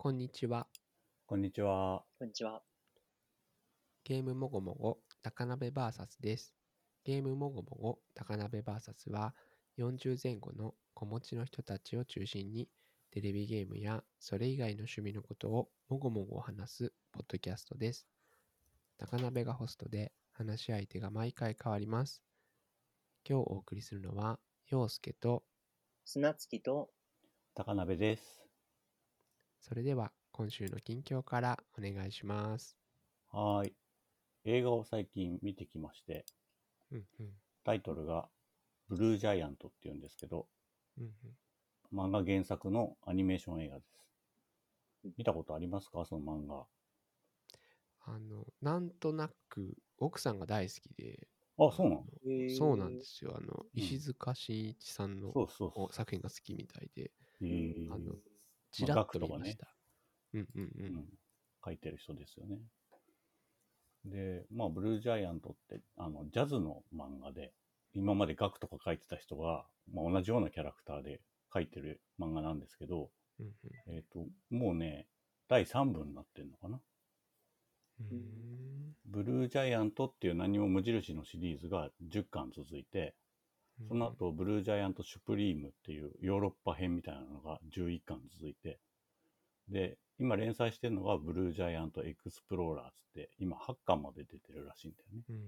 こんにちは。こんにちは。こんにちは。ゲームもごもご高鍋バーサスです。ゲームもごもご高鍋バーサスは40前後の子持ちの人たちを中心にテレビゲームやそれ以外の趣味のことをもごもご話すポッドキャストです。高鍋がホストで話し相手が毎回変わります。今日お送りするのは陽介と砂月と、高鍋です。それでは今週の近況からお願いします。はーい。映画を最近見てきまして、うんうんタイトルがブルージャイアントっていうんですけど、うんうん漫画原作のアニメーション映画です。見たことありますか？その漫画。あの、なんとなく奥さんが大好きで、あ、そうなの？そうなんですよ。あの、うん石塚真一さんのそうそうそお作品が好きみたいで、う。へーあの、ちらっと見ました。うんうんう。うんん。書いてる人ですよね。で、まあ、ブルージャイアントって、あの、ジャズの漫画で、今までガクとか書いてた人が、まあ、同じようなキャラクターで書いてる漫画なんですけど、うんうんえっ、と、もうね、第3部になってんのかなブルージャイアントっていう何も無印のシリーズが10巻続いて、その後、ブルージャイアント・シュプリームっていうヨーロッパ編みたいなのが11巻続いて、で、今連載してるのがブルージャイアント・エクスプローラーズって、今8巻まで出てるらしいんだよね。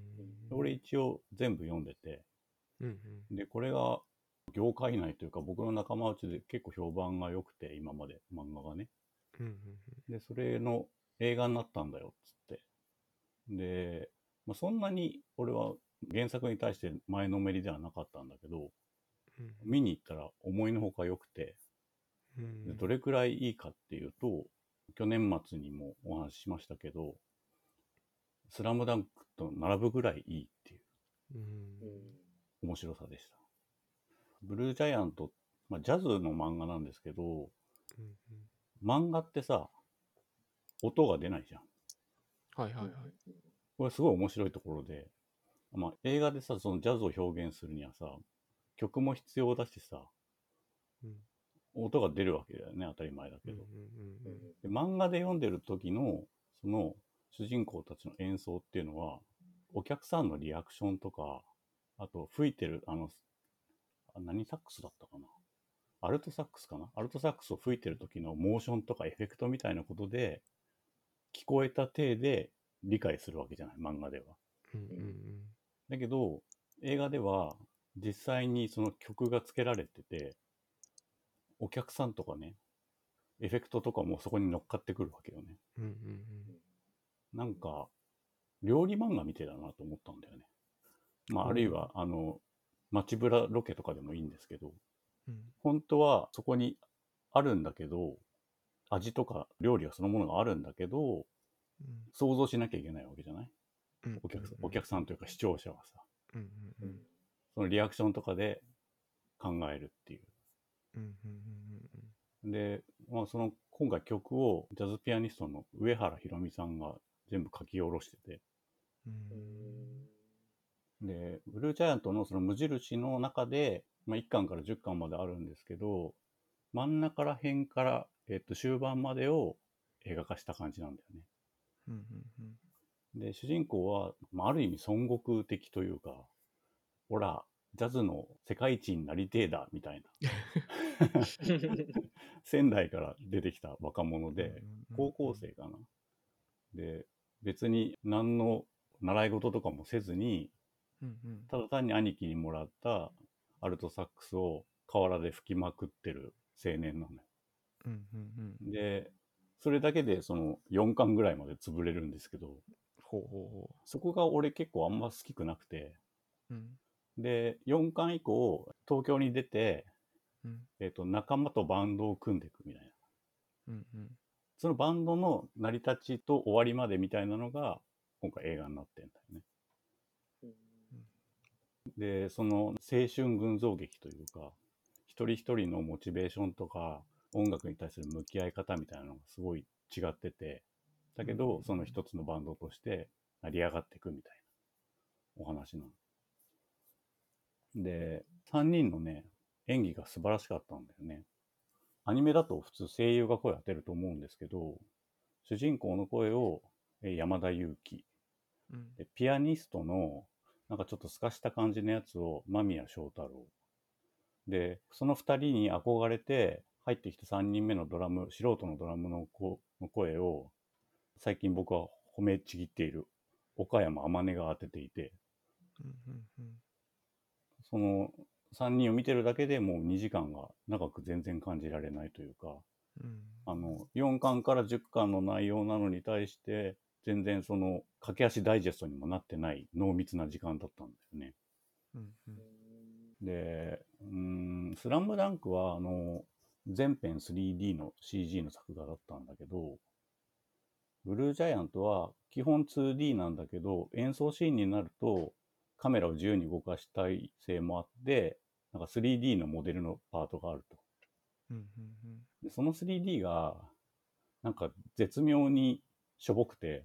俺一応全部読んでて、うんうんで、これが業界内というか僕の仲間内で結構評判が良くて、今まで漫画がね。うんうんで、それの映画になったんだよ、つって。で、まあ、そんなに俺は原作に対して前のめりではなかったんだけど、うん見に行ったら思いのほか良くて、うんでどれくらいいいかっていうと、去年末にもお話ししましたけど、スラムダンクと並ぶぐらいいいっていううん面白さでした。ブルージャイアント、まあ、ジャズの漫画なんですけど、うん漫画ってさ、音が出ないじゃん。はいはいはい。これすごい面白いところで、まあ、映画でさ、そのジャズを表現するにはさ、曲も必要だしさ、うん。音が出るわけだよね、当たり前だけど。うんうんで漫画で読んでる時の、その主人公たちの演奏っていうのは、お客さんのリアクションとか、あと吹いてる、あの、あ何サックスだったかな？アルトサックスかな？アルトサックスを吹いてる時のモーションとかエフェクトみたいなことで、聞こえた体で理解するわけじゃない、漫画では。うんうんだけど、映画では実際にその曲がつけられてて、お客さんとかね、エフェクトとかもそこに乗っかってくるわけよね。うんうんなんか、料理漫画みてえだなと思ったんだよね。まあ、あるいは、あの、街ブラロケとかでもいいんですけど、うん。本当はそこにあるんだけど、味とか料理はそのものがあるんだけど、うん。想像しなきゃいけないわけじゃない？うんお客さん、お客さんというか視聴者はさ、うんうんうん。そのリアクションとかで考えるっていう。うんうんうんで、まあ、その今回曲をジャズピアニストの上原ひろみさんが全部書き下ろしてて、うん。で、ブルージャイアントのその無印の中で、まあ、1巻から10巻まであるんですけど、真ん中ら辺から、えっと、終盤までを映画化した感じなんだよね。うんうんうんで、主人公は、まあ、ある意味孫悟空的というか、ほら、ジャズの世界一になりてえだ、みたいな。仙台から出てきた若者で、高校生かな。で、別に何の習い事とかもせずに、ただ単に兄貴にもらったアルトサックスを河原で吹きまくってる青年なのよ。で、それだけでその4巻ぐらいまで潰れるんですけど、ほうほうほそこが俺結構あんま好きくなくて、ううん。で、4巻以降、東京に出て、うん。えっ、と、仲間とバンドを組んでいくみたいな。うんうん。そのバンドの成り立ちと終わりまでみたいなのが、今回映画になってんだよね。で、その青春群像劇というか、一人一人のモチベーションとか、音楽に対する向き合い方みたいなのがすごい違ってて、だけど、その一つのバンドとして成り上がっていくみたいなお話なの。で、3人のね、演技が素晴らしかったんだよね。アニメだと普通声優が声当てると思うんですけど、主人公の声をえー山田裕貴、うんでピアニストのなんかちょっと透かした感じのやつを間宮祥太朗。で、その2人に憧れて入ってきた3人目のドラム、素人のドラムの子の声を最近僕は褒めちぎっている岡山天音が当てていて、その3人を見てるだけでもう2時間が長く全然感じられないというか、うん。あの、4巻から10巻の内容なのに対して、全然その、駆け足ダイジェストにもなってない濃密な時間だったんだよね。うんうん。で、うーん、スラムダンクは、あの、全編 3D の CG の作画だったんだけど、ブルージャイアントは基本 2D なんだけど、演奏シーンになるとカメラを自由に動かしたい性もあって、なんか 3D のモデルのパートがあると。うんうんでその 3D が、なんか絶妙にしょぼくて、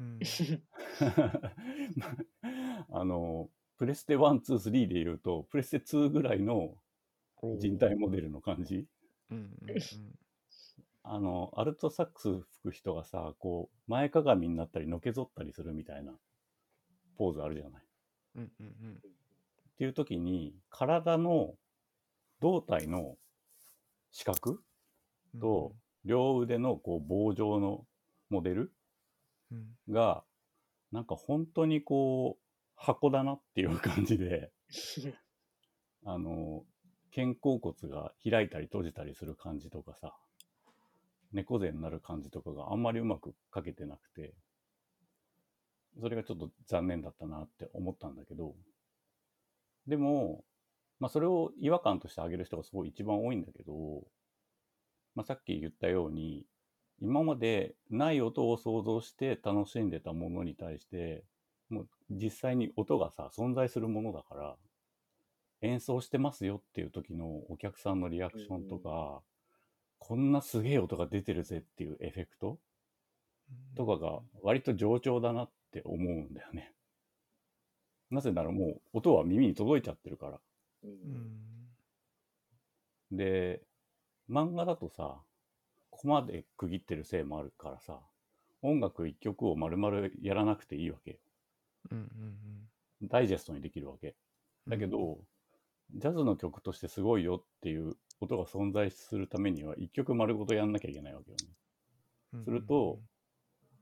うん。あの、プレステ1、2、3で言うと、プレステ2ぐらいのうん人体モデルの感じ。うんうんあの、アルトサックス吹く人がさ、こう、前かがみになったり、のけぞったりするみたいなポーズあるじゃない。うんうんうん。っていう時に、体の胴体の四角うんと、両腕のこう棒状のモデルうん。が、なんか本当にこう、箱だなっていう感じで、あの、肩甲骨が開いたり閉じたりする感じとかさ、猫背になる感じとかがあんまりうまく描けてなくて、それがちょっと残念だったなって思ったんだけど、でも、まあそれを違和感として挙げる人がすごい一番多いんだけど、まあさっき言ったように、今までない音を想像して楽しんでたものに対して、もう実際に音がさ、存在するものだから、演奏してますよっていう時のお客さんのリアクションとか、こんなすげえ音が出てるぜっていうエフェクトとかが割と上調だなって思うんだよね。なぜならもう音は耳に届いちゃってるから。ううんんで、漫画だとさ、ここまで区切ってるせいもあるからさ、音楽一曲を丸々やらなくていいわけよ。うんうんダイジェストにできるわけ。だけど、ジャズの曲としてすごいよっていう音が存在するためには、一曲丸ごとやんなきゃいけないわけよね。うんすると、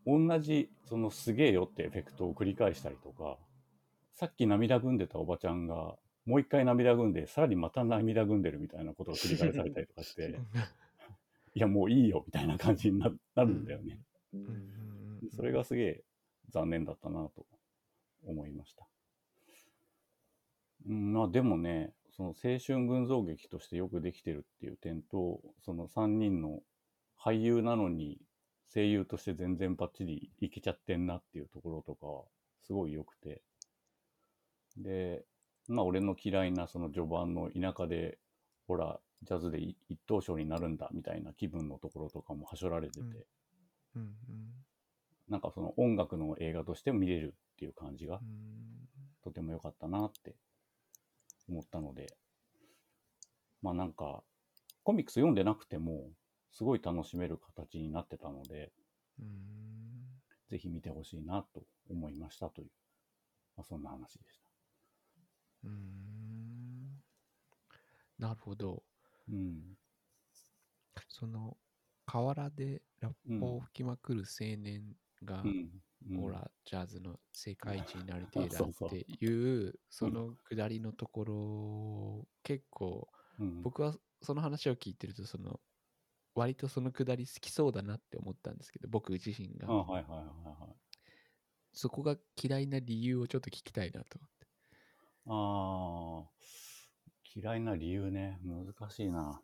同じ、そのすげえよってエフェクトを繰り返したりとか、さっき涙ぐんでたおばちゃんが、もう一回涙ぐんで、さらにまた涙ぐんでるみたいなことが繰り返されたりとかして、いやもういいよみたいな感じにななるんだよね。それがすげえ残念だったなと思いました。うん、まあでもね、その青春群像劇としてよくできてるっていう点と、その3人の俳優なのに声優として全然バッチリいけちゃってんなっていうところとかはすごい良くて。で、まあ俺の嫌いなその序盤の田舎で、ほら、ジャズで一一等賞になるんだみたいな気分のところとかもはしょられてて、うんうん。なんかその音楽の映画として見れるっていう感じがうん。とても良かったなって思ったので、まあなんか、コミックス読んでなくても、すごい楽しめる形になってたので、うんぜひ見てほしいなと思いましたという、まあ、そんな話でした。うんなるほど。うん。その河原でラッパを吹きまくる青年が、うん。うん。ほら、ジャズの世界一になりてえだっていう、そのくだりのところ、結構、うん、僕はその話を聞いてると、その、割とそのくだり好きそうだなって思ったんですけど、僕自身が。そこが嫌いな理由をちょっと聞きたいなと思って。ああ、嫌いな理由ね、難しいな。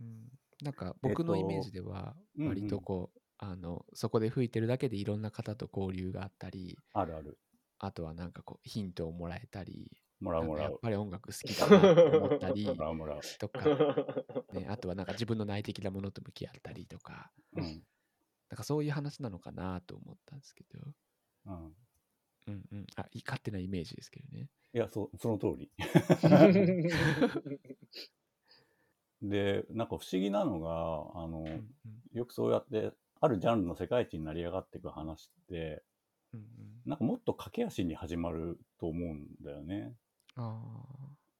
うん、なんか僕のイメージでは割とこう、あのそこで吹いてるだけでいろんな方と交流があったりあるある。あとはなんかこうヒントをもらえたりもらうもらう。やっぱり音楽好きだなと思ったり もらうもらう。とか、ね、あとはなんか自分の内的なものと向き合ったりとかうん。なんかそういう話なのかなと思ったんですけど、うん。うんうん、あい勝手なイメージですけどね。いや、そその通り。で、なんか不思議なのが、あの、うんうんよくそうやって、あるジャンルの世界一になり上がっていく話って、うんうん。なんかもっと駆け足に始まると思うんだよね。あ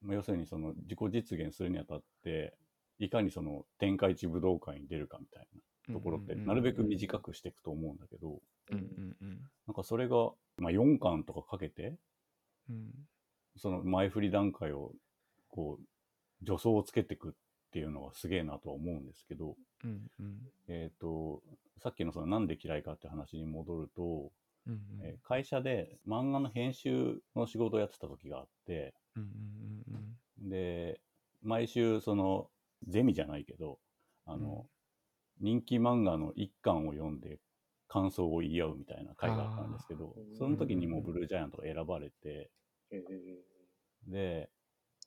まあ。要するにその自己実現するにあたって、いかにその天下一武道会に出るかみたいあなところって、なるべく短くしていくと思うんだけど、うんうんうん。なんかそれが、まあ、4巻とかかけて、うん。その前振り段階を、こう、助走をつけていくっていうのがすげえなとは思うんですけど、うんうん。えっ、と、さっきのそのなんで嫌いかって話に戻ると、うんうん。えー会社で漫画の編集の仕事をやってた時があって、うんうんうんで、毎週その、ゼミじゃないけど、あの、人気漫画の一巻を読んで感想を言い合うみたいな会があったんですけどその時にもブルージャイアントが選ばれて、へー。で、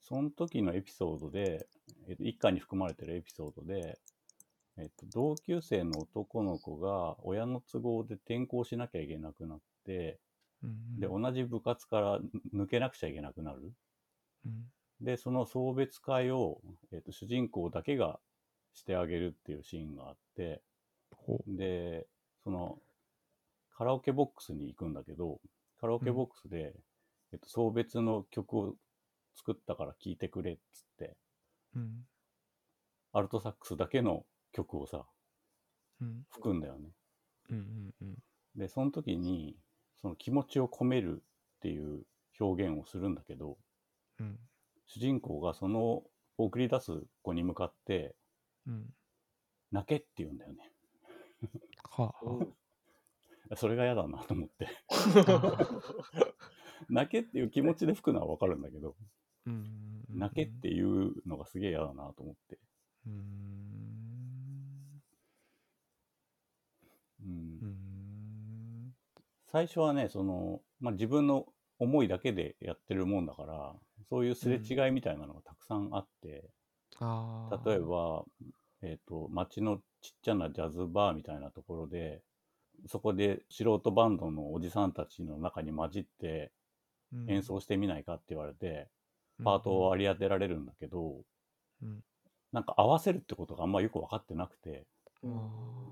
その時のエピソードで、えっと、一巻に含まれてるエピソードで、えっと、同級生の男の子が親の都合で転校しなきゃいけなくなって、うんで、同じ部活から抜けなくちゃいけなくなる。うん。で、その送別会を、えっと、主人公だけがしてあげるっていうシーンがあって、で、その、カラオケボックスに行くんだけど、カラオケボックスで、えっと、送別の曲を作ったから聴いてくれっつって、うんアルトサックスだけの曲をさ、うん吹くんだよね。うんうんうんで、その時に、その気持ちを込めるっていう表現をするんだけど、うん主人公がその送り出す子に向かって、うん泣けって言うんだよね。はあうん それが嫌だなと思って。泣けっていう気持ちで吹くのはわかるんだけど、泣けっていうのがすげえ嫌だなと思って。うーん。うん。うーん最初はね、その、まあ、自分の思いだけでやってるもんだから、そういうすれ違いみたいなのがたくさんあって、ああ例えば、えっ、と、街のちっちゃなジャズバーみたいなところで、そこで素人バンドのおじさんたちの中に混じって演奏してみないかって言われて、パートを割り当てられるんだけど、うん。なんか合わせるってことがあんまよく分かってなくて、あ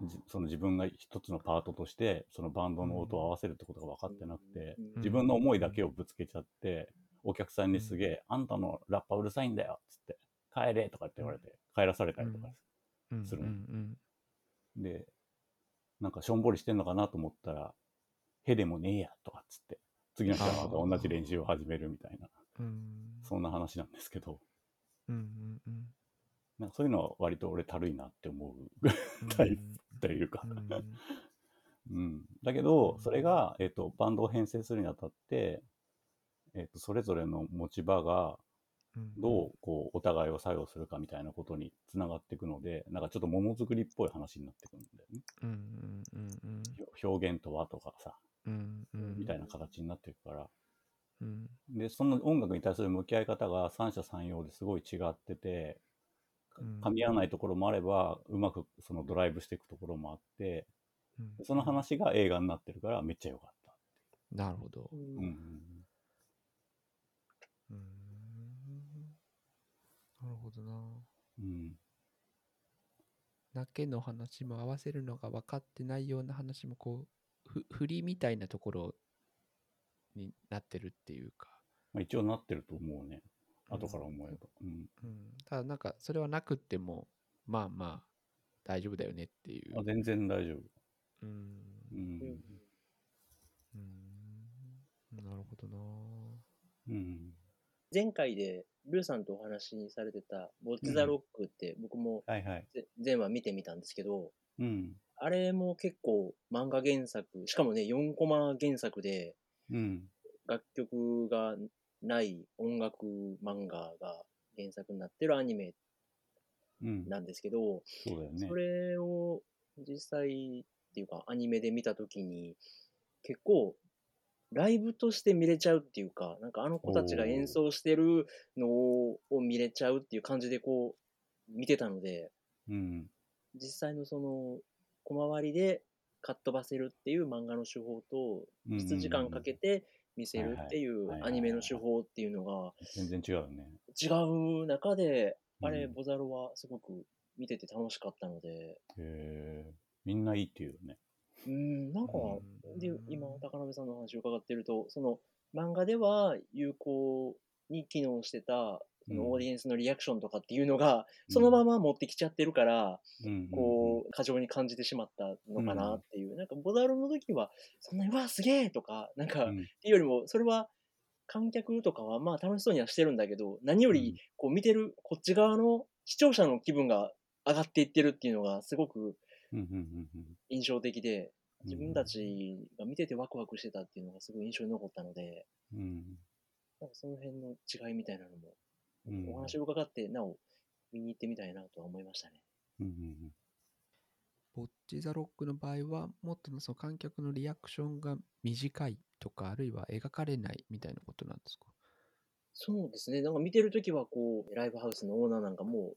じその自分が一つのパートとして、そのバンドの音を合わせるってことが分かってなくて、うん自分の思いだけをぶつけちゃって、お客さんにすげえ、あんたのラッパうるさいんだよっつって、帰れとかって言われて、帰らされたりとかうん。するうんうん。で、なんかしょんぼりしてんのかなと思ったら、へでもねえやとかっつって、次の日はまた同じ練習を始めるみたいな、うん。そんな話なんですけど、うんうんうん。なんかそういうのは割と俺たるいなって思ううんタイプというか。う、ん。うん。だけど、それが、えっ、と、バンドを編成するにあたって、えっ、と、それぞれの持ち場がうん。どう、こう、お互いを作用するかみたいなことにつながっていくので、なんかちょっとものづくりっぽい話になってくるんだよね。うんうん表現とはとかさ、うんうん。みたいな形になっていくから。うん。で、その音楽に対する向き合い方が三者三様ですごい違ってて、うん。噛み合わないところもあれば、うまくそのドライブしていくところもあって、うん。その話が映画になってるからめっちゃ良かった。なるほど。ううんんうん。なるほどな。うん。泣けの話も合わせるのが分かってないような話もこうふ振りみたいなところになってるっていうか、まあ、一応なってると思うね。うん後から思えば。うん。うん、ただなんかそれはなくってもまあまあ大丈夫だよねっていうあ全然大丈夫。うんううんん。うんなるほどなうん。前回でルーさんとお話しされてた「ウォッチ・ザ・ロック」って僕もはいは前話見てみたんですけどうん。あれも結構漫画原作しかもね4コマ原作でうん。楽曲がない音楽漫画が原作になってるアニメうん。なんですけど、そうだよねそ。れを実際っていうかアニメで見たときに結構ライブとして見れちゃうっていうか、なんかあの子たちが演奏してるのを見れちゃうっていう感じでこう見てたので、うん。実際のその小回りでかっ飛ばせるっていう漫画の手法と、うん質時間かけて見せるっていうアニメの手法っていうのが全然違うよね。違う中であれ、うんボザロはすごく見てて楽しかったので、へえみんないいっていうよね。うん、なんか、うん。で、今、高鍋さんの話を伺ってると、その、漫画では有効に機能してた、オーディエンスのリアクションとかっていうのが、うん。そのまま持ってきちゃってるから、うんこう、過剰に感じてしまったのかなっていう。なんか、ボダロの時は、そんなに、うわ、すげえとか、なんか、うん。っていうよりも、それは、観客とかは、まあ、楽しそうにはしてるんだけど、何より、こう、見てる、こっち側の視聴者の気分が上がっていってるっていうのが、すごく印象的で、うん自分たちが見ててワクワクしてたっていうのがすごい印象に残ったので、うん。なんかその辺の違いみたいなのも、うんお話を伺って、なお、見に行ってみたいなとは思いましたね。うんうんボッチザロックの場合は、もっとその観客のリアクションが短いとか、あるいは描かれないみたいなことなんですか？そうですね。なんか見てるときは、こう、ライブハウスのオーナーなんかも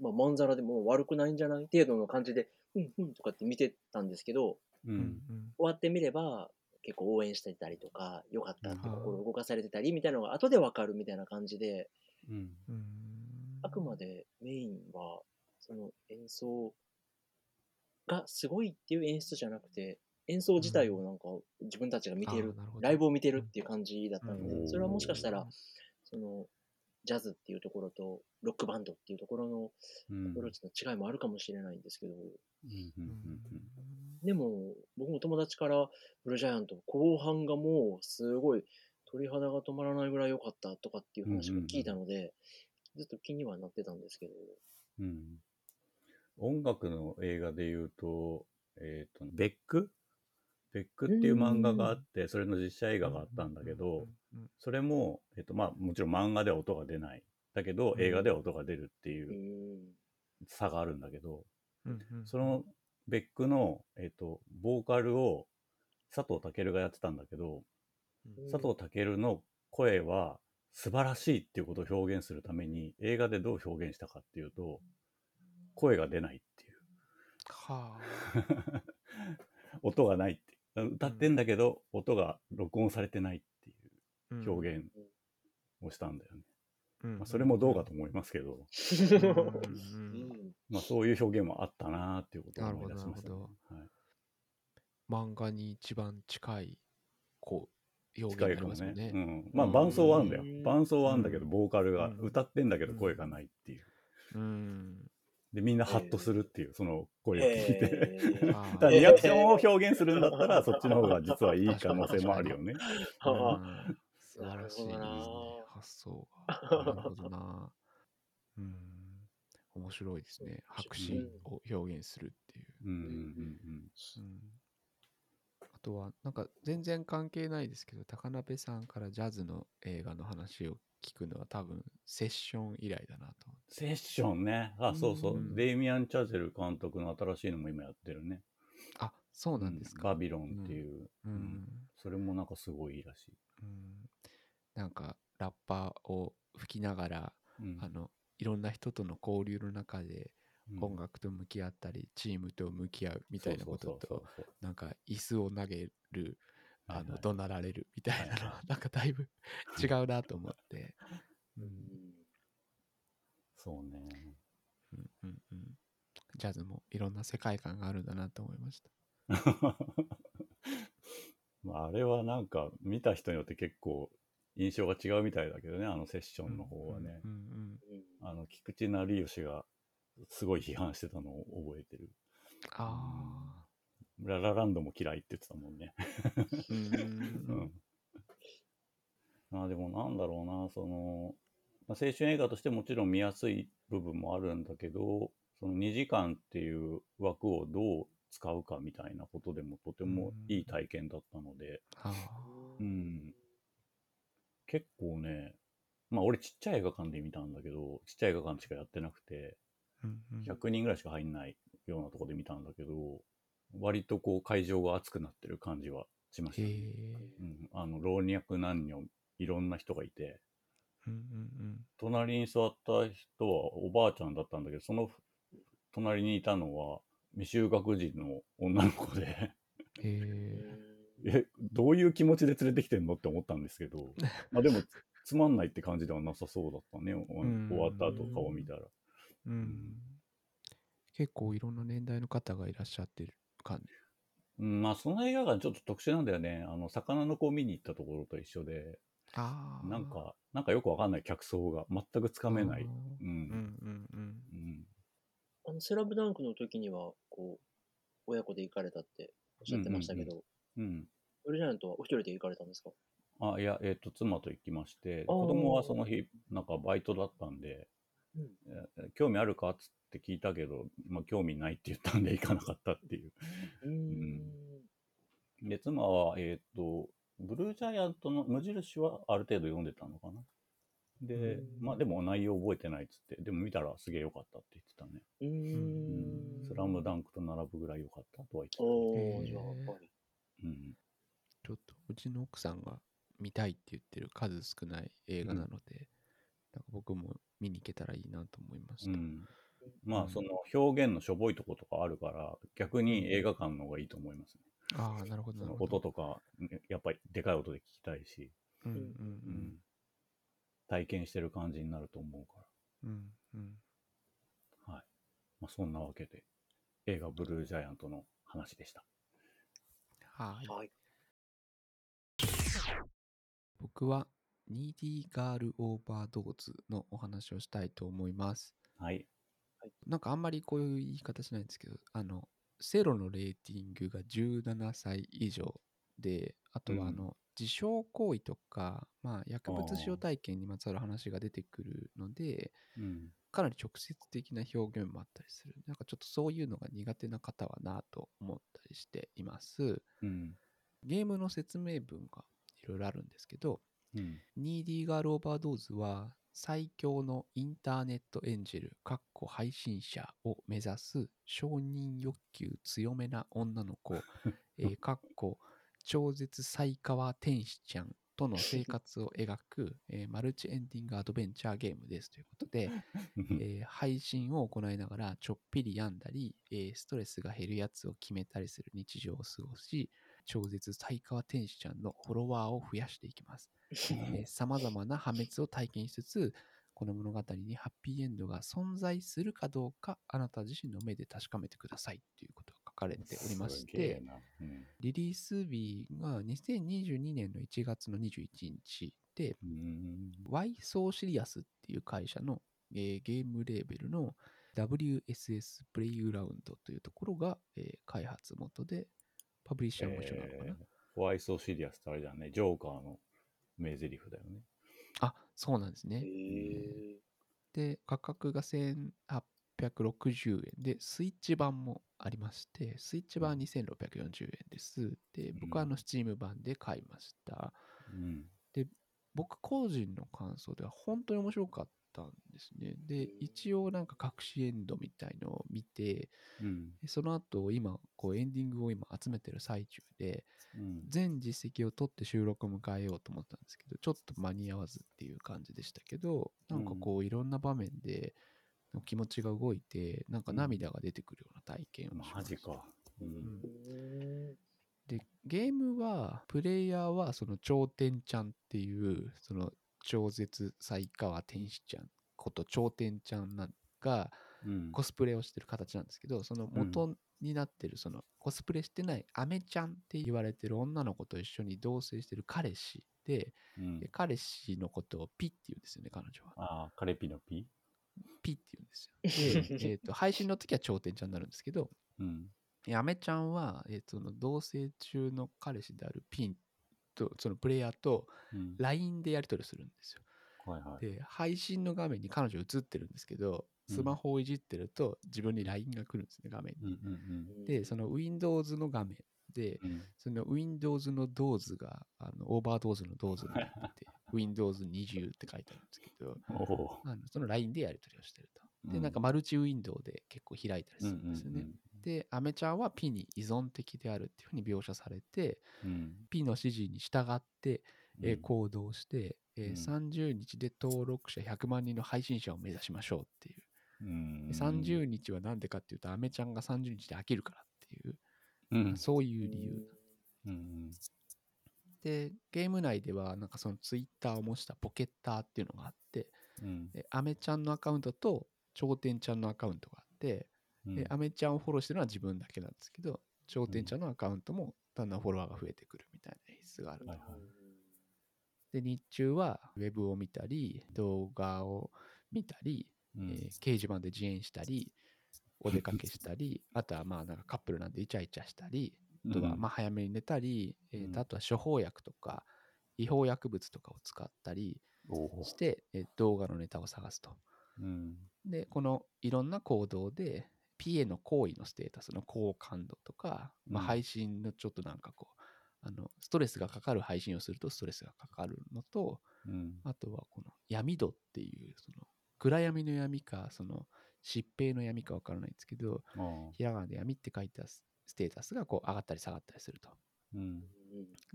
う、まあ、まんざらでも悪くないんじゃない？程度の感じで、うんうんとかって見てたんですけど、うん。うん終わってみれば、結構応援してたりとか、良かったってうん心動かされてたりみたいなのが後でわかるみたいな感じで、うん。うん。あくまでメインは、その演奏がすごいっていう演出じゃなくて、演奏自体をなんか自分たちが見てるあーなるほ、ど。ライブを見てるっていう感じだったのうん。で、それはもしかしたら、その、ジャズっていうところと、ロックバンドっていうところのうん。アプローチの違いもあるかもしれないんですけど、うんうんでも、僕も友達から、ブルージャイアント、後半がもう、すごい、鳥肌が止まらないぐらい良かったとかっていう話を聞いたので、ずっと気にはなってたんですけど、うん。音楽の映画で言うと、えっ、と、ベックベックっていう漫画があって、それの実写映画があったんだけど、それも、えっ、と、まあ、もちろん漫画では音が出ない。だけど、うん。映画では音が出るってういうー。ん。差があるんだけど、うんうんそのベックの、えっ、と、ボーカルを佐藤健がやってたんだけど、うん佐藤健の声は素晴らしいっていうことを表現するために映画でどう表現したかっていうと声が出ないっていう。は 音がないって歌ってんだけど、音が録音されてないっていあう表現をしたんだよね、うん。まあ、それもどうかと思いますけど、うん。うんまあ、そういう表現もあったなーっていうことを思い出しました、ねはい、漫画に一番近いこう表近い現になりかもねますよね。うん、まあ伴奏はあるんだようん伴奏はあるんだけどうんボーカルがうん歌ってんだけど声がないっていううん。でみんなハッとするっていうその声を聞いて、へーあ だからリアクションを表現するんだったら、そっちの方が実はいい可能性もあるよね。素晴らしいですね。発想が。なるほどな。うん。面白いですね。白紙を表現するっていう。うんうんうんうんあとは、なんか全然関係ないですけど、高鍋さんからジャズの映画の話を聞くのは多分セッション以来だなと。セッションね。あ、そうそう。うんデイミアン・チャゼル監督の新しいのも今やってるね。あ、そうなんですか。バビロンっていう。うん。うんそれもなんかすごいいいらしい。うんなんかラッパーを吹きながら、うんあのいろんな人との交流の中でうん音楽と向き合ったり、チームと向き合うみたいなこととなんか椅子を投げるあの、怒鳴られるみたいなのは、はい。なんかだいぶ違うなと思って、う うん。んそうね。うんうんうん、ジャズもいろんな世界観があるんだなと思いました。まあ、あれはなんか見た人によって結構印象が違うみたいだけどね、あのセッションの方はね。うんうんうん。あの、菊池成吉がすごい批判してたのを覚えてる。あララランドも嫌いって言ってたもんね。あ、うん。あでもなんだろうな、その、まあ、青春映画としてもちろん見やすい部分もあるんだけど、その2時間っていう枠をどう使うかみたいなことでもとてもいい体験だったので、あうん。結構ね、まあ俺ちっちゃい映画館で見たんだけど、ちっちゃい映画館しかやってなくて、100人ぐらいしか入んないようなとこで見たんだけど、割とこう会場が熱くなってる感じはしましたね、うん。あの、老若男女、いろんな人がいて、うんうん隣に座った人はおばあちゃんだったんだけど、その隣にいたのは未就学児の女の子で、え え、どういう気持ちで連れてきてんのって思ったんですけど、まあでも、つまんないって感じではなさそうだったね。終わった後顔見たら。うん。結構いろんな年代の方がいらっしゃってる感じ。うん、まあその映画がちょっと特殊なんだよね。あの、魚の子を見に行ったところと一緒で、ああ。なんか、なんかよくわかんない客層が全くつかめない。うん。うんうんうん。うん。あの、スラムダンクの時には、こう、親子で行かれたっておっしゃってましたけど、うん。ブルージャイアントはお一人で行かれたんですか？あ、いや、えっ、と、妻と行きまして、子供はその日、なんかバイトだったんで、うん。え興味あるかっつって聞いたけど、まあ興味ないって言ったんで行かなかったっていう。うーん。で、妻は、えっ、と、ブルージャイアントの無印はある程度読んでたのかな。でうん、まあでも内容覚えてないっつって、でも見たらすげえ良かったって言ってたね。うーうんん。スラムダンクと並ぶぐらい良かったとは言ってた。おへーー、じゃあ、やっぱり。うん。ちょっとうちの奥さんが見たいって言ってる数少ない映画なので、なんか僕も見に行けたらいいなと思いました。うん。まうんあその表現のしょぼいとことかあるから、逆に映画館の方がいいと思いますね。ああ、なるほど、なるほど。音とか、ねやっぱりでかい音で聞きたいし、うんうんうん。体験してる感じになると思うかうん。うんうん。ら。はい。まあそんなわけで、映画ブルージャイアントの話でした。はい。はい。僕は、ニーディーガールオーバードーズのお話をしたいと思います。はい。なんかあんまりこういう言い方しないんですけど、あの、セロのレーティングが17歳以上で、あとはあうんの、自傷行為とか、まあ、薬物使用体験にまつわる話が出てくるので、うん。かなり直接的な表現もあったりする。なんかちょっとそういうのが苦手な方はなと思ったりしています。うん。ゲームの説明文がいろいろあるんですけど、うん。ニーディーガールオーバードーズは最強のインターネットエンジェル、かっこ配信者を目指す承認欲求強めな女の子、えーかっこ超絶才川天使ちゃんとの生活を描く、えーマルチエンディングアドベンチャーゲームですということで、えー配信を行いながらちょっぴり病んだり、えーストレスが減るやつを決めたりする日常を過ごし、超絶才川天使ちゃんのフォロワーを増やしていきます。さまざまな破滅を体験しつつ、この物語にハッピーエンドが存在するかどうか、あなた自身の目で確かめてくださいということが書かれておりまして、な。うん。リリース日が2022年の1月の21日で、うん。Y ソーシリアスっていう会社の、えーゲームレーベルの WSS プレイグラウンドというところが、えー開発元で、パブリッシャーも一緒なのかな、えーホワイソーシリアスってあれだね、ジョーカーの名台詞だよね。あ、そうなんですへね。え。で、価格が1860円で、スイッチ版もありまして、スイッチ版は2640円です。で、僕はあの、スチーム版で買いました。うん。僕個人の感想では本当に面白かったんですね。で、一応なんか隠しエンドみたいのを見て、うん。でその後今、こうエンディングを今集めてる最中で、うん。全実績を取って収録を迎えようと思ったんですけど、ちょっと間に合わずっていう感じでしたけど、なんかこういろんな場面で気持ちが動いて、なんか涙が出てくるような体験をしました。マジか。う。うんんうんで、ゲームは、プレイヤーはその頂点ちゃんっていう、その超絶才川天使ちゃんこと頂点ちゃんなんがうん。コスプレをしてる形なんですけど、その元になってるそのコスプレしてないアメちゃんって言われてる女の子と一緒に同棲してる彼氏で、うんで彼氏のことをピって言うんですよね、彼女は。ああ、カレピのピ？ピって言うんですよ。で、えっと配信の時は頂点ちゃんになるんですけど、うん。アメちゃんは、えっとその同棲中の彼氏であるピンと、そのプレイヤーとうん。LINE でやり取りするんですよ。はいはい。で、配信の画面に彼女映ってるんですけど、うんスマホをいじってると自分に LINE が来るんですね、画面うんに。うんで、その Windows の画面で、うん。その Windows のドーズが、あのオーバードーズのドーズになってて、Windows20 って書いてあるんですけど。あのその LINE でやり取りをしてると。で、うんなんかマルチウィンドウで結構開いたりするんですよね。で、アメちゃんは P に依存的であるっていうふうに描写されて。P の指示に従って、え行動して、えーうん30日で登録者100万人の配信者を目指しましょうっていう。うんで30日は何でかっていうと、アメちゃんが30日で飽きるからっていう、うんそういう理由。うんで、ゲーム内では、なんかそのツイッターを模したポケッターっていうのがあって、うん。でアメちゃんのアカウントと、頂点ちゃんのアカウントがあって、うんでアメちゃんをフォローしてるのは自分だけなんですけど、頂点ちゃんのアカウントもだんだんフォロワーが増えてくるみたいな演出があると。はいはいで、日中はウェブを見たり、動画を見たり、うんえー掲示板で自演したり、お出かけしたり、あとはまあなんかカップルなんでイチャイチャしたり、あとはまあ早めに寝たり、えーあとは処方薬とか違法薬物とかを使ったりして、えー動画のネタを探すと。うん。で、このいろんな行動で PA の行為のステータスの好感度とか、まあ、うん配信のちょっとなんかこう、あのストレスがかかる配信をするとストレスがかかるのと、うん。あとはこの闇度っていう、その暗闇の闇か、その疾病の闇かわからないんですけど。ひらがなで闇って書いたスステータスがこう上がったり下がったりすると。うん。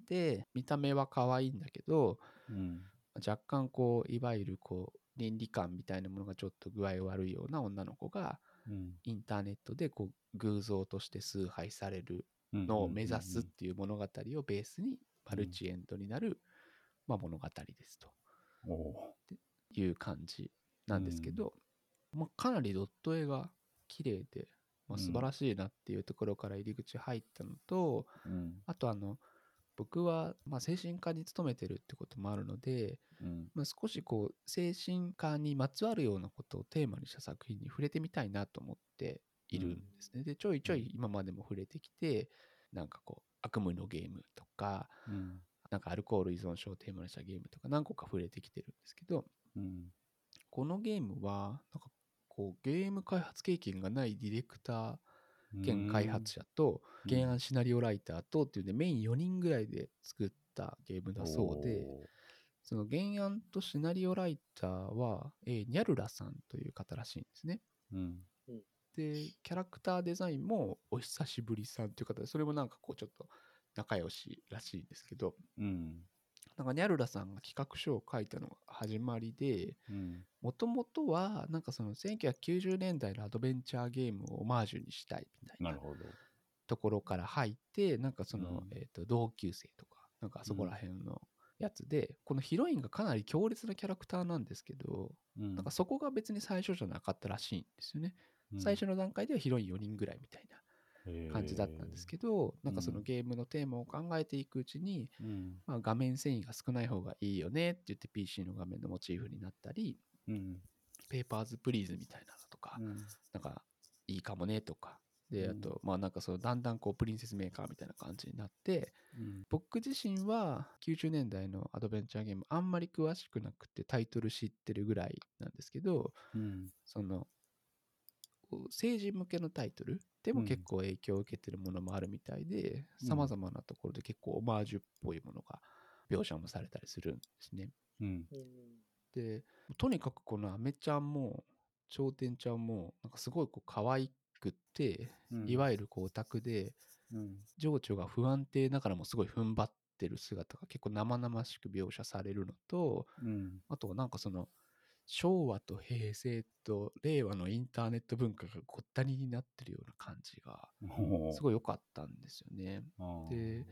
で、見た目は可愛いんだけど、うん。若干こう、いわゆるこう、倫理観みたいなものがちょっと具合悪いような女の子が、うん。インターネットでこう偶像として崇拝されるうん。のを目指すっていう物語をベースにマルチエンドになる、まあ、物語ですという感じなんですけど、まあ、かなりドット絵が綺麗で、まあ、うん素晴らしいなっていうところから入り口入ったのと、ー。うん。あとあの僕はまあ精神科に勤めてるってこともあるので、うん。まあ、少しこう精神科にまつわるようなことをテーマにした作品に触れてみたいなと思っているんですね。でちょいちょい今までも触れてきてなんかこう悪夢のゲームとかうん。なんかアルコール依存症をテーマにしたゲームとか何個か触れてきてるんですけどうん。このゲームはなんかこうゲーム開発経験がないディレクター兼開発者とうん原案シナリオライターとっていうねメイン4人ぐらいで作ったゲームだそうで。その原案とシナリオライターは、えーニャルラさんという方らしいんですね。うん。で、キャラクターデザインもお久しぶりさんという方で、それもなんかこうちょっと仲良しらしいんですけど、うん。なんかニャルラさんが企画書を書いたのが始まりで、うん。もともとはなんかその1990年代のアドベンチャーゲームをオマージュにしたいみたいな。ところから入って、なんかその、うんえーと同級生とか、なんかそこら辺のやつで、このヒロインがかなり強烈なキャラクターなんですけど、うんなんかそこが別に最初じゃなかったらしいんですよね。最初の段階ではヒロイン4人ぐらいみたいな感じだったんですけど、なんかそのゲームのテーマを考えていくうちに、ど。うん。まあ、画面繊維が少ない方がいいよねって言って PC の画面のモチーフになったり、うん。ペーパーズプリーズみたいなのとか、うん。なんかいいかもねとか、で、うんあと、まあなんかそのだんだんこうプリンセスメーカーみたいな感じになって、うん。僕自身は90年代のアドベンチャーゲームあんまり詳しくなくてタイトル知ってるぐらいなんですけど、うん。その成人向けのタイトルでもうん結構影響を受けてるものもあるみたいでうんさまざまなところで結構オマージュっぽいものが描写もされたりするんですね。うん。でとにかくこのアメちゃんも頂点ちゃんもなんかすごいこう可愛くって、いわゆるこうオタクでうん。情緒が不安定ながらもすごい踏ん張ってる姿が結構生々しく描写されるのとうん。あとはなんかその昭和と平成と令和のインターネット文化がごったにになってるような感じがすい。ごい良かったんですよね。で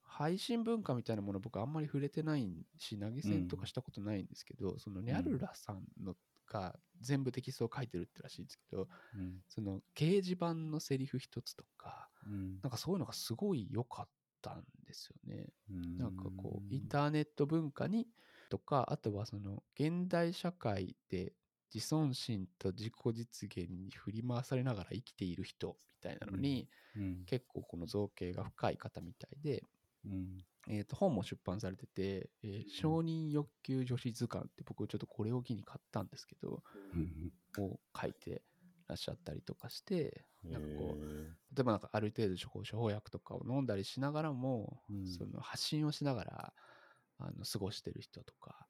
配信文化みたいなもの僕あんまり触れてないし投げ銭とかしたことないんですけど、そのニャルラさんのが全部テキストを書いてるってらしいんですけどうん。その掲示板のセリフ一つとかうん。なんかそういうのがすごい良かったんですよね。ななんかこうインターネット文化にとかあとはその現代社会で自尊心と自己実現に振り回されながら生きている人みたいなのに、うん。結構この造形が深い方みたいで、うん。えー、と本も出版されてて、えー承認欲求女子図鑑って僕ちょっとこれを機に買ったんですけど、うん。を書いてらっしゃったりとかして、なんかこう、へ例えばなんかある程度処方薬とかを飲んだりしながらも、うんその発信をしながらあの過ごしてる人とか。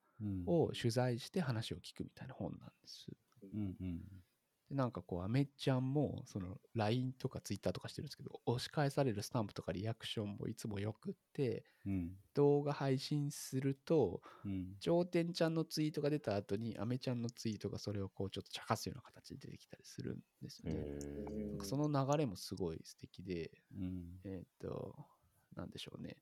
を取材して話を聞くみたいな本なんです。うん。うん。でなんかこう、アメちゃんも、その LINE とか Twitter とかしてるんですけど、押し返されるスタンプとかリアクションもいつもよくって、うん。動画配信すると、うん。頂点ちゃんのツイートが出た後に、アメちゃんのツイートがそれをこうちょっと茶化すような形で出てきたりするんですよね。へなんかその流れもすごい素敵で、うん。えっ、と、なんでしょうね。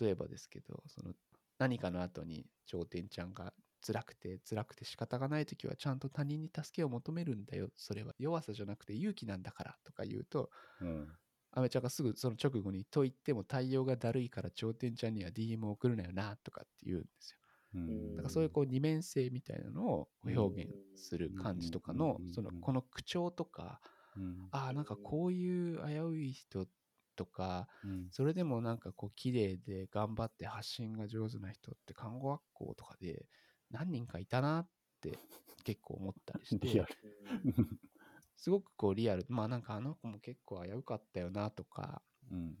例えばですけど、その何かの後に頂点ちゃんが辛くて辛くて仕方がない時はちゃんと他人に助けを求めるんだよ。それは弱さじゃなくて勇気なんだからとか言うと、うん。アメちゃんがすぐその直後にと言っても対応がだるいから頂点ちゃんには DM を送るなよなとかって言うんですよ。うんだからそういうこう二面性みたいなのを表現する感じとかのうんそのこの口調とかうんああなんかこういう危うい人とかうんそれでもなんかこう綺麗で頑張って発信が上手な人って看護学校とかで何人かいたなって結構思ったりしてル。すごくこうリアルまあなんかあの子も結構危うかったよなとかうん。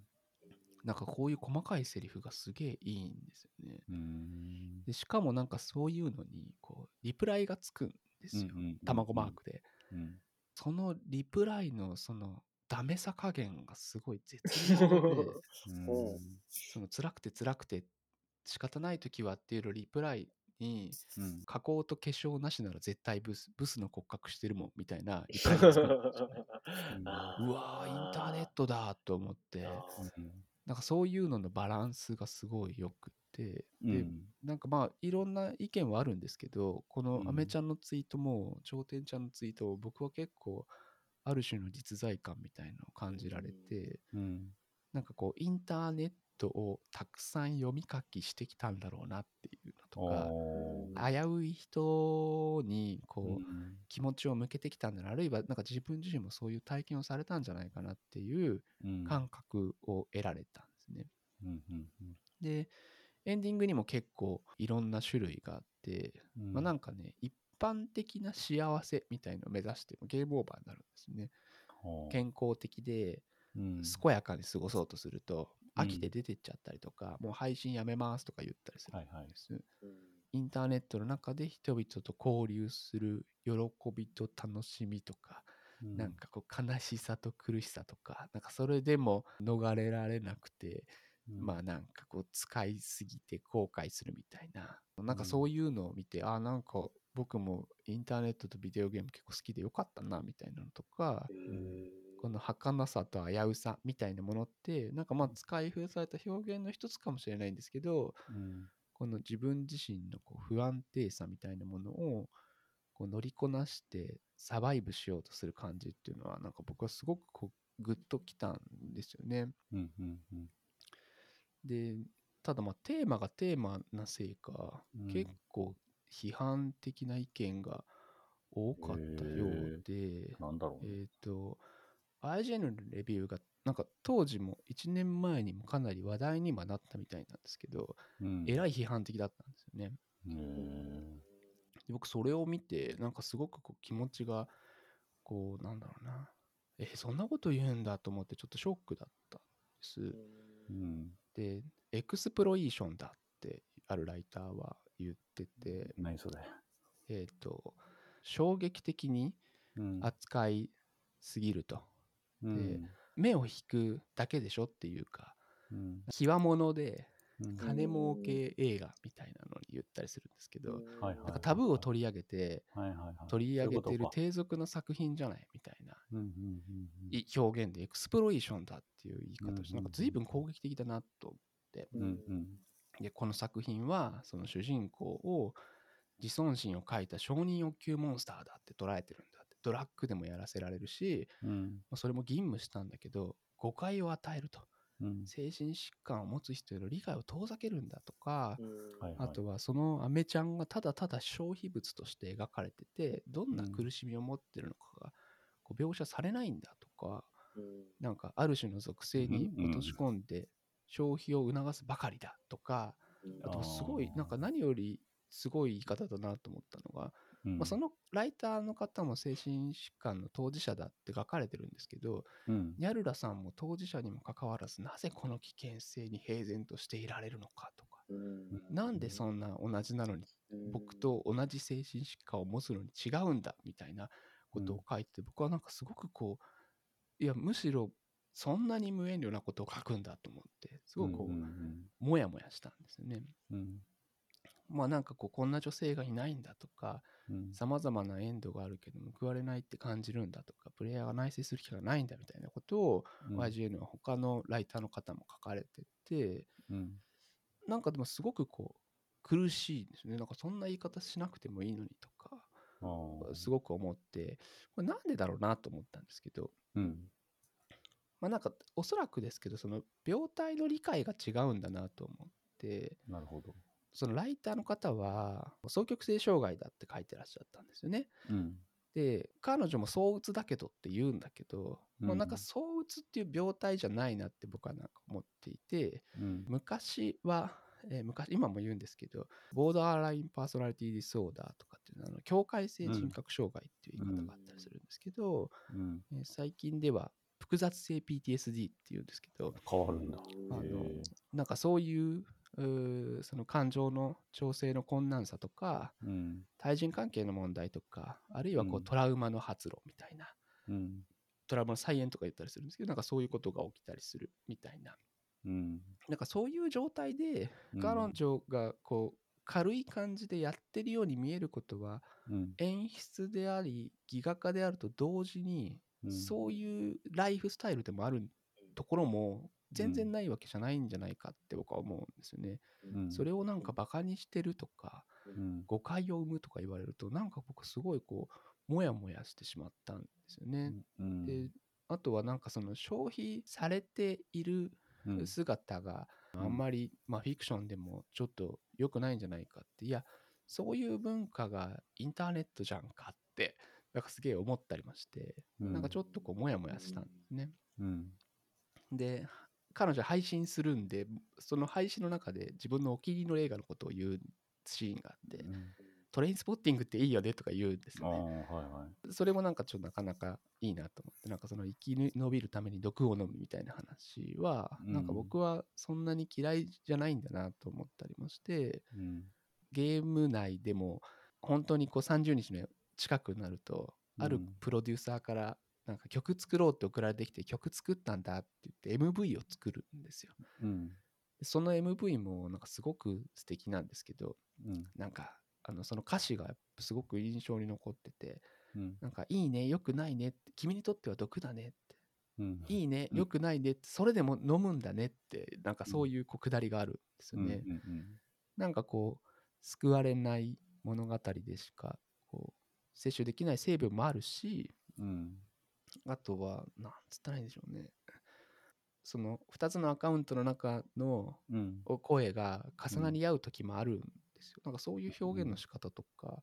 なんかこういう細かいセリフがすげえいいんですよね。うん。でしかもなんかそういうのにこうリプライがつくんですよ。うんうんうん卵マークで。うん。そのリプライのそのダメさ加減がすごい絶妙で、おうその辛くて辛くて仕方ない時はっていうリプライにうん。加工と化粧なしなら絶対ブス、ブスの骨格してるもんみたいなリプライがつくん うわーインターネットだと思って、なんかそういうののバランスがすごいよくて、で、うん。なんかまあいろんな意見はあるんですけどこのうんアメちゃんのツイートも頂点ちゃんのツイートを僕は結構ある種の実在感みたいなのを感じられて、うん。なんかこうインターネットをたくさん読み書きしてきたんだろうなっていうのとか危うい人にこう、うん。気持ちを向けてきたんだなあるいはなんか自分自身もそういう体験をされたんじゃないかなっていううん。感覚を得られたんですね。うんうんでエンディングにも結構いろんんな種類があって、うん。まあ、なんかね一般的な幸せみたいのを目指してゲームオーバーになるんですね。はあ健康的でうん。健やかに過ごそうとすると、うん。飽きて出てっちゃったりとか、もう配信やめますとか言ったりするんはいはい。です。インターネットの中で人々と交流する喜びと楽しみとか、うん。なんかこう悲しさと苦しさとか、なんかそれでも逃れられなくて、うん。まあなんかこう使いすぎて後悔するみたいな、なんかそういうのを見て、あなんか僕もインターネットとビデオゲーム結構好きでよかったなみたいなのとか、この儚さと危うさみたいなものって、なんかまあ使い古された表現の一つかもしれないんですけど、うん。この自分自身のこう不安定さみたいなものをこう乗りこなしてサバイブしようとする感じっていうのはなんか僕はすごくこうグッときたんですよね。うんうんうん。でただまあテーマがテーマなせいか、うん。結構批判的な意見が多かったようで、なんだろうね。えっ、と IGN のレビューがなんか当時も1年前にもかなり話題にはなったみたいなんですけど、うん。えらい批判的だったんですよね。で僕それを見てなんかすごくこう気持ちがこうなんだろうな。えそんなこと言うんだと思ってちょっとショックだったんです。うん。でエクスプロイーションだってあるライターは言ってて。何それ。えっ、と衝撃的にうん。扱いすぎると。うん。目を引くだけでしょっていうかうん。極物でうん。金儲け映画みたいなのに言ったりするんですけど、はいなんかタブーを取り上げて取り上げてる低俗な作品じゃないみたいな表現でエクスプロイーションだっていう言い方をして、なんか随分攻撃的だなと思って、でこの作品はその主人公を自尊心を書いた承認欲求モンスターだって捉えてるんだってドラッグでもやらせられるし、うん。まあそれも吟味したんだけど誤解を与えると。うん。精神疾患を持つ人への理解を遠ざけるんだとか、はいあとはそのアメちゃんがただただ消費物として描かれててどんなうん。苦しみを持ってるのかがこう描写されないんだとか、なんかある種の属性にうんうん。落とし込んで消費を促すばかりだとか、あとはすごいなんか何よりすごい言い方だなと思ったのが、うん。まあ、そのライターの方も精神疾患の当事者だって書かれてるんですけどうん。ニャルラさんも当事者にもかかわらずなぜこの危険性に平然としていられるのかとかなんでそんな同じなのに僕と同じ精神疾患を持つのに違うんだみたいなことを書いて、僕はなんかすごくこういやむしろそんなに無遠慮なことを書くんだと思ってすごくこう、もやもやしたんですよね。うん。まあなんかこうこんな女性がいないんだとかうん。さまざまなエンドがあるけど報われないって感じるんだとかプレイヤーが内省する機会がないんだみたいなことを、うん。YGN は他のライターの方も書かれててうん。なんかでもすごくこう苦しいんですね。なんかそんな言い方しなくてもいいのにとかすごく思ってこれなんでだろうなと思ったんですけどうん。まあなんかおそらくですけどその病態の理解が違うんだなと思ってなるほど。そのライターの方は双極性障害だって書いてらっしゃったんですよね。うん。で彼女も躁うつだけどって言うんだけど、もうなんか躁うつっていう病態じゃないなって僕はなんか思っていてうん。昔は、えー昔今も言うんですけどボーダーラインパーソナリティディソーダーとかっていうのはあの境界性人格障害っていう言い方があったりするんですけど、うん。えー最近では複雑性 PTSD っていうんですけど変わるんだ。あのなんかそういううーその感情の調整の困難さとかうん。対人関係の問題とかあるいはこううんトラウマの発露みたいな、うん。トラウマの再演とか言ったりするんですけどなんかそういうことが起きたりするみたいなうん。なんかそういう状態でうん彼女がこう軽い感じでやってるように見えることはうん。演出でありギガ化であると同時にうんそういうライフスタイルでもあるところも全然ないわけじゃないんじゃないかって僕は思うんですよね。うん。それをなんかバカにしてるとかうん。誤解を生むとか言われるとなんか僕すごいこうモヤモヤしてしまったんですよね。うん。であとはなんかその消費されているうん姿がうんあんまり、まあ、フィクションでもちょっと良くないんじゃないかっていやそういう文化がインターネットじゃんかってなんかすげえ思ったりまして、うんなんかちょっとこうモヤモヤしたんですね。うん。で彼女配信するんでその配信の中で自分のお気に入りの映画のことを言うシーンがあって、トレインスポッティングっていいよねとか言うんですああ、よはいね。はい。それもなんかちょっとなかなかいいなと思って、なんかその生き延びるために毒を飲むみたいな話は、うんなんか僕はそんなに嫌いじゃないんだなと思ったりもして、うん。ゲーム内でも本当にこう30日の近くなると、あるうんプロデューサーからなんか曲作ろうって送られてきて曲作ったんだって言って MV を作るんですよ。うん。でその MV もなんかすごく素敵なんですけど、うん。なんかあのその歌詞がすごく印象に残ってて、うん。なんかいいね、よくないねって、君にとっては毒だねって、うん。いいね、うんよくないねって、それでも飲むんだねって、なんかそういうこう下りがあるんですよね。うん。なんかこう、救われない物語でしか、こう、摂取できない成分もあるし、うん。あとは、なんつったらいいんでしょうね。その2つのアカウントの中の声が重なり合う時もあるんですよ。なんかそういう表現の仕方とか、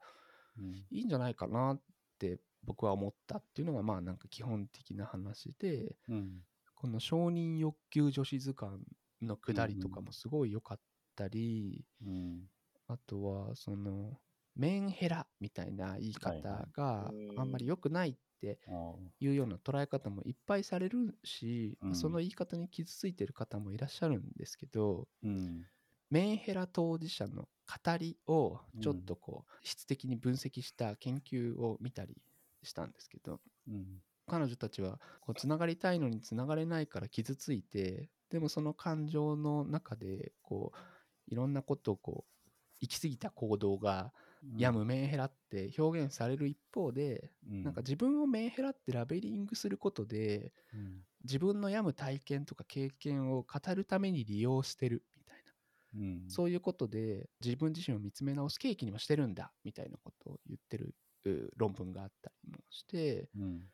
うん。いいんじゃないかなって僕は思ったっていうのがまあなんか基本的な話でうん。この承認欲求女子図鑑の下りとかもすごい良かったり、うん。あとはそのメンヘラみたいな言いはい方はいがうんあんまり良くないって。いうような捉え方もいっぱいされるし、うんその言い方に傷ついてる方もいらっしゃるんですけどうん。メンヘラ当事者の語りをちょっとこう質的に分析した研究を見たりしたんですけどうん。彼女たちはこうつながりたいのにつながれないから傷ついてでもその感情の中でこういろんなことをこう行き過ぎた行動が病むメンヘラって表現される一方で、うん。なんか自分をメンヘラってラベリングすることでうん。自分の病む体験とか経験を語るために利用してるみたいなうん。そういうことで自分自身を見つめ直す契機にもしてるんだみたいなことを言ってるう論文があったりもしてうん。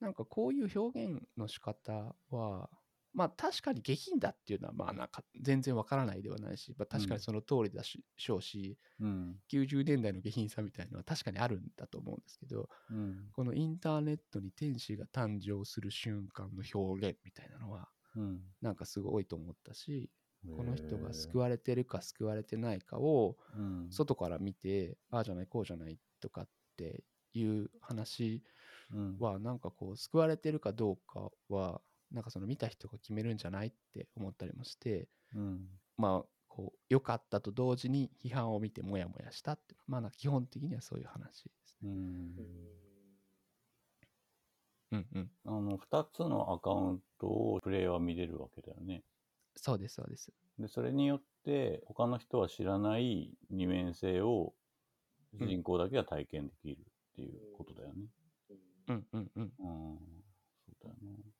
なんかこういう表現の仕方はまあ確かに下品だっていうのはまあなんか全然わからないではないし、まあ、確かにその通りだししょうし、うん。90年代の下品さみたいなのは確かにあるんだと思うんですけどうん。このインターネットに天使が誕生する瞬間の表現みたいなのはうん。なんかすごいと思ったしこの人が救わわれてるか救われてないかをうん。外から見てああじゃないこうじゃないとかっていう話うん。はなんかこう救われてるかどうかはなんかその見た人が決めるんじゃないって思ったりもしてうん。まあこう良かったと同時に批判を見てモヤモヤしたってまあ基本的にはそういう話ですね。うん。うんうん。あの、二つのアカウントをプレイヤーは見れるわけだよね。そうですそうです。で、それによって、他の人は知らない二面性を主人公だけが体験できるっていうことだよね。うんうんうん。うん。そうだよね。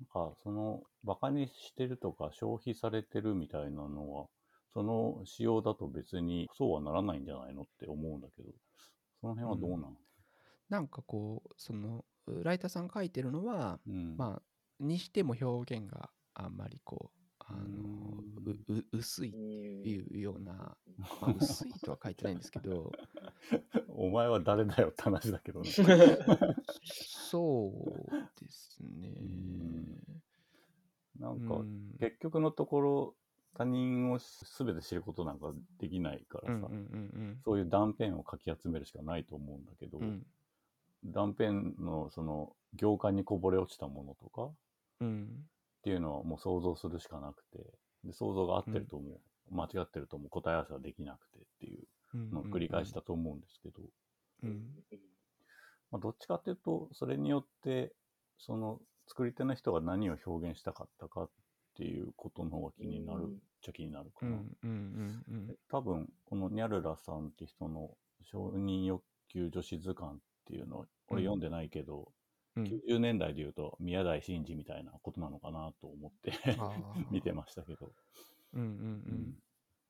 なんか、その、バカにしてるとか消費されてるみたいなのは、その仕様だと別にそうはならないんじゃないのって思うんだけど、その辺はどうなのなんかこう、その、ライターさん書いてるのは、うん。まあ、にしても表現があんまりこう、あの、ううう薄いうんっていうような、まあ、薄いとは書いてないんですけど、お前は誰だよって話だけどね。そうですね。なんか、うん。結局のところ、他人を全て知ることなんかできないからさ、うんうんうんそういう断片をかき集めるしかないと思うんだけど、うん。うん断片のその行間にこぼれ落ちたものとかっうん。ていうのはもう想像するしかなくて、で想像が合ってると思う、間違ってるとも答え合わせはできなくてっていううん。のを繰り返しだと思うんですけど、うん。まあ、どっちかっていうと、それによって、その作り手の人が何を表現したかったかっていうことの方が気になるっちゃ気になるかな。うん。うん。うん。うん。多分、このニャルラさんって人の承認欲求女子図鑑っていうのは、俺読んでないけど、うん90年代で言うと宮台真司みたいなことなのかなと思って 見てましたけど、うんうんうん。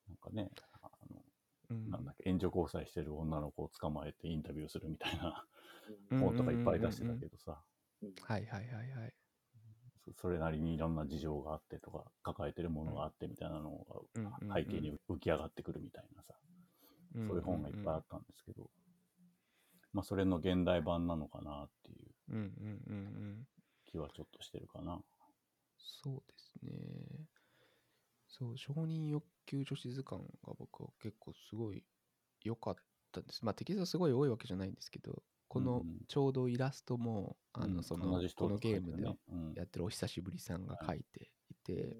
なんかね、あのうん。うんなんだっけ、援助交際してる女の子を捕まえてインタビューするみたいなうん本とかいっぱい出してたけどさ、はいはいはいはい。そそれなりにいろんな事情があってとか、抱えてるものがあってみたいなのが背景に浮き上がってくるみたいなさ、そういう本がいっぱいあったんですけど、まあそれの現代版なのかなっていう。気はちょっとしてるかな。そうですね。そう、承認欲求女子図鑑が僕は結構すごい良かったです。まあ、テキストすごい多いわけじゃないんですけど、このちょうどイラストも、あうんの、その、このゲームでやってるお久しぶりさんが書いていて、うん。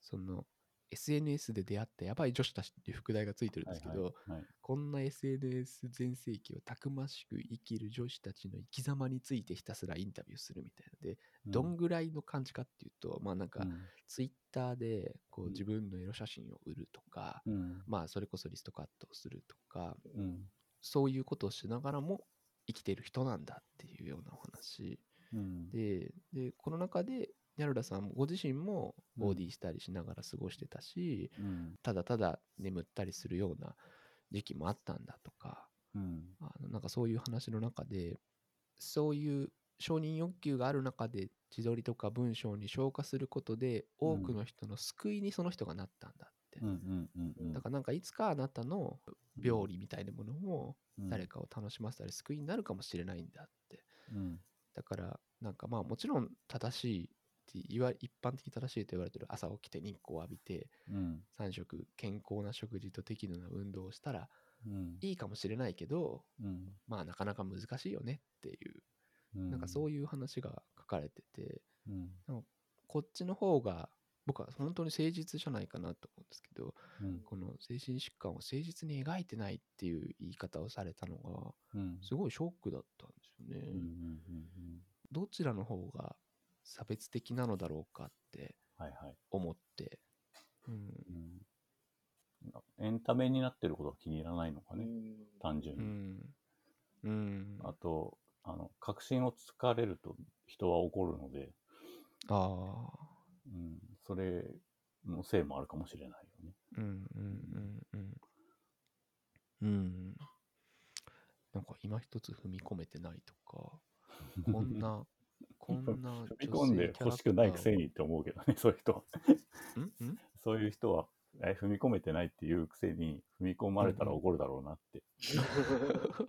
その、SNS で出会ったやばい女子たちっていう副題がついてるんですけど、はいはいはい。こんな SNS 全盛期をたくましく生きる女子たちの生き様についてひたすらインタビューするみたいな。ので、どんぐらいの感じかっていうと、まあなんか、うん。ツイッターでこううん。自分のエロ写真を売るとか、うん。まあそれこそリストカットをするとか、うん。そういうことをしながらも生きてる人なんだっていうようなお話。うん。で、で、この中でニャルラさんご自身もうん。ボディしたりしながら過ごしてたし、うん。ただただ眠ったりするような時期もあったんだとか、うん。あのなんかそういう話の中で、そういう承認欲求がある中で自撮りとか文章に消化することで多くの人の救いにその人がなったんだって。だからなんかいつかあなたの病理みたいなものもうん。誰かを楽しませたり救いになるかもしれないんだって。うん。だからなんかまあもちろん正しいって言わ一般的に正しいと言われてる。朝起きて日光を浴びてうん。3食健康な食事と適度な運動をしたらうん。いいかもしれないけどうん。まあなかなか難しいよねっていううん。なんかそういう話が書かれててうん。こっちの方が僕は本当に誠実じゃないかなと思うんですけどうん。この精神疾患を誠実に描いてないっていう言い方をされたのがうん。すごいショックだったんですよね。どちらの方が差別的なのだろうかってはいはい。思って、うん、うん。エンタメになってることが気に入らないのかね、単純に。うん、うん、あと、あの、確信をつかれると人は怒るので、ああ、うん、それのせいもあるかもしれないよね。うん、うん、うん、うん。うん。なんか今一つ踏み込めてないとか、こんな、こんな踏み込んで欲しくないくせにって思うけどね、そういう人は。そういう人は、え踏み込めてないっていうくせに、踏み込まれたら怒るだろうなって。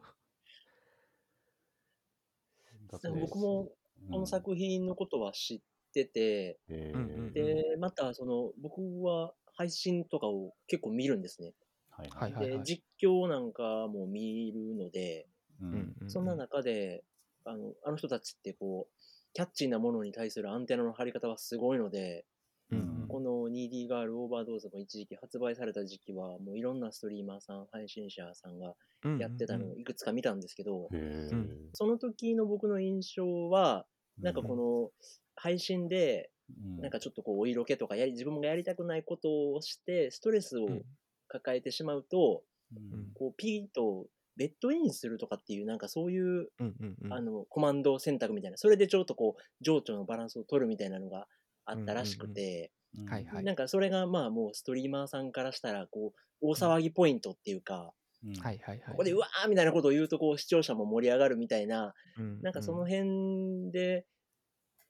僕もこの作品のことは知ってて、うんで、また、その、僕は配信とかを結構見るんですね。はいはい。はいで、実況なんかも見るので、うん。そんな中で、あの、あの人たちってこう、キャッチーなものに対するアンテナの張り方はすごいので、うん、うん。この 2D ガールオーバードーズも一時期発売された時期は、もういろんなストリーマーさん、配信者さんがうん、やってたのをいくつか見たんですけど、へー。うんその時の僕の印象は、なんかこの配信で、うん。なんかちょっとこうお色気とかやり、自分がやりたくないことをして、ストレスをうん。抱えてしまうと、うん。こうピーッとベッドインするとかっていう、なんかそういう、うんうんうん。あの、コマンド選択みたいな、それでちょっとこう、情緒のバランスを取るみたいなのがあったらしくて、うんはいはい。なんかそれがまあもうストリーマーさんからしたら、こう、大騒ぎポイントっていうか、うん。はいはいはい。ここでうわーみたいなことを言うと、こう、視聴者も盛り上がるみたいな、うん。なんかその辺で、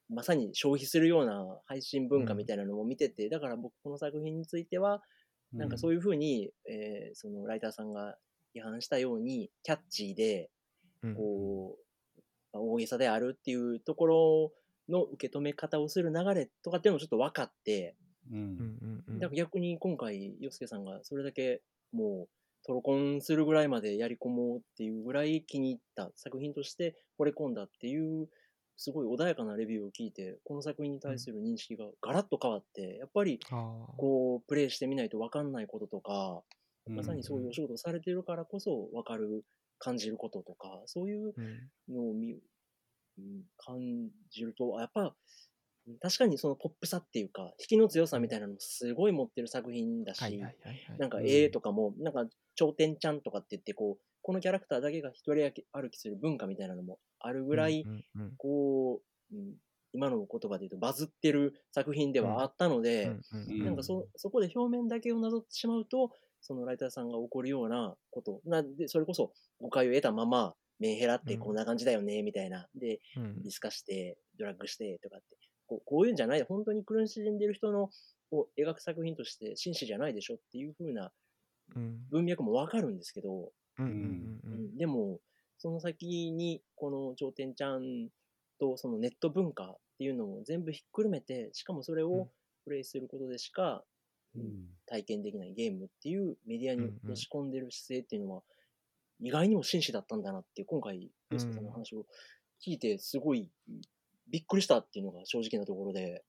まさに消費するような配信文化みたいなのも見てて、だから僕この作品については、なんかそういうふうに、えーそのライターさんが批判したように、キャッチーで、うんこう、まあ大げさであるっていうところの受け止め方をする流れとかっていうのもちょっと分かって、うん。だから逆に今回、洋介さんがそれだけもう、トロコンするぐらいまでやり込もうっていうぐらい気に入った作品として惚れ込んだっていう、すごい穏やかなレビューを聞いて、この作品に対する認識がガラッと変わって、やっぱりこう、プレイしてみないと分かんないこととか、うんまさにそういうお仕事をされてるからこそ分かる、感じることとか、そういううん。のを見、うん感じると、あやっぱ、うん確かにそのポップさっていうか、引きの強さみたいなのもすごい持ってる作品だし、はいはいはいはい。なんかうん。絵とかも、なんか頂点ちゃんとかって言って、こう、このキャラクターだけが一人歩きする文化みたいなのもあるぐらい、うんうんうん。こう、うん今の言葉で言うとバズってる作品ではあったので、うんうんうん。なんかそ、そこで表面だけをなぞってしまうと、そのライターさんが怒るようなこと、なんで、それこそ誤解を得たまま、メンヘラってこんな感じだよね、みたいな。で、うん。リス化して、ドラッグしてとかって、こうこういうんじゃない、本当に苦しんでる人のを描く作品として真摯じゃないでしょっていう風なうん。文脈もわかるんですけど、でも、その先に、この頂点ちゃんとそのネット文化っていうのを全部ひっくるめて、しかもそれうん。をプレイすることでしかうん体験できないゲームっていうメディアに押し込んでる姿勢っていうのは、意外にも真摯だったんだなっていう、今回、うん洋介さんの話を聞いて、すごいびっくりしたっていうのが正直なところで、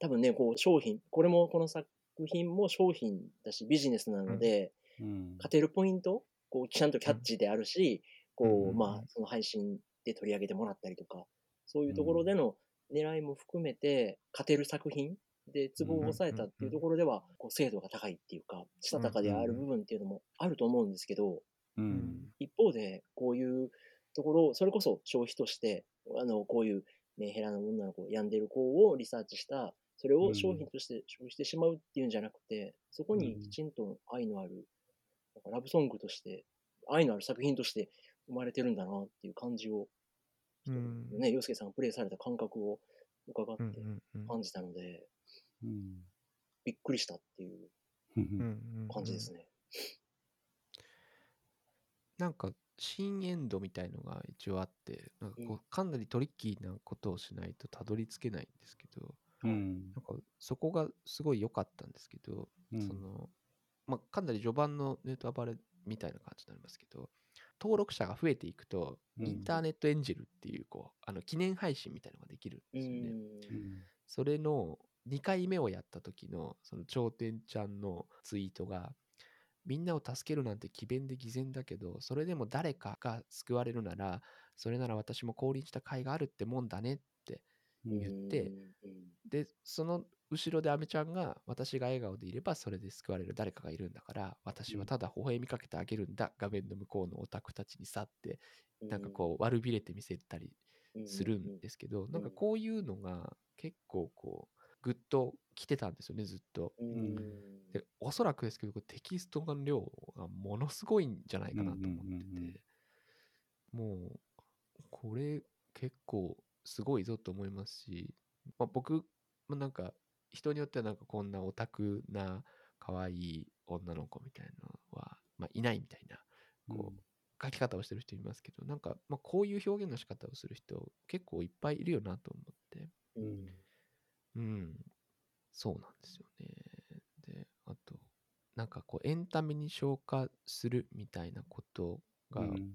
多分ね、こう商品、これもこの作品も商品だしビジネスなので、うん。勝てるポイント、こうちゃんとキャッチであるし、こう、まあ、その配信で取り上げてもらったりとか、そういうところでの狙いも含めて、勝てる作品で、ツボを抑えたっていうところでは、こう精度が高いっていうか、したたかである部分っていうのもあると思うんですけど、ううん。ん一方で、こういうところを、それこそ消費として、あの、こういうメンヘラな女の子、病んでる子をリサーチした、それを商品として消費してしまうっていうんじゃなくて、そこにきちんと愛のある、なんかラブソングとして、愛のある作品として生まれてるんだなっていう感じを、うん。ね、洋介さんがプレイされた感覚を伺って感じたので、うん。びっくりしたっていう。感じですね。なんか新エンドみたいのが一応あってなんかこうかなりトリッキーなことをしないとたどり着けないんですけどうん。なんかそこがすごい良かったんですけど、うん。そのまあ、かなり序盤のネタバレみたいな感じになりますけど登録者が増えていくと、うん。インターネットエンジェルっていうこうあの記念配信みたいなのができるんうですよね。ん。それの2回目をやった時のその頂点ちゃんのツイートがみんなを助けるなんて詭弁で偽善だけどそれでも誰かが救われるならそれなら私も降臨した甲斐があるってもんだねってうん言ってうんでその後ろでアメちゃんが私が笑顔でいればそれで救われる誰かがいるんだから私はただ微笑みかけてあげるんだ画面の向こうのオタクたちに去ってなんかこう悪びれて見せたりうんするんですけど、なんかうんこういうのが結構こうグッと来てたんですよねずっと。でおそらくですけどテキストの量がものすごいんじゃないかなと思ってて、もうこれ結構すごいぞと思いますし、まあ、僕もなんか人によってはなんかこんなオタクな可愛い女の子みたいなのは、まあ、いないみたいなこう、書き方をしてる人いますけどなんか、まあ、こういう表現の仕方をする人結構いっぱいいるよなと思って。うんうん。そうなんですよね。であとなんかこうエンタメに消化するみたいなことがうん。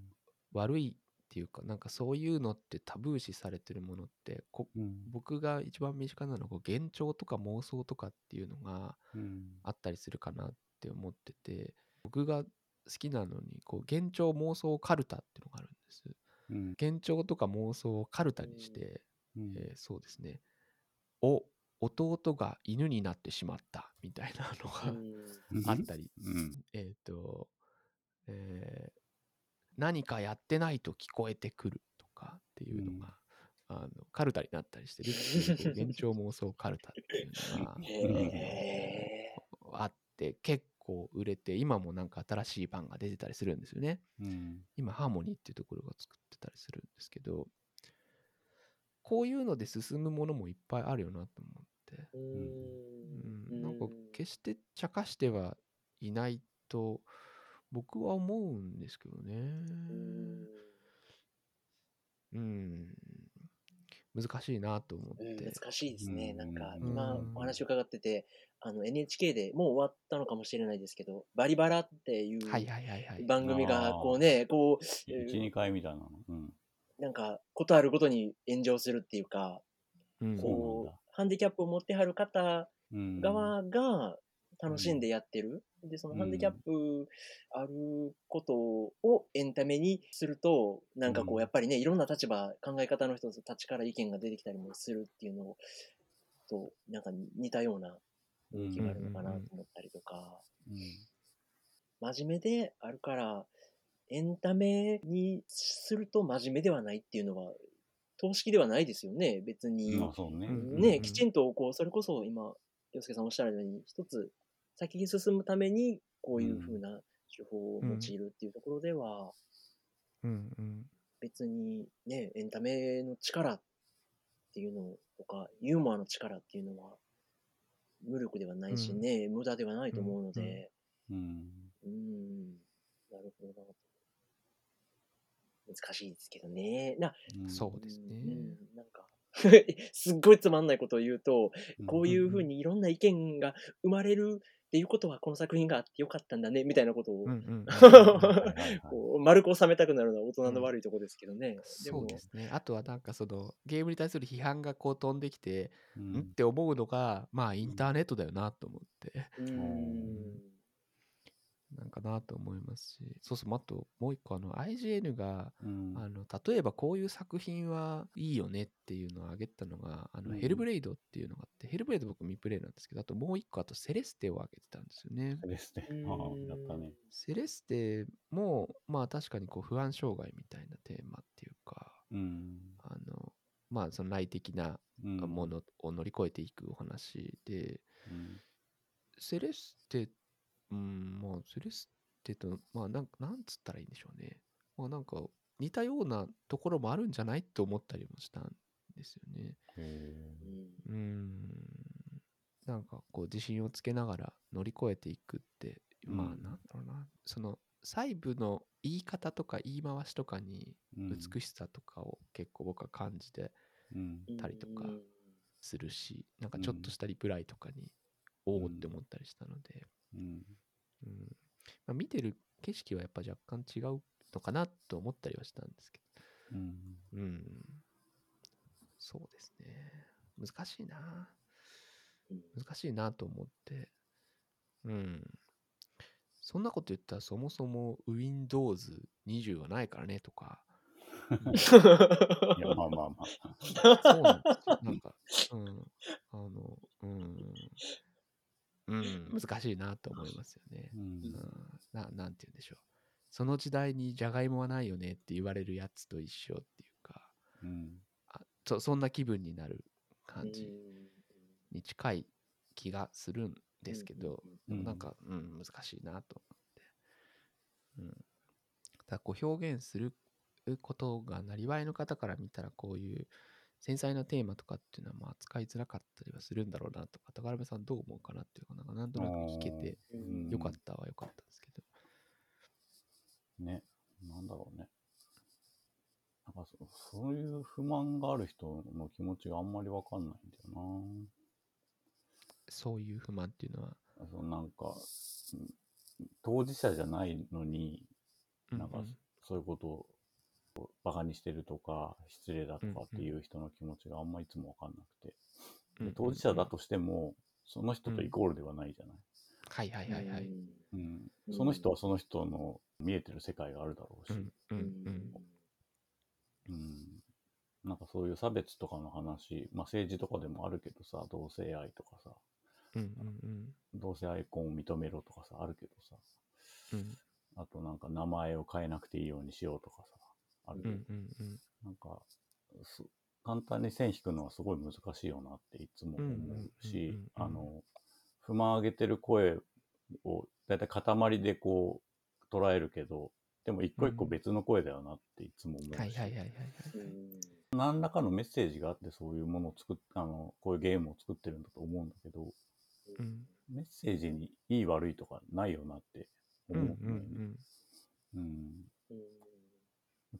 悪いっていうか、なんかそういうのってタブー視されてるものってこうん。僕が一番身近なのは幻聴とか妄想とかっていうのがうん。あったりするかなって思ってて僕が好きなのにこう幻聴妄想カルタっていうのがあるんです。うん。幻聴とか妄想をカルタにして、うん。えーそうですねお弟が犬になってしまったみたいなのが、うん。あったり、うん。えっ、と、え何かやってないと聞こえてくるとかっていうのが、あのカルタになったりしてるっていうこう幻聴妄想カルタっていうのがへあって結構売れて今もなんか新しい版が出てたりするんですよね。うん。今ハーモニーっていうところが作ってたりするんですけどこういうので進むものもいっぱいあるよなと思って、ーううんんなんか決して茶化してはいないと僕は思うんですけどね。うんうん難しいなと思っうんて。難しいですね。なんかうん今お話伺ってて、あの NHK でもう終わったのかもしれないですけど、バリバラっていうはいはいはいはい。番組がこうね、こう、1、2回みたいなの。うん。なんかことあるごとに炎上するっていうか、こうだ、ハンディキャップを持ってはる方うん。側が楽しんでやってる。で、そのハンディキャップあることをエンタメにすると、なんかこうやっぱりね、いろんな立場、考え方の人たちから意見が出てきたりもするっていうのと、なんか似たような動きがあるのかなと思ったりとか、うん。真面目であるから、エンタメにすると真面目ではないっていうのは、等式ではないですよね、別に。まあそうね。うんね、きちんと、こう、それこそ今、洋介さんおっしゃるように、一つ先に進むために、こういうふうな手法を用いるっていうところでは、うんうん別にね、エンタメの力っていうのとか、ユーモアの力っていうのは、無力ではないしね、無駄ではないと思うので、うん。うん、なるほどなと。難しいですけどね。な、うんそうですね。うん、なんか、すっごいつまんないことを言うと、こういうふうにいろんな意見が生まれるっていうことは、この作品があってよかったんだね、みたいなことを、丸く収めたくなるのは大人の悪いとこですけどね。でもそうですね。あとはなんかそのゲームに対する批判がこう飛んできて、うんんって思うのが、まあインターネットだよなと思って、うーん。なんかなと思いますし、そうそう、あともう一個あの IGN が、うんあの例えばこういう作品はいいよねっていうのを挙げたのが、あのうんヘルブレイドっていうのがあって、ヘルブレイド僕未プレイなんですけど、あともう一個あとセレステを挙げてたんですよね。ですね。うんああ、やったね。セレステも、まあ確かにこう不安障害みたいなテーマっていうか、うん。あの、まあその内的なうんものを乗り越えていくお話で、うんセレステ、うん、まあセレステと、まあなんなんつったらいいんでしょうね。まあなんか似たようなところもあるんじゃないって思ったりもしたんですよね。へうんうん。なんかこう自信をつけながら乗り越えていくって、まあうんなんだろうな、その細部の言い方とか言い回しとかにー美しさとかを結構僕は感じてうん。たりとかうん。するし、なんかちょっとしたリプライとかに、おおって思ったりしたので、うんうんまあ、見てる景色はやっぱ若干違うのかなと思ったりはしたんですけうんど、うん、そうですね。難しいな。うん難しいなと思って、うん。そんなこと言ったらそもそも Windows20 はないからねとか、いや、まあまあまあ。そうなんですよ。なんか、うん。あの、うん。うん、難しいなと思いますよね。うんうん、ななんて言うんでしょう。その時代にじゃがいもはないよねって言われるやつと一緒っていうか、うんあそそんな気分になる感じうんに近い気がするんですけど、うんなんか、うん、難しいなと思って。うん。だからこう表現することがなりわいの方から見たらこういう繊細なテーマとかっていうのはまあ扱いづらかったりはするんだろうなとか、高鍋さんどう思うかなっていうか、なんかなんとなく聞けてうんよかったはよかったんですけど。ね、なんだろうね。なんかそそういう不満がある人の気持ちがあんまりわかんないんだよそういう不満っていうのは、な。そのなんか、うん当事者じゃないのに、なんかそういうことをバカにしてるとか、失礼だとかっていう人の気持ちがあんまいつもわかんなくて。で当事者だとしても、その人とイコールではないじゃない？はいはいはいはい。うん。うん。その人はその人の見えてる世界があるだろうし、うんうんうん。うん。なんかそういう差別とかの話、まあ政治とかでもあるけどさ、同性愛とかさ、うんうん。同性愛婚を認めろとかさ、あるけどさ、うん。あとなんか名前を変えなくていいようにしようとかさ、ある。けど、うんうんうん。なんか、す簡単に線引くのはすごい難しいよなっていつも思うしうんうんうんうんうん、あの、不満上げてる声をだいたい塊でこう捉えるけど、でも一個一個別の声だよなっていつも思うし、はいはいはいはいはい。うん何らかのメッセージがあってそういうものを作っあの、こういうゲームを作ってるんだと思うんだけど、うんメッセージにいい悪いとかないよなってうんうん思ううん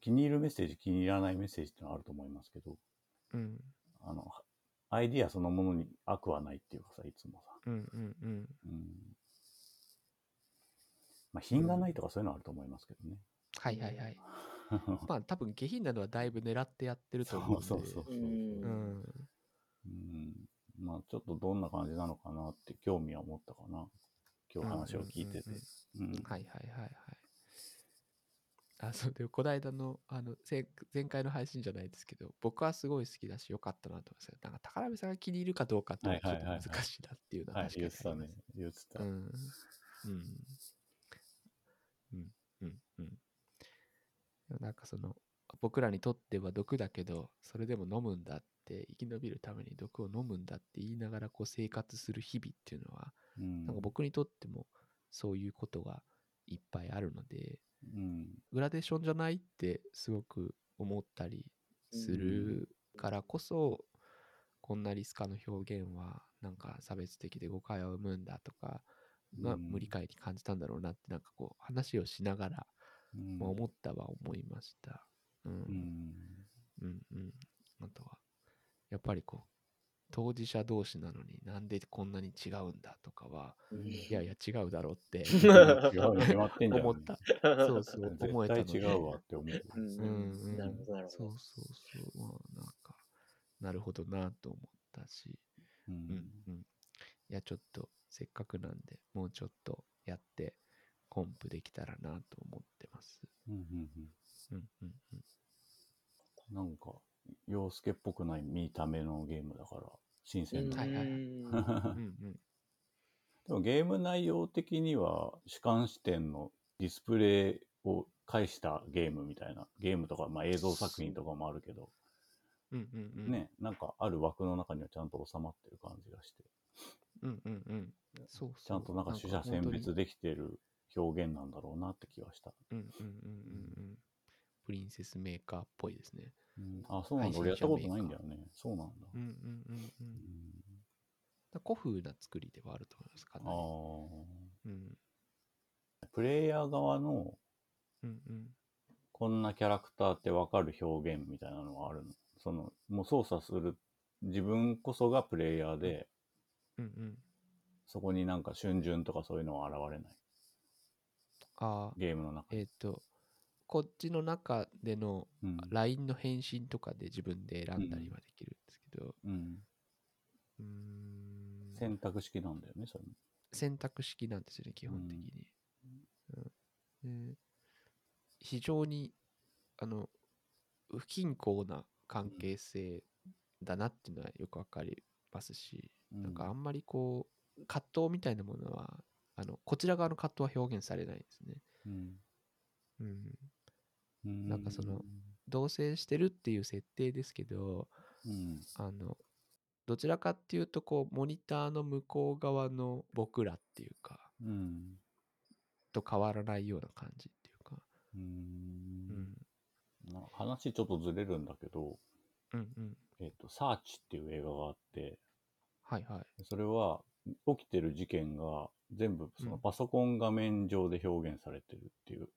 気に入るメッセージ、気に入らないメッセージってのはあると思いますけど、うんうんあの、アイディアそのものに悪はないっていうかさ、いつもさ。うんうんうんうん。まあ、品がないとかそういうのはあると思いますけどね。はいはいはい。まあ多分下品なのはだいぶ狙ってやってると思うんで。そうそうそううんうん。うん。まあ、ちょっとどんな感じなのかなって興味は持ったかな。今日話を聞いてて。うんはいはいはいはい。あ、そうで、この間の、あの、前前回の配信じゃないですけど、僕はすごい好きだし、良かったなと思いますなんか宝部さんが気に入るかどうかっていうのはちょっと難しいなっていうのははい、確かに言ってたね。言ってた。うん。うん。うん。うん。うん。なんかその、僕らにとっては毒だけど、それでも飲むんだって、生き延びるために毒を飲むんだって言いながらこう生活する日々っていうのは、うんなんか僕にとってもそういうことがいっぱいあるので、うん。グラデーションじゃないってすごく思ったりするからこそ、こんなリスカの表現はなんか差別的で誤解を生むんだとか、まあうん無理解に感じたんだろうなってなんかこう話をしながら、うんまあ、思ったは思いました。うん。ううんん。うん。あとは、やっぱりこう、当事者同士なのになんでこんなに違うんだとかは、いやいや違うだろう って。思った。そうそう、思えたの違うわって思う。うんうんうん、なるほどなるほどそうそうそう。まあ、なんか、なるほどなと思ったし、ううんん。うん。いや、ちょっと、せっかくなんで、もうちょっとやって、コンプできたらなと思ってます。うんうんうんうんうんうん。なんか、洋介っぽくない見た目のゲームだから、新鮮だ。はいはいはいうん。でもゲーム内容的には、主観視点のディスプレイを介したゲームみたいな、ゲームとか、まあ映像作品とかもあるけど、うんうんうん。ね、なんかある枠の中にはちゃんと収まってる感じがして、うんうんうん。そうそう。ちゃんとなんか取捨選別できてる表現なんだろうなって気がした。うんうんうんうんうん。プリンセスメーカーっぽいですね。うん、あ、そうなんだ。俺やったことないんだよね。そうなんだ。うんうんうんうん。うんだ古風な作りではあると思いますかね。あうんあ。プレイヤー側のうんうん。こんなキャラクターってわかる表現みたいなのはあるの？その、もう操作する自分こそがプレイヤーで、うんうん。そこになんか春巡とかそういうのは現れない？ああ、ゲームの中で。えっ、と、こっちの中でのうん。LINE の返信とかで自分で選んだりはできるんですけど、うん。うーん選択式なんだよね、それも。選択式なんですよね、基本的に。うんで非常にあの不均衡な関係性だなっていうのはよくわかりますし、うんなんかあんまりこう葛藤みたいなものはあのこちら側の葛藤は表現されないですね。うん。うん、うんなんかその、同棲してるっていう設定ですけどうん。あのどちらかっていうとこうモニターの向こう側の僕らっていうかうん。と変わらないような感じっていうか、う。うん。話ちょっとずれるんだけど、うんうん。えっ、と、サーチっていう映画があって、はいはい。それは起きてる事件が全部そのうん。パソコン画面上で表現されてるっていう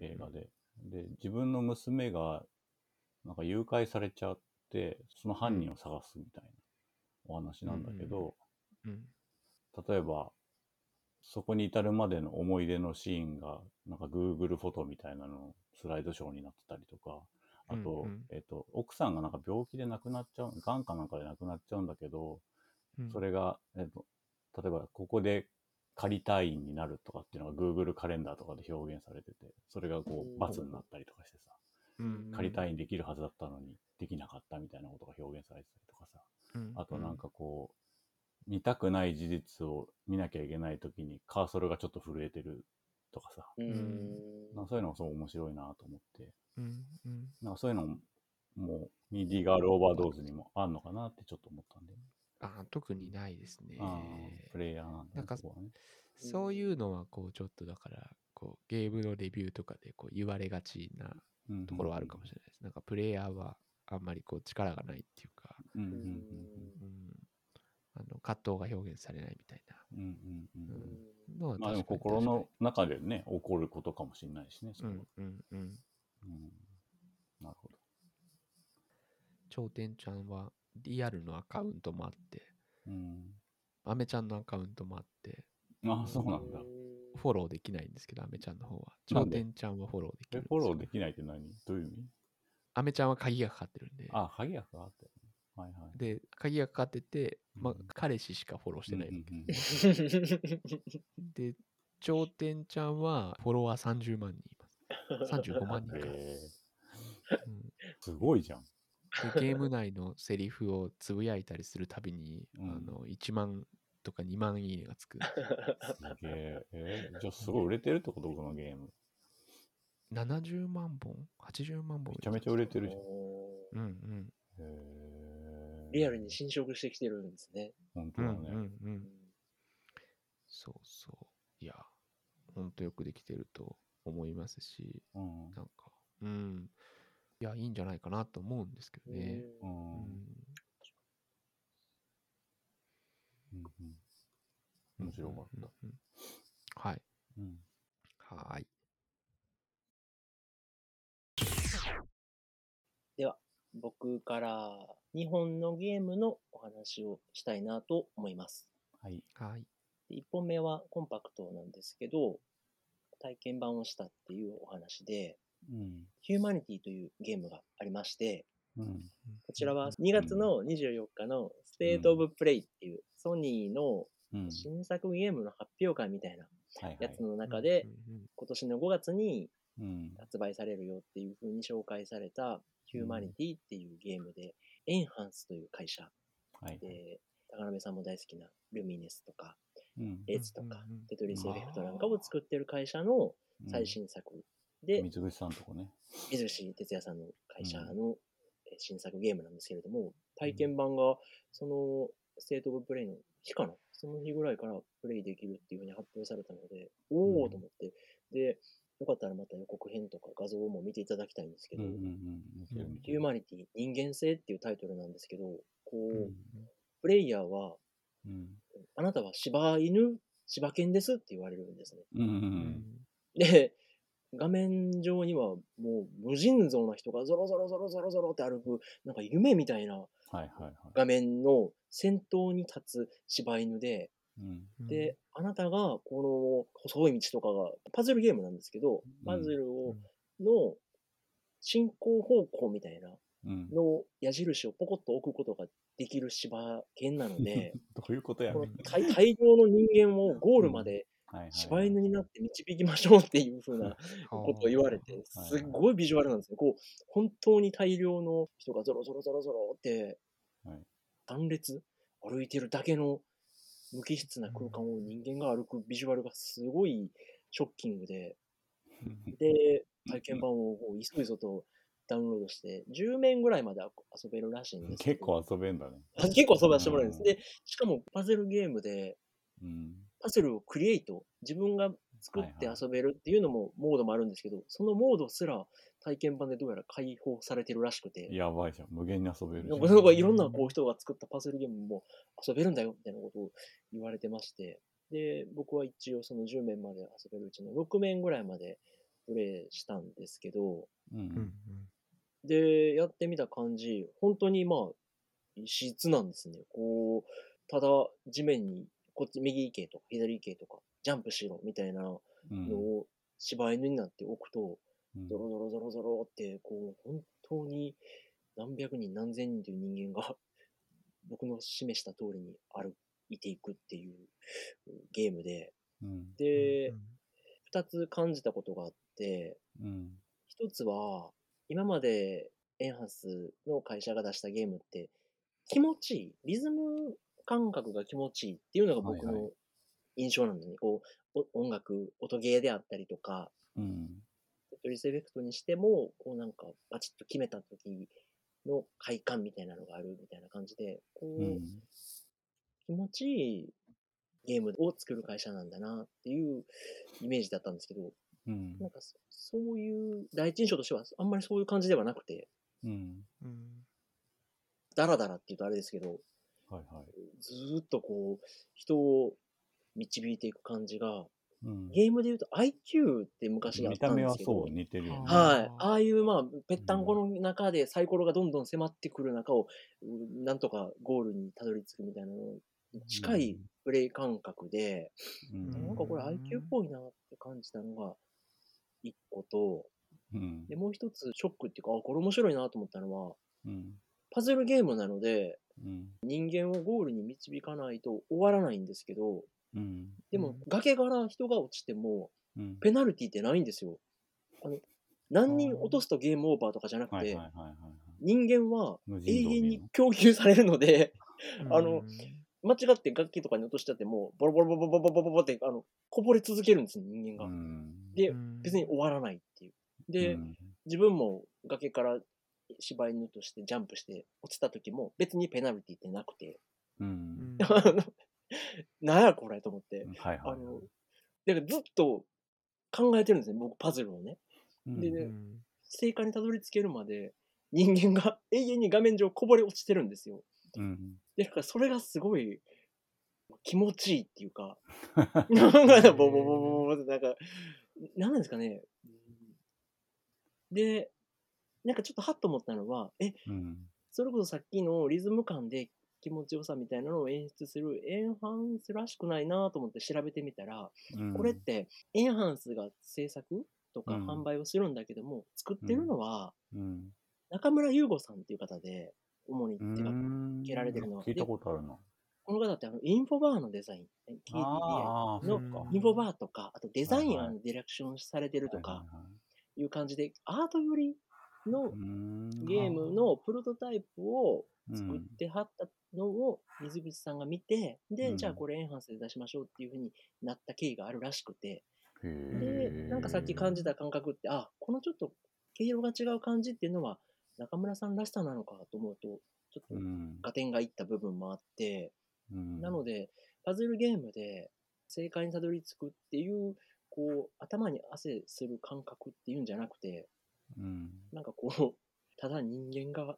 映画で、で、自分の娘がなんか誘拐されちゃって、その犯人を探すみたいなお話なんだけど、うん例えば、そこに至るまでの思い出のシーンが、なんか Google フォトみたいなのスライドショーになってたりとか、あと、うんうん。えっ、と、奥さんがなんか病気で亡くなっちゃう、癌かなんかで亡くなっちゃうんだけど、うん。それが、えっ、と、例えばここで仮退院になるとかっていうのが Google カレンダーとかで表現されてて、それがこう、罰になったりとかしてさ、うん仮退院できるはずだったのにできなかったみたいなことが表現されてたりとかさ、うんあとなんかこう、見たくない事実を見なきゃいけないときにカーソルがちょっと震えてるとかさ、うーん。なんかそういうのがすごい面白いなと思って、なんかそういうのも、ニーディーガールオーバードーズにもあるのかなってちょっと思ったんで、あ特にないですね。プレイヤーなんだ、ね、なんかそういうのは、こう、ちょっとだから、こう、ゲームのレビューとかでこう言われがちなうんところはあるかもしれないです。なんか、プレイヤーはあんまりこう、力がないっていうか、うんうんうんうん、あの葛藤が表現されないみたいうんうんうんうんなのはまあでも心の中でね、起こることかもしれないしね、そ。うんうんうん。うんなるほど。頂点ちゃんはリアルのアカウントもあって、うん。アメちゃんのアカウントもあって、ああ、そうなんだ。フォローできないんですけど、アメちゃんの方は。頂点ちゃんはフォローできえるんですフォロよーできないって何？どういう意味？アメちゃんは鍵がかかってるんで、あ、鍵がかかってる。はいはい。で、鍵がかかってて、まあうん、彼氏しかフォローしてないで、頂点ちゃんはフォロワー30万人います。35万人か。うんすごいじゃん。でゲーム内のセリフをつぶやいたりするたびに、うんあの1万とか2万いいねがつく。すげえ。えーじゃあすごい売れてるってこと？このゲーム。70万本 ?80 万本めちゃめちゃ売れてるじゃん。うんうん。へえリアルに侵食してきてるんですね。本当だね。うんうんうん。そうそう。いや、ほんとよくできてると思いますし、うんなんか、うん。いや、いいんじゃないかなと思うんですけどね。ううんんうんうん面白かった。うんうんはい。うんはーい。僕から日本のゲームのお話をしたいなと思います。はい。はい。1本目はコンパクトなんですけど、体験版をしたっていうお話で、うん。ヒューマニティというゲームがありまして、うん。こちらは2月の24日のステートオブプレイっていうソニーのうん。新作ゲームの発表会みたいな。やつの中で今年の5月にうん。発売されるよっていう風に紹介されたヒューマニティっていうゲームで、エンハンスという会社はい。で、高鍋さんも大好きなルミネスとか、うん。レッツとかテトリスエフェクトなんかを作ってる会社の最新作で、水口さんとこね。水口哲也さんの会社のえー新作ゲームなんですけれども、体験版がそのステートオブプレイの日かな？その日ぐらいからプレイできるっていうふうに発表されたので、おおと思って、で、よかったらまた予告編とか画像も見ていただきたいんですけど、ヒューマニティ人間性っていうタイトルなんですけど、こう、うんプレイヤーは、うん。あなたは柴犬、柴犬ですって言われるんですね。うんううん。ん。で、画面上にはもう無尽蔵な人がゾロゾロゾロゾロゾロって歩く、なんか夢みたいな。画面の先頭に立つ柴犬で、で、あなたがこの細い道とかが、パズルゲームなんですけど、パズルを、の進行方向みたいなうん。の矢印をポコッと置くことができる柴犬なので、どういうことやこのねん。大大量の人間をゴールまではいはい柴犬になって導きましょうっていう風なことを言われて、はいすっごいビジュアルなんですよ。こう、本当に大量の人がゾロゾロゾロゾロってはい、単列歩いてるだけの無機質な空間を人間が歩くビジュアルがすごいショッキングで、で、体験版をこう急いぞとダウンロードして、10面ぐらいまで遊べるらしいんですけ結ど構遊べんだね。あ 結構遊ばせてもらえるんです。うんで、しかもパズルゲームで、うん。パズルをクリエイト、自分が作って遊べるっていうのも、モードもあるんですけど、そのモードすら体験版でどうやら開放されてるらしくて、やばいじゃん。無限に遊べるじゃなんかなんかいろんなこう人が作ったパズルゲームも遊べるんだよみたいなことを言われてまして、で、僕は一応その10面まで遊べるうちの6面ぐらいまでプレイしたんですけど、ううんん。で、やってみた感じ、本当にまあ、異質なんですね。こう、ただ地面にこっち右行けとか左行けとか、ジャンプしろみたいなのうん。を柴犬になっておくと、うん。ゾロゾロゾロゾロって、こう、本当に何百人何千人という人間が 僕の示した通りに歩いていくっていうゲームで、うん。で、二つ感じたことがあって、うん。一つは、今までエンハンスの会社が出したゲームって、気持ちいい、リズム感覚が気持ちいいっていうのが僕の印象なんですね。こう、お音楽、音ゲーであったりとか、うん。テトリスエフェクトにしても、こうなんかバチッと決めた時の快感みたいなのがあるみたいな感じで、こう、うん。気持ちいいゲームを作る会社なんだなっていうイメージだったんですけど、うん。なんかそそういう第一印象としてはあんまりそういう感じではなくて、うん。うん。ダラダラって言うとあれですけど、はいはい。ずーっとこう、人を導いていく感じが、うん。ゲームで言うと IQ って昔あっ見た目はたんですけど、そう似てるよね。はい。あーああいう、まあ、ぺったんこの中でサイコロがどんどん迫ってくる中を、うなんとかゴールにたどり着くみたいなのに近いプレイ感覚で、うん。なんかこれ IQ っぽいなって感じたのが一個と、うん。で、もう一つショックっていうか、あ、これ面白いなと思ったのは、うん。パズルゲームなので、うん。人間をゴールに導かないと終わらないんですけど、うん。でも崖から人が落ちても、うん。ペナルティってないんですよ。あの、何人落とすとゲームオーバーとかじゃなくて。人間は無永遠に供給されるので、うんあの、間違って楽器とかに落としちゃっても、ボロボロボロボロボロボロボロって、あの、こぼれ続けるんですよ、人間が。うん。でう、ん別に終わらないっていう。で、うん自分も崖から柴犬としてジャンプして落ちた時も別にペナルティってなくて、う。う んなんやこれと思って。はいはい。あの、だからずっと考えてるんですね、僕パズルをね。うんでねうん正解にたどり着けるまで人間が 永遠に画面上こぼれ落ちてるんですよ。うん。で、だからそれがすごい気持ちいいっていうか、なんかボボボボボボってなんか、なんですかね。で、なんかちょっとハッと思ったのは、え、うん。それこそさっきのリズム感で気持ちよさみたいなのを演出するエンハンスらしくないなと思って調べてみたら、うんこれってエンハンスが制作とかうん販売をするんだけども、作ってるのはうん。中村優吾さんっていう方で、主に手がうんけられてるのは聞いたことあるな。この方ってあのインフォバーのデザイン、KDDI の。インフォバーとか、あとデザインディレクションされてるとかはいう感じで、アート寄りのゲームのプロトタイプを作っうんてはったのを水口さんが見て、で、うん。じゃあこれエンハンスで出しましょうっていうふうになった経緯があるらしくて、へで、ー。なんかさっき感じた感覚って、あ、このちょっと毛色が違う感じっていうのは中村さんらしさなのかと思うと、ちょっとうん。合点がいった部分もあって、うん。なので、パズルゲームで正解にたどり着くっていう、こう、頭に汗する感覚っていうんじゃなくて、うん。なんかこう、ただ人間が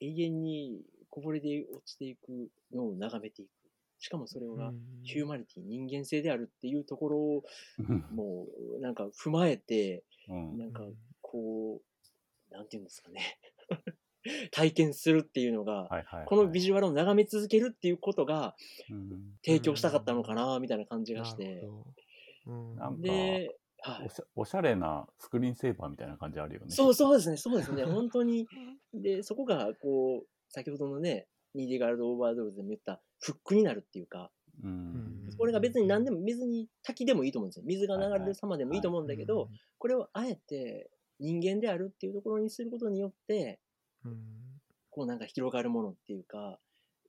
永遠にこぼれで落ちていくのを眺めていく。しかもそれがヒューマニティ、人間性であるっていうところを、もう、なんか踏まえて、うん。なんかこう、なんていうんですかね。体験するっていうのが、このビジュアルを眺め続けるっていうことがうん。提供したかったのかな、みたいな感じがして。で、はいお。しゃおしゃれなスクリーンセーバーみたいな感じあるよね。そうそうですね、そうですね。本当に。で、そこが、こう、先ほどのね、ニーディガールド・オーバードールズでも言ったフックになるっていうか、うんこれが別に何でも、水に滝でもいいと思うんですよ。水が流れる様でもいいと思うんだけど、これをあえて人間であるっていうところにすることによって、こうなんか広がるものっていうか、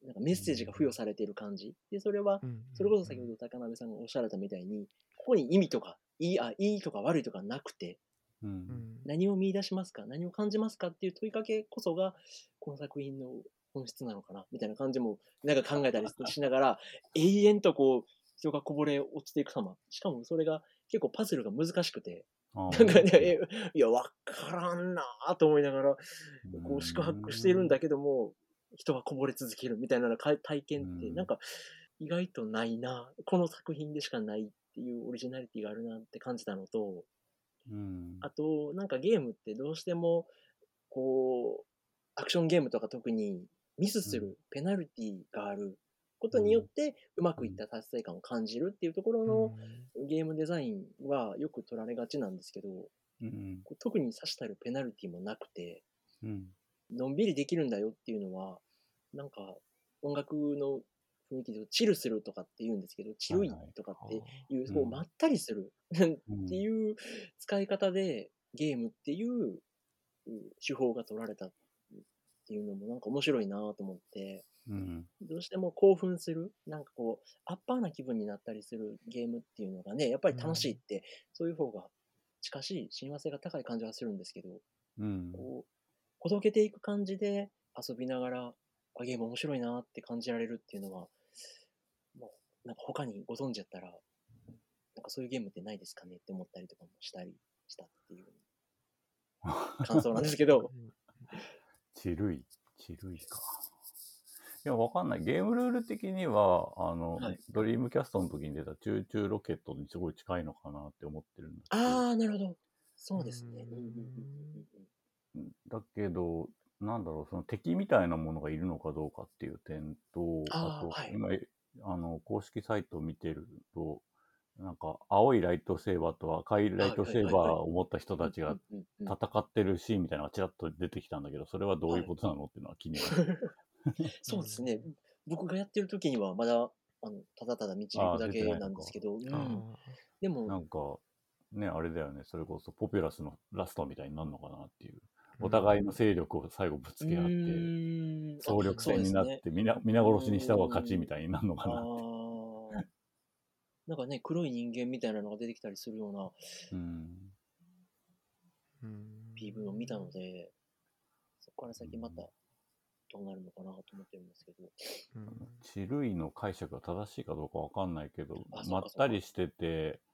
なんかメッセージが付与されている感じ。で、それは、それこそ先ほど高鍋さんがおっしゃられたみたいに、ここに意味とか、いい、あ、いいとか悪いとかなくて、うん。何を見出しますか？何を感じますか？っていう問いかけこそが、この作品の本質なのかな？みたいな感じも、なんか考えたりしながら、永遠とこう、人がこぼれ落ちていく様。しかもそれが結構パズルが難しくて、あなんかね、えいや、わからんなぁと思いながら、こう、宿泊しているんだけども、人がこぼれ続けるみたいなか体験って、うん。なんか、意外とないな。この作品でしかないっていうオリジナリティがあるなって感じたのと、うん。あと、なんかゲームってどうしても、こう、アクションゲームとか特にミスすうんるペナルティがあることによって、うまくいった達成感を感じるっていうところのゲームデザインはよく取られがちなんですけど、うん特に差したるペナルティもなくて、うん。のんびりできるんだよっていうのは、なんか音楽の雰囲気でチルするとかって言うんですけど、チルイとかっていう、うんこうまったりする。うんっていう使い方でゲームっていううん手法が取られたっていうのもなんか面白いなと思って、うん。どうしても興奮する、なんかこう、アッパーな気分になったりするゲームっていうのがね、やっぱり楽しいって、そういう方が近しい、親和性が高い感じがするんですけど、うん。こう、ほどけていく感じで遊びながら、あ、ゲーム面白いなって感じられるっていうのは、なんか他にご存知やったら、なんかそういうゲームってないですかねって思ったりとかもしたりしたっていう 感想なんですけど、ちるい。ちるいか。いや、わかんない。ゲームルール的には、あの、はいドリームキャストの時に出たチューチューロケットにすごい近いのかなって思ってるんだけど。あー、なるほど。そうですね。だけど、なんだろう、その敵みたいなものがいるのかどうかっていう点と、あと、はい今、えあの、公式サイトを見てると、なんか、青いライトセーバーと赤いライトセーバーを持った人たちが戦ってるシーンみたいなのがちらっと出てきたんだけど、それはどういうことなのっていうのは気になる。そうですね。僕がやってる時にはまだ、あの、ただただ導くだけなんですけど、うん。あでも、なんか、ね、あれだよね、それこそポピュラスのラストみたいになるのかなっていう。ーお互いの勢力を最後ぶつけ合って、ーん。総力戦になっあそうですね。て、皆皆殺しにした方が勝ちみたいになるのかなって。なんかね、黒い人間みたいなのが出てきたりするようなうん。うん PV を見たので、そこから先またどうなるのかなと思ってるんですけど。うん。地類の解釈が正しいかどうかわかんないけどまったりしてて、うん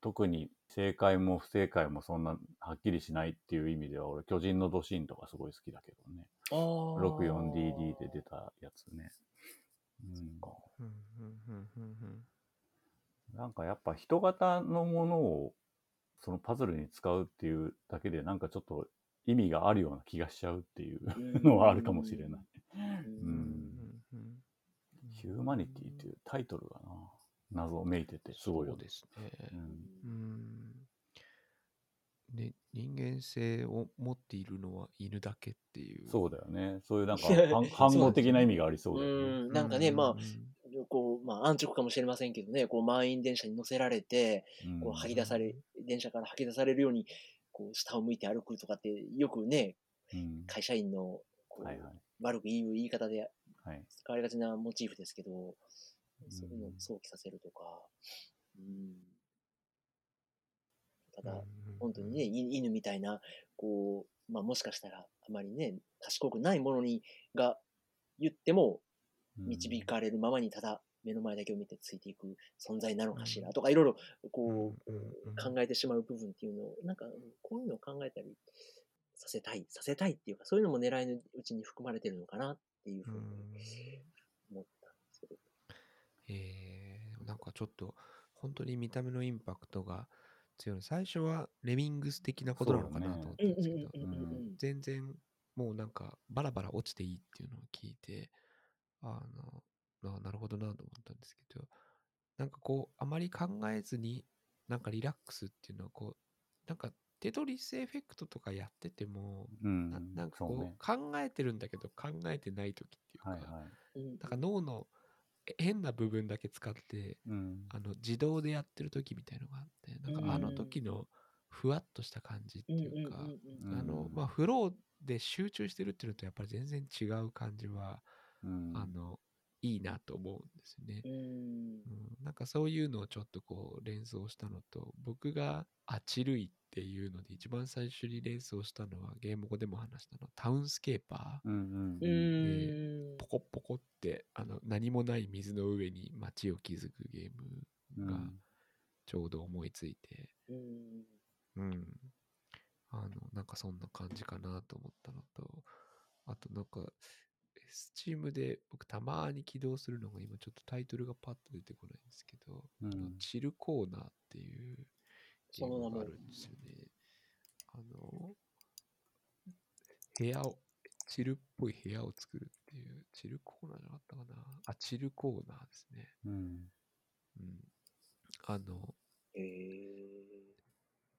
特に正解も不正解もそんなはっきりしないっていう意味では、俺、巨人のドシーンとかすごい好きだけどね。あー。64DD で出たやつね。うん、なんかやっぱ人型のものをそのパズルに使うっていうだけでなんかちょっと意味があるような気がしちゃうっていうのはあるかもしれない。ヒューマニティっていうタイトルがな、謎めいててすごいよね。そうですねう。んうんね、人間性を持っているのは犬だけっていう。そうだよね。そういうなんか反反語的な意味がありそうだよね。うん、なんかね、まあ、うんこう、まあ、安直かもしれませんけどね、こう、満員電車に乗せられて、うんこう、吐き出され、電車から吐き出されるように、こう、下を向いて歩くとかって、よくね、うん会社員の、こう、はいはい。悪く言う言い方ではい。使われがちなモチーフですけど、そういうのをうん想起させるとか、うん。ただ、うん本当にね、い犬みたいな、こう、まあもしかしたらあまりね、賢くないものに、が言っても導かれるままにただ目の前だけを見てついていく存在なのかしらとか、いろいろこう、考えてしまう部分っていうのを、なんか、うんこういうのを考えたりさせたい、させたいっていうか、そういうのも狙いのうちに含まれてるのかなっていうふうに思っ。えー、なんかちょっと本当に見た目のインパクトが強い。最初はレミングス的なことなのかなと思ったんですけど、うんうんうんうんうん全然もうなんかバラバラ落ちていいっていうのを聞いて、あの、あなるほどなと思ったんですけど、なんかこう、あまり考えずに、なんかリラックスっていうのはこう、なんかテトリスエフェクトとかやってても、うん。ななんかこうね。考えてるんだけど考えてない時っていうか、はいはい。うんなんか脳のえ変な部分だけ使って、うん。あの自動でやってる時みたいのがあって、なんかあの時のふわっとした感じっていうか、うん。あの、まあ、フローで集中してるっていうのとやっぱり全然違う感じは、うん。あの、いいなと思うんですよね。うんうん、なんかそういうのをちょっとこう連想したのと、僕があちるいっていうので一番最初に連想したのはゲーム語でも話したのはタウンスケーパー。ポコッポコってあの何もない水の上に街を築くゲームがうんちょうど思いついて、うんうん。あの、なんかそんな感じかなと思ったのと、あとなんか、Steam で僕たまに起動するのが今ちょっとタイトルがパッと出てこないんですけど、うんあのチルコーナーっていうゲームがあるんですよね。あの、部屋を、チルっぽい部屋を作るっていう、チルコーナーじゃなかったかな？あ、チルコーナーですね。うん。うん。あの、へー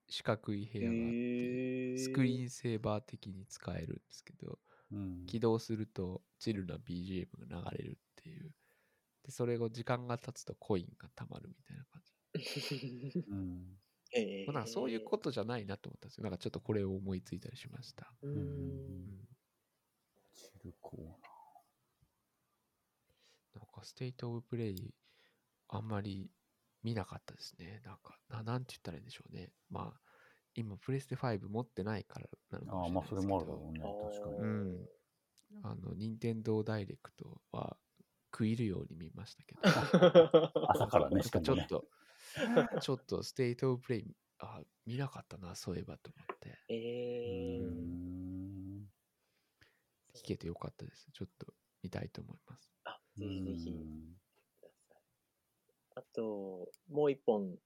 四角い部屋があって、スクリーンセーバー的に使えるんですけど、うん。起動するとチルな BGM が流れるっていう。で、それを時間が経つとコインが貯まるみたいな感じ。うん。へーまあなんかそういうことじゃないなと思ったんですよ。なんかちょっとこれを思いついたりしました。ううんうんん。チルコーナなんかステートオブプレイ、あんまり見なかったですね。なんか、ななんて言ったらいいんでしょうね。まあ、今、プレステ5持ってないからなのかああ、もしれないですけど。まあそれもあるだろうね。確かに。うん。あの、任天堂ダイレクトは食い入るように見ましたけど。朝からね、しかもね。かちょっと、ちょっとステートオブプレイ、あ、見なかったな、そういえばと思って。うえー、ーん聞けてよかったです。ちょっと見たいと思います。あ、ぜひぜひうーんください。あと、もう一本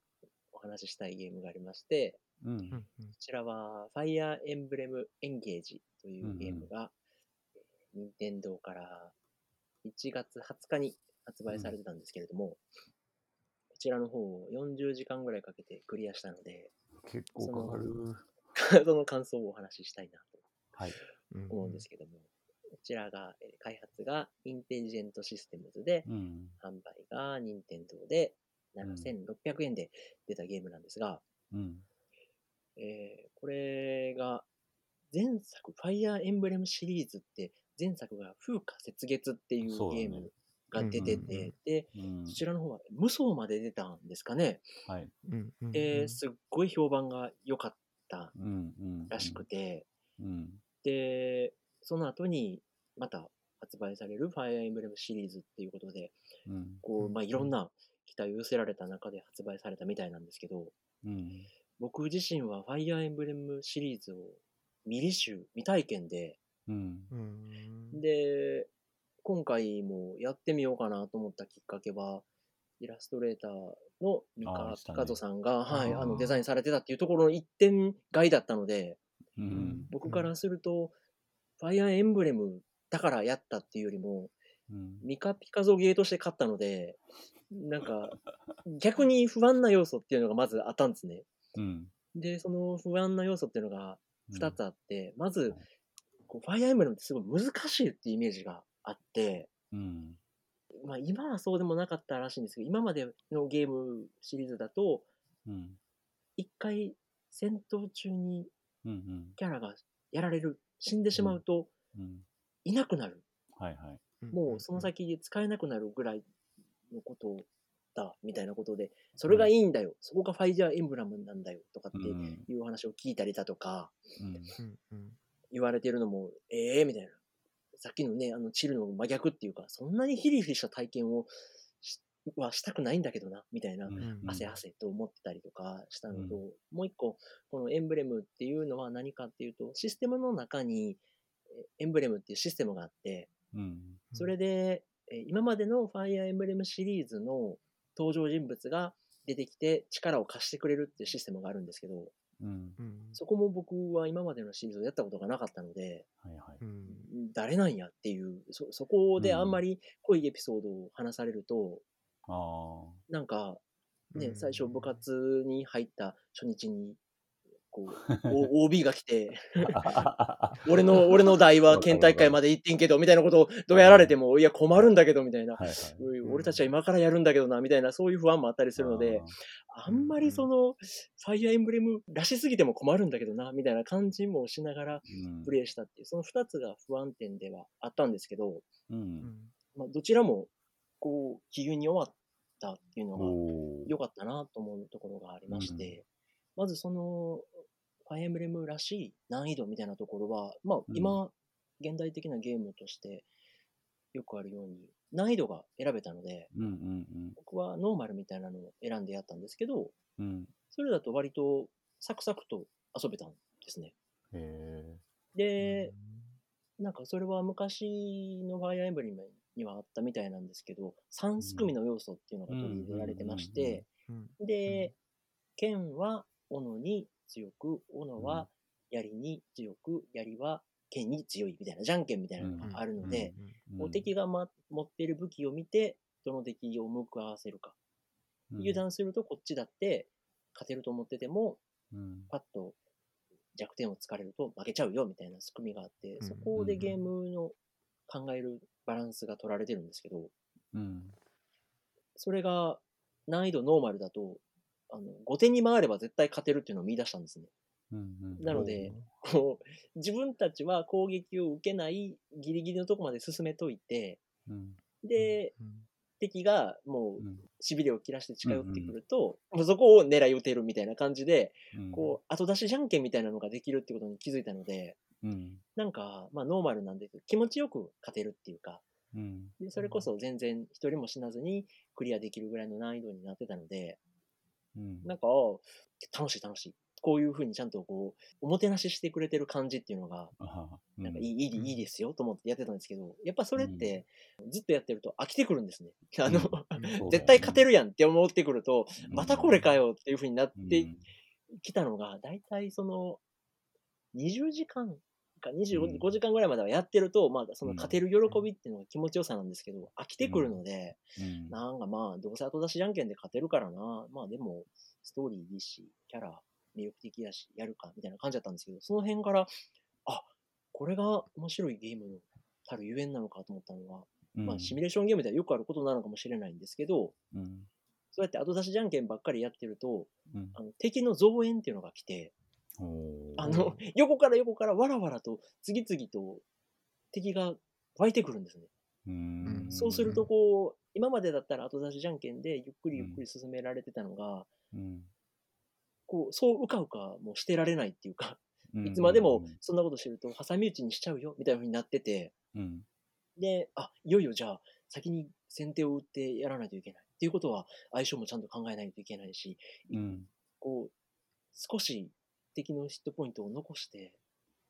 お話ししたいゲームがありまして、うんうんうん。こちらは Fire Emblem Engage というゲームが、えー任天堂から1月20日に発売されてたんですけれども、こちらの方を40時間ぐらいかけてクリアしたので、結構かかる。その 感想をお話ししたいなとはい。うん思うんですけども、こちらが、えー開発がインテリジェントシステムズで、うん。販売が任天堂で7600円で出たゲームなんですが、うん。えーこれが前作、ファイアーエンブレムシリーズって前作が風化雪月っていうゲームが出てうんうんうんて、で、うんそちらの方は無双まで出たんですかね。はい。で、うんすっごい評判が良かった。らしくて、うん。で、その後にまた発売されるファイアーエンブレムシリーズっていうことで、うん。こう、まあ、うんいろんな期待を寄せられた中で発売されたみたいなんですけど、うん。僕自身はファイアーエンブレムシリーズを未履修、未体験で、うん。うんで、今回もやってみようかなと思ったきっかけは、イラストレーターのミカピカゾさんが、はい、あのデザインされてたっていうところの一点買いだったので、うん。僕からすると、ファイアーエンブレムだからやったっていうよりも、うん。ミカピカゾゲーとして買ったので、なんか、逆に不安な要素っていうのがまずあったんですね。うん。で、その不安な要素っていうのが2つあって、まずはい、こうファイアーエンブレムってすごい難しいっていうイメージがあって、うん。まあ今はそうでもなかったらしいんですけど、今までのゲームシリーズだと、うん。一回戦闘中にうん。うん。キャラがやられる、死んでしまうとうん。いなくなる。はいはい。もうその先で使えなくなるぐらいのことだ、みたいなことで、それがいいんだよ。そこがファイアーエンブラムなんだよ、とかってうん。いう話を聞いたりだとか、言われてるのも、ええみたいな。さっきのね、あの、チルの真逆っていうか、そんなにヒリヒリした体験をしはしたくないんだけどな、みたいな、うん汗汗と思ってたりとかしたのと、うんもう一個、このエンブレムっていうのは何かっていうと、システムの中に、えエンブレムっていうシステムがあって、うん。それで、え今までのファイアーエンブレムシリーズの登場人物が出てきて力を貸してくれるっていうシステムがあるんですけど、うん。うん。そこも僕は今までのシリーズをやったことがなかったので、はいはい。うん。誰なんやっていう、そ、そこであんまり濃いエピソードを話されると、あなんか、ね、うん。最初部活に入った初日に、こう、OB が来て、あ。俺の、俺の代は県大会まで行ってんけど、みたいなことをどうやられても、いや困るんだけど、みたいな。はいはい。俺たちは今からやるんだけどな、みたいな、そういう不安もあったりするので、あんまりその、ファイアーエンブレムらしすぎても困るんだけどな、みたいな感じもしながらうんプレイしたっていう、その二つが不安点ではあったんですけど、う。うんんまあ、どちらも、こう、気運に終わったっていうのが良かったなと思うところがありまして、まずその、ファイエンブレムらしい難易度みたいなところは、まあうん今、現代的なゲームとしてよくあるように、難易度が選べたので、うんうん僕はノーマルみたいなのを選んでやったんですけど、うん。うん。それだと割とサクサクと遊べたんですね。へえ。で、なんかそれは昔のファイアーエンブレムにはあったみたいなんですけど、3すくみの要素っていうのが取り入れられてまして、うんで、剣は斧に強く、斧は槍に強く、槍は剣に強いみたいな、じゃんけんみたいなのがあるので、うんお敵が、ま、持っている武器を見て、どの敵を向かわせるか。油断するとこっちだって勝てると思ってても、うん。パッと弱点を突かれると負けちゃうよみたいな仕組みがあって、うんそこでゲームの考えるバランスが取られてるんですけど、うん。それが難易度ノーマルだと、あの、後手に回れば絶対勝てるっていうのを見出したんですね。うんうん。なので、こう、自分たちは攻撃を受けないギリギリのとこまで進めといて、うん。で、敵がもううんしびれを切らして近寄ってくると、もうそこを狙い撃てるみたいな感じで、うんこう、後出しじゃんけんみたいなのができるってことに気づいたので、うん。なんか、まあノーマルなんで気持ちよく勝てるっていうか、うん。でそれこそ全然一人も死なずにクリアできるぐらいの難易度になってたので、うん。なんか、あ楽しい楽しい。こういう風にちゃんとこう、おもてなししてくれてる感じっていうのが、なんかいい。い,、いいうんいいですよと思ってやってたんですけど、やっぱそれって、ずっとやってると飽きてくるんですね。あの、絶対勝てるやんって思ってくると、うんまたこれかよっていう風になっうんてきたのが、だいたいその、20時間か25、うん。時間ぐらいまではやってると、まあ、そのうん。勝てる喜びっていうのが気持ちよさなんですけど、飽きてくるので、うん。なんかまあ、どうせ後出しじゃんけんで勝てるからな。まあでも、ストーリーいいし、キャラ魅力的だし、やるか、みたいな感じだったんですけど、その辺から、あ、これが面白いゲームのたるゆえんなのかと思ったのは、うん。まあシミュレーションゲームではよくあることなのかもしれないんですけど、うん。そうやって後出しじゃんけんばっかりやってると、うん。あの敵の増援っていうのが来て、あの、横から横からわらわらと次々と敵が湧いてくるんですね。うん。そうするとこう、今までだったら後出しじゃんけんでゆっくりゆっくり進められてたのが、うん。こう、そううかうかもうしてられないっていうか、うん。いつまでもそんなことしてると挟み撃ちにしちゃうよみたいな風になってて、うん。で、あ、いよいよじゃあ先に先手を打ってやらないといけない。っていうことは相性もちゃんと考えないといけないし、うん。こう、少し敵のヒットポイントを残して、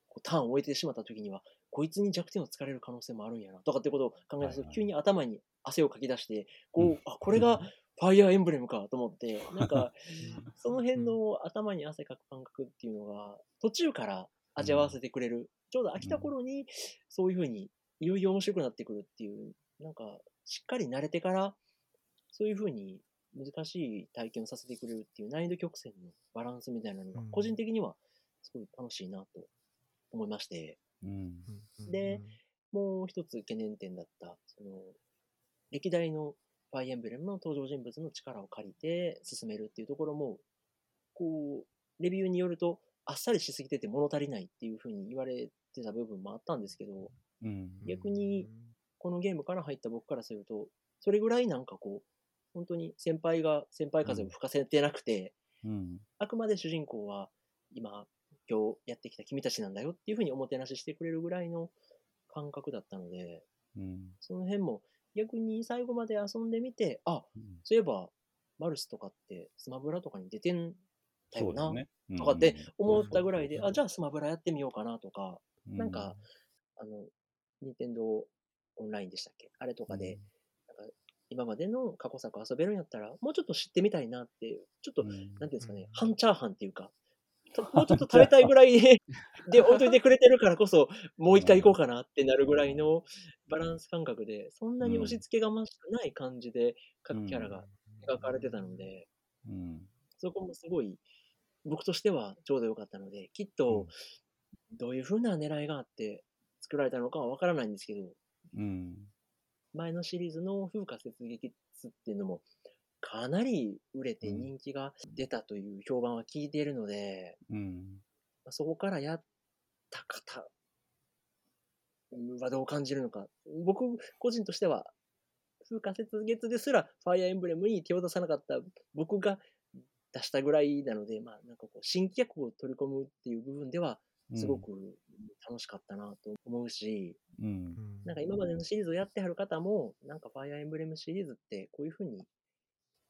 こうターンを終えてしまった時には、こいつに弱点を突かれる可能性もあるんやな、とかってことを考え出すと、急に頭に汗をかき出して、こう、うん。あ、これがファイアーエンブレムかと思って、なんか、その辺の頭に汗かく感覚っていうのが、途中から味わわせてくれる。ちょうど飽きた頃に、そういうふうに、いよいよ面白くなってくるっていう、なんか、しっかり慣れてから、そういうふうに難しい体験をさせてくれるっていう難易度曲線のバランスみたいなのがうん、個人的にはすごい楽しいなと思いまして、うん。で、もう一つ懸念点だった、その、歴代のファイアエンブレムの登場人物の力を借りて進めるっていうところも、こう、レビューによると、あっさりしすぎてて物足りないっていうふうに言われてた部分もあったんですけど、うん。逆にこのゲームから入った僕からすると、それぐらいなんかこう、本当に先輩が先輩風を吹かせてなくて、うん。あくまで主人公は今、今日やってきた君たちなんだよっていうふうにおもてなししてくれるぐらいの感覚だったので、うん。その辺も逆に最後まで遊んでみて、あ、うん。そういえば、マルスとかってスマブラとかに出てんだよな、とかってうん思ったぐらいで、あ、じゃあスマブラやってみようかなとか、なんか、あの、任天堂オンラインでしたっけ？あれとかで、今までの過去作遊べるんやったら、もうちょっと知ってみたいなって、ちょっと、うん。なんていうんですかねうん、半チャーハンっていうか、ともうちょっと食べたいぐらいで、で、置いといてくれてるからこそ、もう一回行こうかなってなるぐらいのバランス感覚で、そんなに押し付けがましくない感じで、各キャラが描かれてたので、うん。そこもすごい、僕としてはちょうど良かったので、きっと、どういう風な狙いがあって作られたのかはわからないんですけど、うん前のシリーズの風化雪月っていうのも、かなり売れて人気が出たという評判は聞いているので、うんそこからやった方はどう感じるのか。僕個人としては、風化雪月ですらファイアーエンブレムに手を出さなかった僕が出したぐらいなので、まあなんかこう新規客を取り込むっていう部分ではすごく楽しかったなと思うし、うん。なんか今までのシリーズをやってはる方も、なんかファイアーエンブレムシリーズってこういうふうに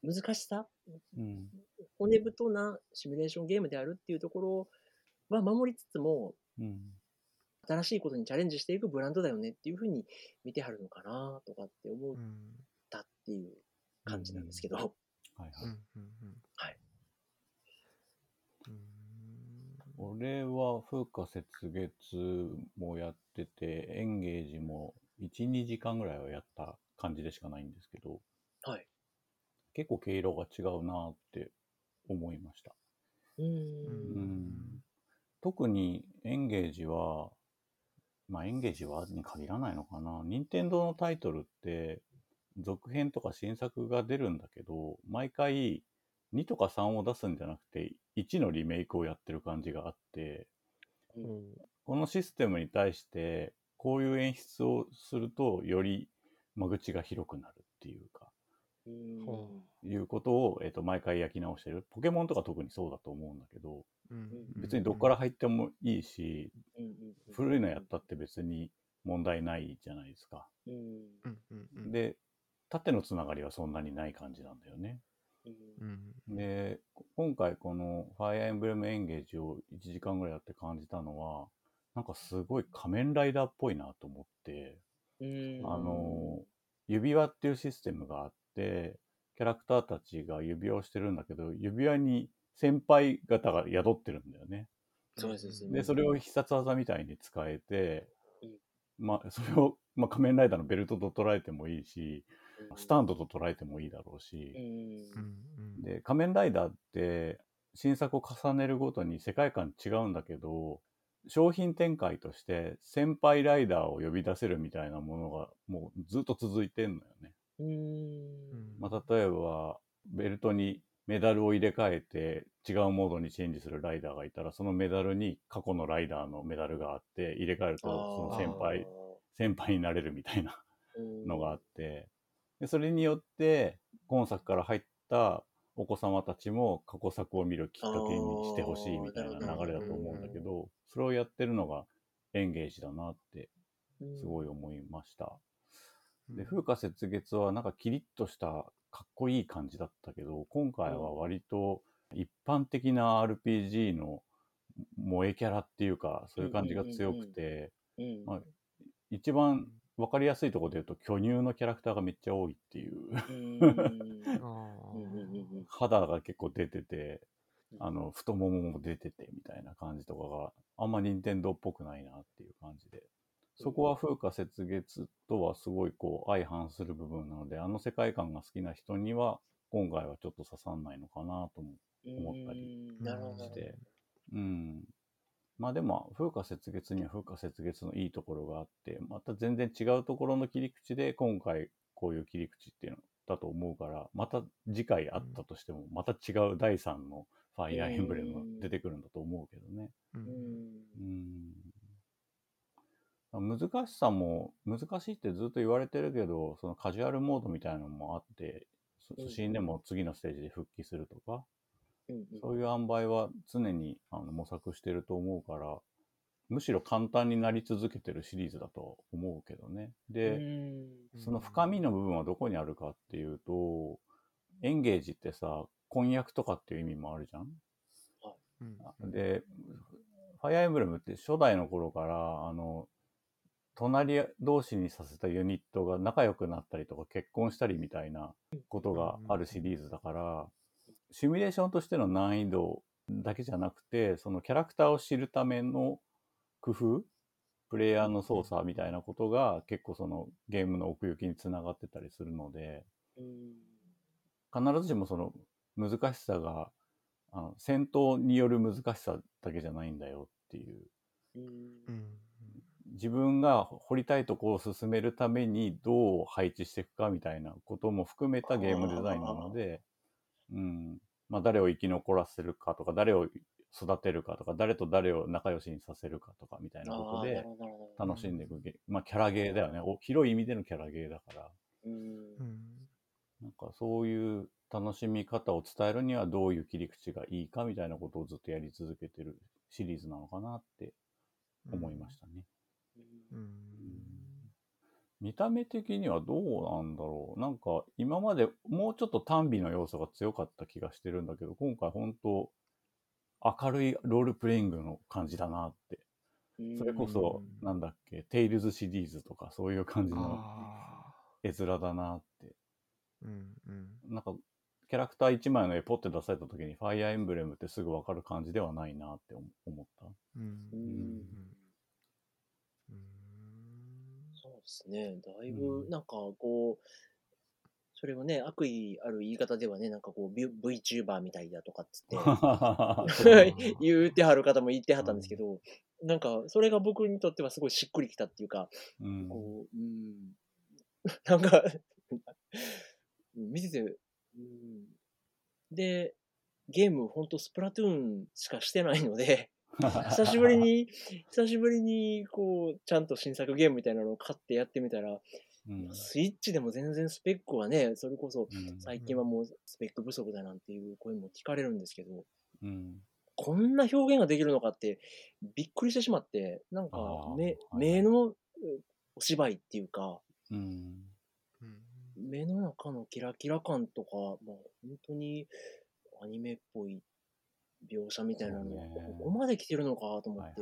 難しさ、うん。骨太なシミュレーションゲームであるっていうところは守りつつも、うん。新しいことにチャレンジしていくブランドだよねっていうふうに見てはるのかなとかって思ったっていう感じなんですけど、はいはいはい。俺は風化雪月もやってて、エンゲージも1、2時間ぐらいはやった感じでしかないんですけど、はい。結構毛色が違うなって思いました。うん特にエンゲージは、まあエンゲージはに限らないのかな。任天堂のタイトルって、続編とか新作が出るんだけど、毎回2とか3を出すんじゃなくて、1のリメイクをやってる感じがあって、このシステムに対して、こういう演出をすると、より間口が広くなるっていうか、うん。ほいうことを、えっと毎回焼き直してる。ポケモンとか特にそうだと思うんだけど、うん別にどっから入ってもいいし、うんうん。古いのやったって別に問題ないじゃないですか。うん。うんうんうん。で、縦のつながりはそんなにない感じなんだよね。うん。うん。で、今回このファイアーエンブレムエンゲージを1時間ぐらいやって感じたのは、なんかすごい仮面ライダーっぽいなと思って、うん。あの、指輪っていうシステムがあって、キャラクターたちが指輪をしてるんだけど、指輪に先輩方が宿ってるんだよね。そうですそうで、それを必殺技みたいに使えてうん、まあ、それを、まあ、仮面ライダーのベルトと捉えてもいいし、スタンドと捉えてもいいだろうし、で、仮面ライダーって、新作を重ねるごとに世界観違うんだけど、商品展開として先輩ライダーを呼び出せるみたいなものがもうずっと続いてんのよね。まあ、例えば、ベルトにメダルを入れ替えて違うモードにチェンジするライダーがいたら、そのメダルに過去のライダーのメダルがあって、入れ替えるとその先輩、先輩になれるみたいなのがあって、でそれによって今作から入ったお子様たちも過去作を見るきっかけにしてほしいみたいな流れだと思うんだけど、それをやってるのがエンゲージだなってすごい思いました。で、風花雪月はなんかキリッとしたかっこいい感じだったけど、今回は割と一般的な RPG の萌えキャラっていうか、そういう感じが強くて、うん。まあ一番わかりやすいところで言うと巨乳のキャラクターがめっちゃ多いっていう。肌が結構出てて、あの、太ももも出ててみたいな感じとかがあんま任天堂っぽくないなっていう感じで。そこは風花雪月とはすごいこう相反する部分なので、あの世界観が好きな人には今回はちょっと刺さんないのかなとも思ったりうんなるほどして。うん。まあでも、風花雪月には風花雪月のいいところがあって、また全然違うところの切り口で今回こういう切り口っていうのだと思うから、また次回あったとしても、また違う第3のファイアーエンブレムが出てくるんだと思うけどね。ううんんうん。難しさも、難しいってずっと言われてるけど、そのカジュアルモードみたいなのもあって、そうん死んでも次のステージで復帰するとか、うんそういう塩梅は常にあの模索してると思うから、むしろ簡単になり続けてるシリーズだと思うけどね。で、うん。その深みの部分はどこにあるかっていうと、エンゲージってさ、婚約とかっていう意味もあるじゃん。うんで、ファイアーエンブレムって初代の頃から、あの、隣同士にさせたユニットが仲良くなったりとか結婚したりみたいなことがあるシリーズだから、シミュレーションとしての難易度だけじゃなくて、そのキャラクターを知るための工夫プレイヤーの操作みたいなことが結構そのゲームの奥行きにつながってたりするので、うん必ずしもその難しさがあの戦闘による難しさだけじゃないんだよっていう。自分が掘りたいところを進めるためにどう配置していくかみたいなことも含めたゲームデザインなので、うん。まあ、誰を生き残らせるかとか誰を育てるかとか誰と誰を仲良しにさせるかとかみたいなことで楽しんでいくゲーまあキャラゲーだよね。お広い意味でのキャラゲーだから。うん。うんなんかそういう楽しみ方を伝えるにはどういう切り口がいいかみたいなことをずっとやり続けてるシリーズなのかなって思いましたね。うん見た目的にはどうなんだろうなんか今までもうちょっと単美の要素が強かった気がしてるんだけど、今回本当明るいロールプレイングの感じだなって。うんそれこそ、なんだっけ、テイルズシリーズとかそういう感じのあ絵面だなって。ーうんうんなんか、キャラクター1枚の絵ポッて出された時にファイアーエンブレムってすぐわかる感じではないなって思思った。うんうんそうですね。だいうぶ、ん。なんかこう、それをね、悪意ある言い方ではね、なんかこう、V- VTuber みたいだとかっつって、ん言ってはる方も言ってはったんですけど、なんか、それが僕にとってはすごいしっくりきたっていうか、うん。こう、うん、なんか、見てて、うん、で、ゲーム、ほんとスプラトゥーンしかしてないので、久しぶりに、久しぶりに、こう、ちゃんと新作ゲームみたいなのを買ってやってみたら、うん。スイッチでも全然スペックはね、それこそうん。最近はもうスペック不足だなんていう声も聞かれるんですけど、うん。こんな表現ができるのかってびっくりしてしまって、なんか目はい目のえお芝居っていうか、うん。うん。目の中のキラキラ感とか、まあ、本当にアニメっぽい描写みたいなのがそうね。ここまで来てるのかと思って、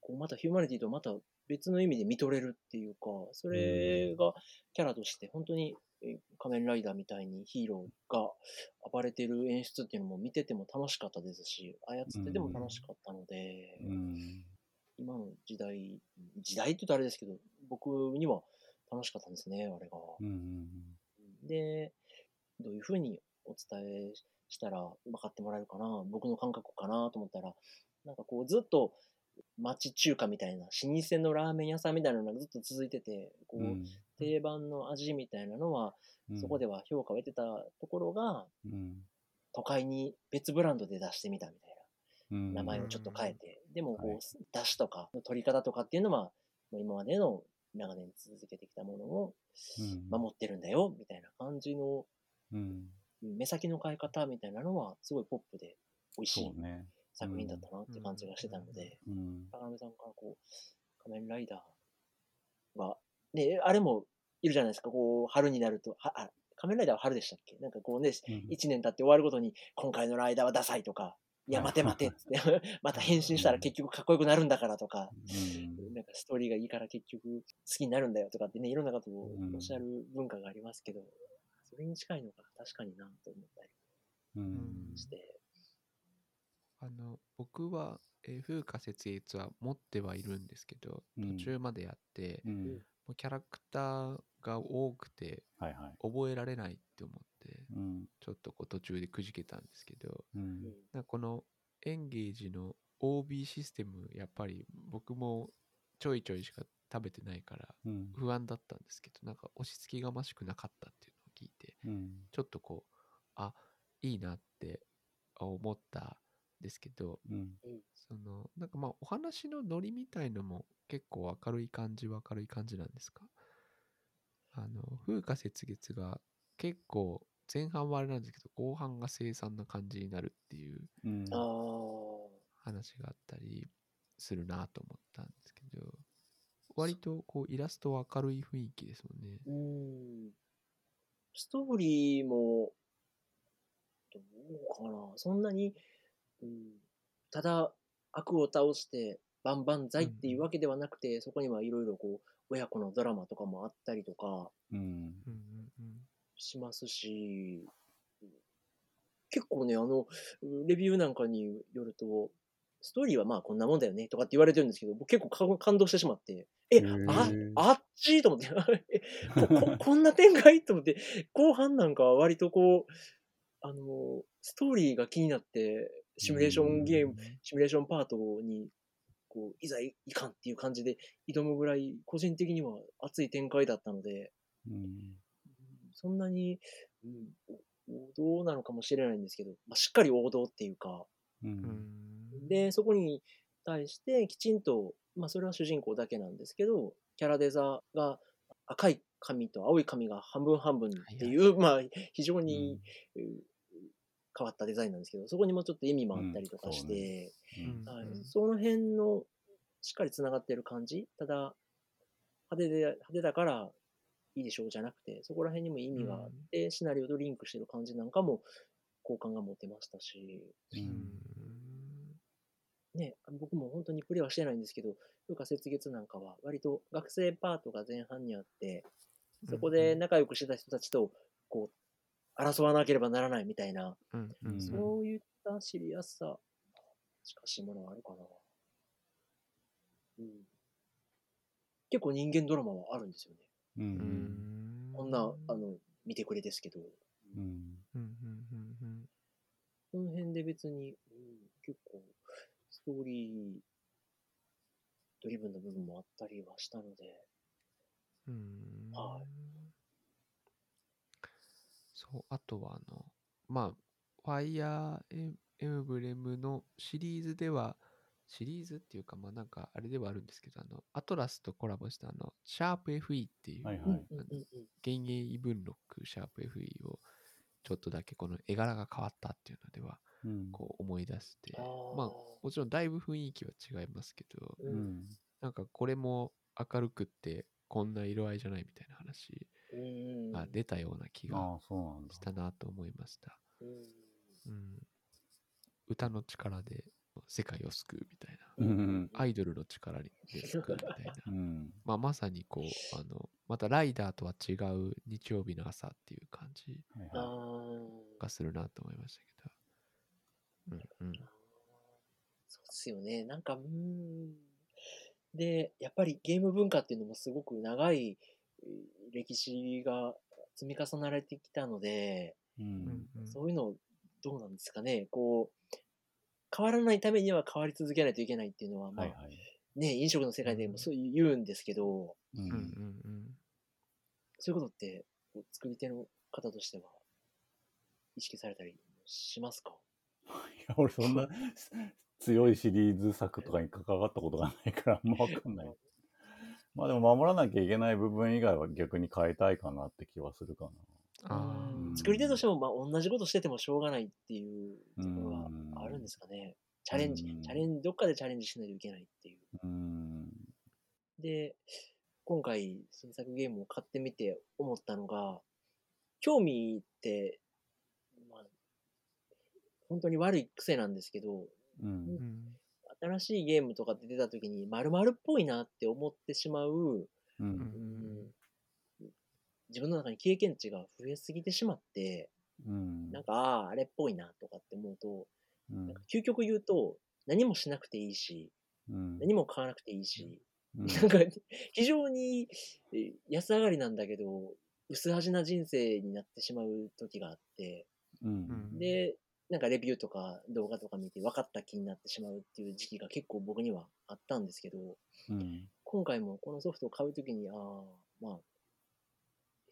こうまたヒューマニティとまた別の意味で見とれるっていうか、それがキャラとして本当にえ仮面ライダーみたいにヒーローが暴れてる演出っていうのも見てても楽しかったですし、操ってても楽しかったので、うん。今の時代、時代って言うとあれですけど、僕には楽しかったんですね、あれが。で、どういうふうにお伝えしたら分かってもらえるかな、僕の感覚かなと思ったら、なんかこうずっと町中華みたいな、老舗のラーメン屋さんみたいなのがずっと続いてて、こう、うん。定番の味みたいなのは、うん。そこでは評価を得てたところが、うん。都会に別ブランドで出してみたみたいうん。な、名前をちょっと変えて、でもこう、はい。出汁とかの取り方とかっていうのは、今までの長年続けてきたものをうん。守ってるんだよ、みたいな感じのうん目先の変え方みたいなのは、すごいポップで美味しい作品だったなって感じがしてたので、うん。高鍋さんからこう、仮面ライダーが、ね、あれもいるじゃないですか、こう、春になると、はあ仮面ライダーは春でしたっけ？なんかこうね、うん。一年経って終わるごとに、今回のライダーはダサいとか、いや、待て待てって、また変身したら結局かっこよくなるんだからとか、うん。なんかストーリーがいいから結局好きになるんだよとかってね、いろんなことをうんおっしゃる文化がありますけど、それに近いのが確かになと思ったりうん。して、あの僕は、えー風化雪月は持ってはいるんですけど、うん。途中までやって、うん。もうキャラクターが多くてはいはい。覚えられないって思ってうん。ちょっとこう途中でくじけたんですけどうん。なんかこのエンゲージの OB システムやっぱり僕もちょいちょいしか食べてないからうん。不安だったんですけどなんか押し付けがましくなかったって聞いてうん。ちょっとこうあいいなって思ったんですけどうん。そのなんかまあお話のノリみたいのも結構明るい感じは明るい感じなんですか？あの風化雪月が結構前半はあれなんですけど後半が凄惨な感じになるっていう話があったりするなと思ったんですけど割とこうイラストは明るい雰囲気ですもんね。うん。ストーリーも、どうかな？そんなに、うん、ただ悪を倒して万々歳っていうわけではなくて、そこにはいろいろこう、親子のドラマとかもあったりとかうん。うんうんうんしますし、結構ね、あの、レビューなんかによると、ストーリーはまあこんなもんだよねとかって言われてるんですけど、僕結構か感動してしまって、え、あ、あっち？と思って、えここ こんな展開？と思って、後半なんかは割とこう、あの、ストーリーが気になって、シミュレーションゲーム、シミュレーションパートに、こう、いざいかんっていう感じで挑むぐらい、個人的には熱い展開だったので、うん。そんなに、うん、王道なのかもしれないんですけど、まあ、しっかり王道っていうか、ううんん。で、そこに対してきちんと、まあそれは主人公だけなんですけど、キャラデザが赤い髪と青い髪が半分半分っていう、まあ非常に、うん。変わったデザインなんですけど、そこにもちょっと意味もあったりとかして、うんはいうんその辺のしっかり繋がってる感じ、ただ派手で派手だからいいでしょうじゃなくて、そこら辺にも意味があって、シナリオとリンクしてる感じなんかも好感が持てましたし、ううんんね、僕も本当にプレイはしてないんですけど、風化雪月なんかは割と学生パートが前半にあって、そこで仲良くしてた人たちと、こう、争わなければならないみたいな、うんうんうん。そういった知りやすさ、近しいものはあるかな。うん。結構人間ドラマはあるんですよね。ううんん。こんな、あの、見てくれですけど、うん。うんうんうんうん。その辺で別に、うん、結構、ストーリードリブンの部分もあったりはしたので、うん。はい。そう、あとはあの、まあ、ファイヤーエムブレムのシリーズではシリーズっていうか、まあなんかあれではあるんですけど、あの、アトラスとコラボしたあの、シャープ FE っていう、はいはい。うんうんうんうん幻影異文録シャープ FE をちょっとだけこの絵柄が変わったっていうのでは、うん。こう思い出して、あーまあもちろんだいぶ雰囲気は違いますけど、ううんん。なんかこれも明るくってこんな色合いじゃないみたいな話うんが出たような気がし。たなと思いました。うんうん、歌の力で世界を救うみたいな。うん。アイドルの力で救うみたいなう。ん。まあ、まさにこう、あの、またライダーとは違う日曜日の朝っていう感じがするなと思いましたけど。うんうん。そうですよね。なんか、うーん。で、やっぱりゲーム文化っていうのもすごく長いえー歴史が積み重なられてきたので、い。ううんん。うんそういうのどうなんですかね。こう、変わらないためには変わり続けないといけないっていうのは、まあ、はいはい。ね、飲食の世界でもそう言うんですけど、ううんうんんそういうことって、こう作り手の方としては、意識されたりしますか？いや、俺そんな強いシリーズ作とかに関わったことがないからあんまわかんない。まあでも守らなきゃいけない部分以外は逆に変えたいかなって気はするかあーうん作り手としても、まあ、同じことしててもしょうがないっていうところはあるんですかね。チャレンジ、うんチャレンジ、どっかでチャレンジしないといけないっていう。な。うん。で、今回新作ゲームを買ってみて思ったのが、興味って、まあ、本当に悪い癖なんですけど、うんう。ん新しいゲームとかって出た時に〇〇っぽいなって思ってしまう、う。うんんうん自分の中に経験値が増えすぎてしまって、うん。なんか、ああー、あれっぽいなとかって思うと、うんなんか究極言うと、何もしなくていいし、うん。何も買わなくていいし、うんなんか、非常にえ安上がりなんだけど、薄味な人生になってしまう時があって、うん。で、なんかレビューとか動画とか見て分かった気になってしまうっていう時期が結構僕にはあったんですけど、うん。今回もこのソフトを買うときに、ああ、まあ、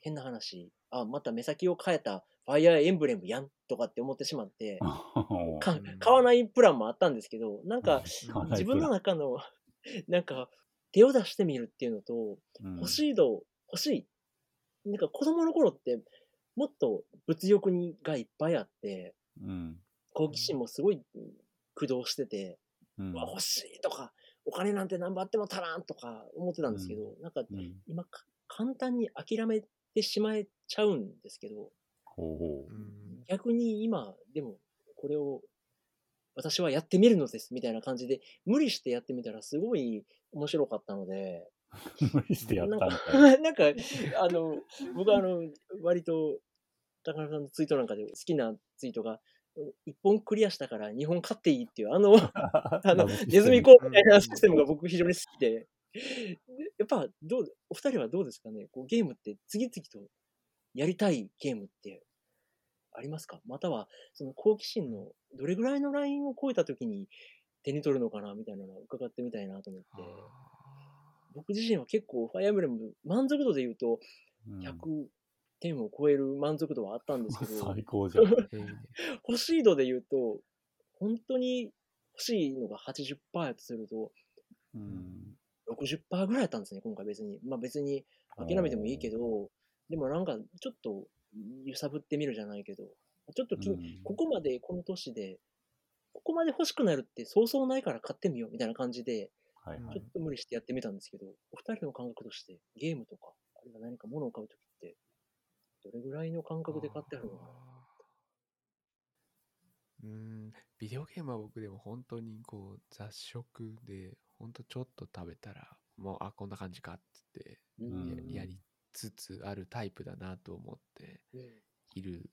変な話、あまた目先を変えたファイアーエンブレムやんとかって思ってしまって、買わないプランもあったんですけど、なんか自分の中の、なんか手を出してみるっていうのと、欲い。しい度、欲しい。なんか子供の頃ってもっと物欲にがいっぱいあって、うん。好奇心もすごい駆動してて、うん。欲しいとか、お金なんて何ばあっても足らんとか思ってたんですけど、なんかうん。今か簡単に諦めてしまえちゃうんですけど、逆に今、でもこれを私はやってみるのですみたいな感じで、無理してやってみたらすごい面白かったので、無理してやったな。、なんか、あの、僕はあの、割と、高野さんのツイートなんかで好きなツイートが、一本クリアしたから二本買っていいっていう、あの、あの、ネズミ講みたいなシステムが僕非常に好きで、でやっぱ、どう、お二人はどうですかね？こうゲームって次々とやりたいゲームってありますか？または、その好奇心のどれぐらいのラインを超えた時に手に取るのかなみたいなのを伺ってみたいなと思って。僕自身は結構ファイアーエンブレム満足度で言うとうん。100点を超える満足度はあったんですけど、最高じゃん。え ー欲しい度で言うと、本当に欲しいのが80%やとすると、うん。60%ぐらいやったんですね、今回別に。まあ別に諦めてもいいけど、でもなんかちょっと揺さぶってみるじゃないけど、ちょっとき、うんここまでこの年で、ここまで欲しくなるってそうそうないから買ってみようみたいな感じで、はいはいちょっ。と無理してやってみたんですけど、お二人の感覚として、ゲームとか、あるいは何か物を買うときどれぐらいの感覚で買ってあるのかな。うーん、ビデオゲームは僕でも本当にこう雑食で、本当ちょっと食べたら、もう、あ、こんな感じかってう言って、うん。ややりつつあるタイプだなと思ってうんいる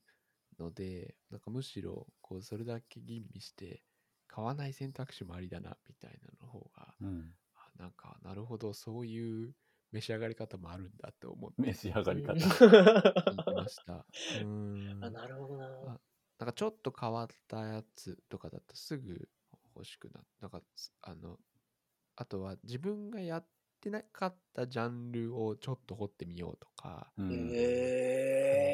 ので、なんかむしろ、こう、それだけ吟味して、買わない選択肢もありだな、みたいなの方が、うん。あなんか、なるほど、そういう召し上がり方もあるんだと思って召し上がり方。聞いてました。うーん。あ、なるほどな。あなんかちょっと変わったやつとかだとすぐ欲しくななんかすあのあとは自分がやってなかったジャンルをちょっと掘ってみようとか、うん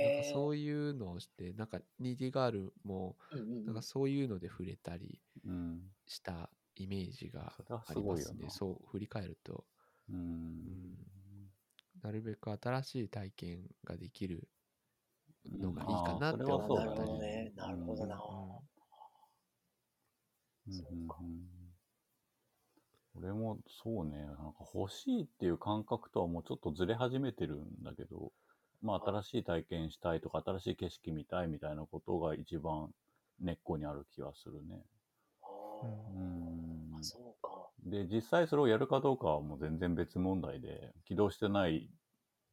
なんへかそういうのをしてなんかニディガールもうんうんうんなんかそういうので触れたりうん。したイメージがありすごいよなますね。そう、振り返ると、うん。んなるべく新しい体験ができるのがいいかなって思ったり。それはそうだねなるほどね。なるほどな。うん俺もそうね、なんか欲しいっていう感覚とはもうちょっとずれ始めてるんだけど、まあ新しい体験したいとか新しい景色見たいみたいなことが一番根っこにある気はするね。あうーん。で、実際それをやるかどうかはもう全然別問題で、起動してない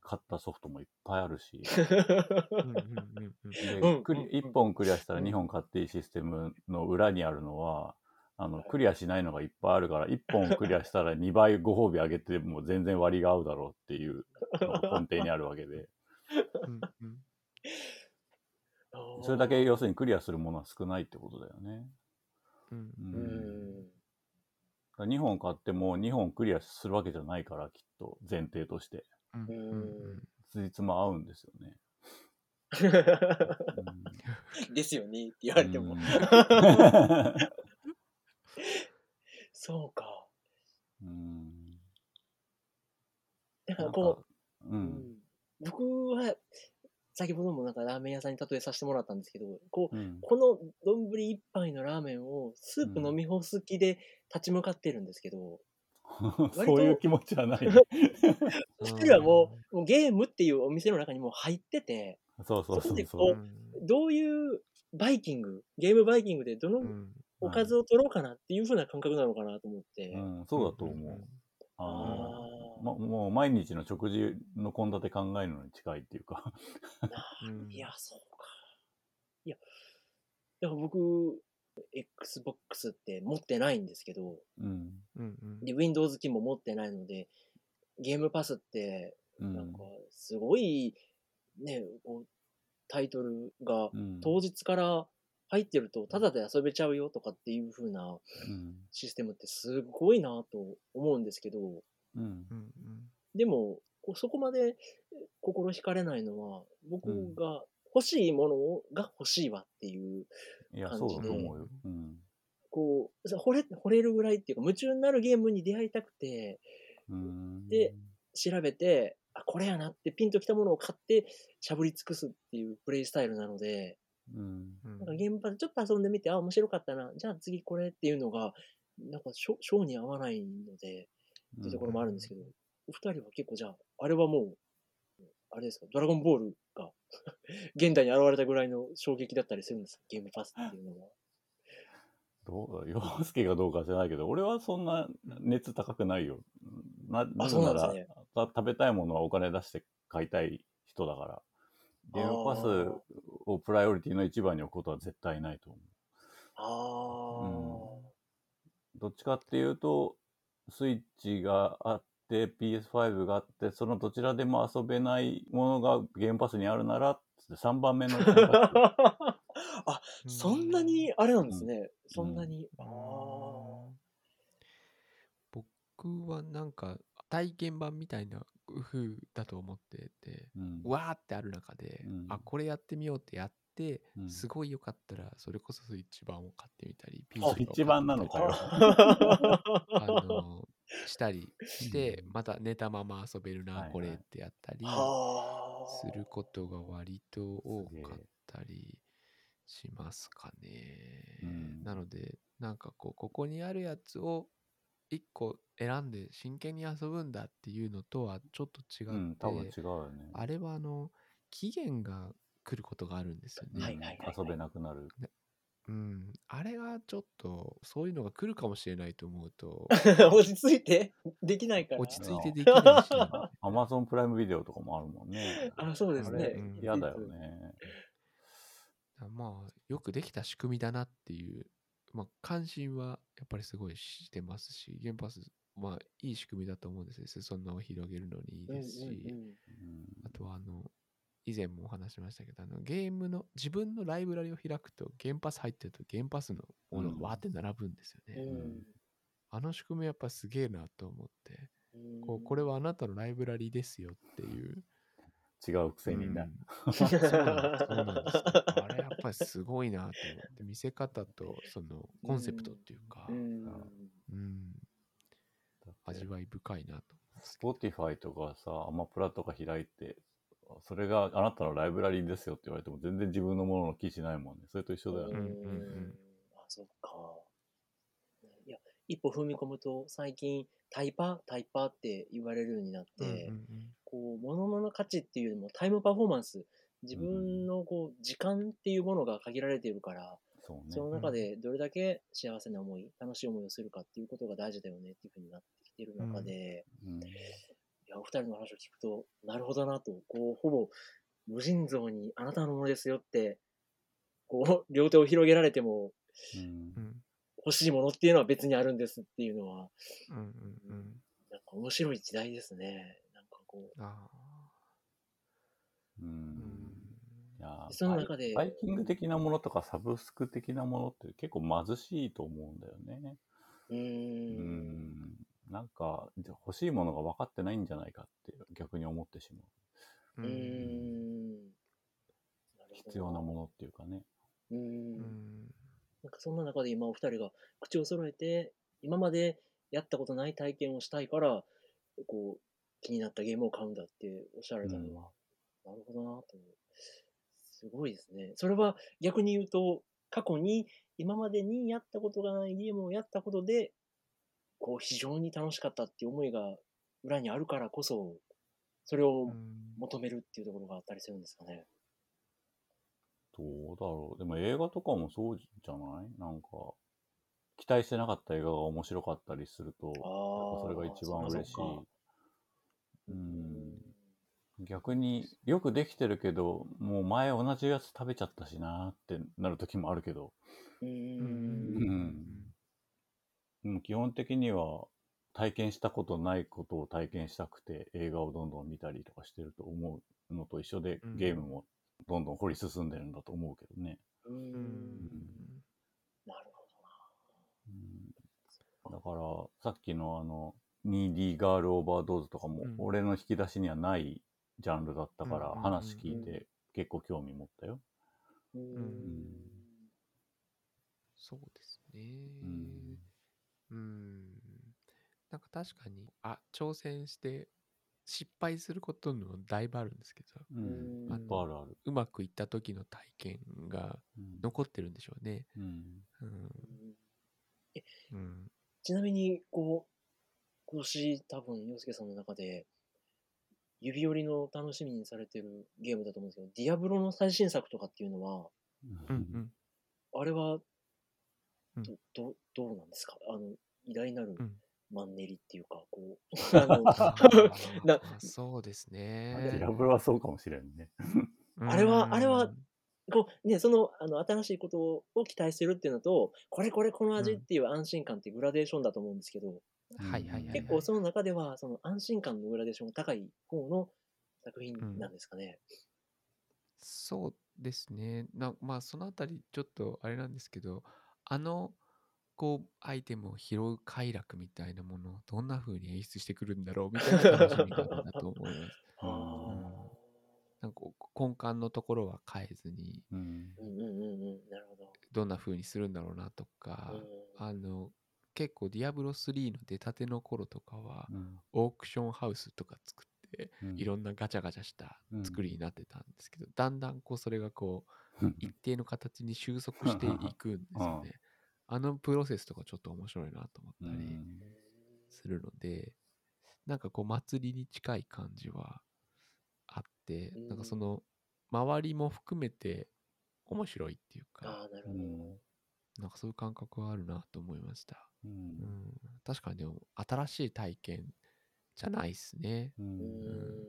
買ったソフトもいっぱいあるし、で うんクリうんうん。1本クリアしたらうん。2本買っていいシステムの裏にあるのは、あのはい。クリアしないのがいっぱいあるから、1本クリアしたら2倍ご褒美上げても全然割が合うだろうっていうのが根底にあるわけで、それだけ要するにクリアするものは少ないってことだよね。うん。ううんん。2本買っても2本クリアするわけじゃないから、きっと前提として。うんうんうんついつも合うんですよね。ですよねって言われてもうん。そうか。うんだからこかう、ううんん僕は、先ほどもなんかラーメン屋さんに例えさせてもらったんですけど、こう、うんこの丼一杯のラーメンをスープ飲み干す気で立ち向かってるんですけど、そういう気持ちはないね。そしたらもう もうゲームっていうお店の中にもう入ってて、そうそうそうそこでそう。うんどういうバイキング、ゲームバイキングでどのうんおかずを取ろうかなっていう風な感覚なのかなと思って。うん、そうだと思う。ああま、もう毎日の食事の献立考えるのに近いっていうか。うんいや、そうか。いや、だから僕、Xbox って持ってないんですけど、うん。うんうんで、Windows 機も持ってないので、ゲームパスって、うん。なんか、すごい、ね、こうタイトルがうん、当日から入ってると、ただで遊べちゃうよとかっていう風なうん。システムってすごいなと思うんですけど、うん。でも、こうそこまで心惹かれないのは、僕が欲しいものをが欲しいわっていう、感じでそうだと思うよ。うん。こう、さ惚れ、惚れるぐらいっていうか、夢中になるゲームに出会いたくて、うん。で調べて、あ、これやなってピンときたものを買って、しゃぶり尽くすっていうプレイスタイルなので、うん。うん。なんかゲームパスちょっと遊んでみて、あ、面白かったな、じゃあ次これっていうのが、なんか性性に合わないので、っていうところもあるんですけど、お二人は結構じゃあ、あれはもう、あれですか、ドラゴンボールが 現代に現れたぐらいの衝撃だったりするんですか、ゲームパスっていうのは。どうだ、洋介がどうかじゃないけど、俺はそんな熱高くないよ。な、なぜなら、そうなんですね。た食べたいものはお金出して買いたい人だから、ゲームパスをプライオリティの一番に置くことは絶対ないと思う。あどっちかっていうと、スイッチがあって、PS5 があって、そのどちらでも遊べないものがゲームパスにあるなら、つって3番目の あ。あ、そんなにあれなんですね。そんなに。ああ。僕はなんか体験版みたいな風だと思ってて、うん。わーってある中で、うん。あ、これやってみようってやって、うん。すごい良かったら、それこそスイッチ版を買ってみたり、あ PC 版を買ってみたり一番なのかよ。あのしたりして、また寝たまま遊べるな、はいはい。これってやったりはあ。することが割と多かったりしますかね。うん。なので、なんかこう、ここにあるやつを一個選んで真剣に遊ぶんだっていうのとはちょっと違って、うん、多分違うよね。あれはあの、期限が来ることがあるんですよね。はいはいはい遊べなくなる。うん。あれがちょっと、そういうのが来るかもしれないと思うと、落ち着いてできないから。落ち着いてできないし、アマゾンプライムビデオとかもあるもんね。あ、そうですねうん。嫌だよね。まあ、よくできた仕組みだなっていう、まあ、関心はやっぱりすごいしてますし、ゲームパス、まあ、いい仕組みだと思うんですね。裾野を広げるのにいいですし、あとは、あの、以前もお話ししましたけど、あのゲームの、自分のライブラリを開くと、ゲームパス入ってると、ゲームパスのものがわーって並ぶんですよね。うんあの仕組みやっぱすげえなと思って、うんこうこれはあなたのライブラリですよっていう。違うくせにな。うんそうなんです。そうなんですよあれやっぱりすごいなと思って、見せ方とそのコンセプトっていうか、うん味わい深いなと。Spotify とかさ、アマプラとか開いて、それがあなたのライブラリーですよって言われても全然自分のものの記事ないもんね。それと一緒だよね。うんうんうんあ、そっか。いや、一歩踏み込むと、最近、タイパ、タイパって言われるようになって、うんうんこう、物の価値っていうよりもタイムパフォーマンス、自分のこう、時間っていうものが限られているから、そうね。その中でどれだけ幸せな思い、楽しい思いをするかっていうことが大事だよねっていうふうになってきてる中で、うん。いや、お二人の話を聞くと、なるほどなと、こう、ほぼ無尽蔵にあなたのものですよって、こう、両手を広げられても欲しいものっていうのは別にあるんですっていうのは、うんうんうん。なんか面白い時代ですね。こう、あうんんいやその中でバイキング的なものとかサブスク的なものって結構貧しいと思うんだよね。うー。うんん。なんか、じゃあ欲しいものが分かってないんじゃないかって逆に思ってしまう。うーん。必要なものっていうかね。うんなんかそんな中で今お二人が口を揃えて、今までやったことない体験をしたいから、こう、気になったゲームを買うんだっておっしゃられたのは、なるほどなと。すごいですね。それは逆に言うと、過去に今までにやったことがないゲームをやったことで、こう非常に楽しかったっていう思いが裏にあるからこそ、それをうん求めるっていうところがあったりするんですかね。どうだろう。でも映画とかもそうじゃない？なんか、期待してなかった映画が面白かったりすると、それが一番嬉しい。うん。逆によくできてるけど、もう前同じやつ食べちゃったしなってなる時もあるけど、うー。うん。基本的には体験したことないことを体験したくて映画をどんどん見たりとかしてると思うのと一緒でうん。ゲームもどんどん掘り進んでるんだと思うけどね。うーん。うん。なるほうん。だからさっきのあの 2D ガールオーバードーズとかもうん俺の引き出しにはないジャンルだったからうんうんうん話聞いて結構興味持ったよ。うーうんん。そうですね。うんうん。なんか確かに、あ、挑戦して失敗することもだいぶあるんですけど、うん。うんいっぱいあるある。うまくいった時の体験がうん残ってるんでしょうね。うんうん。うん。ちなみに、こう、今年多分、洋介さんの中で、指折りの楽しみにされてるゲームだと思うんですけど、ディアブロの最新作とかっていうのは、うんうん。あれはうんど、ど、どうなんですか？あの、偉大なるうんマンネリっていうか、こう、あの、そうですデね。ィアブロはそうかもしれんね。あれはあれはうんこう、ね、その、あの、新しいことを期待するっていうのと、これこれこの味っていう安心感っていうグラデーションだと思うんですけど、はいはいはいはい。結構その中では、その安心感のグラデーションが高い方の作品なんですかね。そうですね。なまあそのあたりちょっとあれなんですけど、あのこうアイテムを拾う快楽みたいなものをどんな風に演出してくるんだろうみたいな楽しみ方だと思います。あなんか根幹のところは変えずにうんーうんうんうんうん。なるほど。どんな風にするんだろうなとか、うんあの結構ディアブロ3の出たての頃とかはうん。オークションハウスとか作ってうん。いろんなガチャガチャしたうん。作りになってたんですけど、だんだんこうそれがこううん。一定の形に収束していくんですよね。あのプロセスとかちょっと面白いなと思ったりするので、なんかこう祭りに近い感じはあって、うん。なんかその周りも含めて面白いっていうあか、あ、なるほど。うん。なんかそういう感覚はあるなと思いました。ううんん、確かにでも新しい体験じゃないっすね。ううんん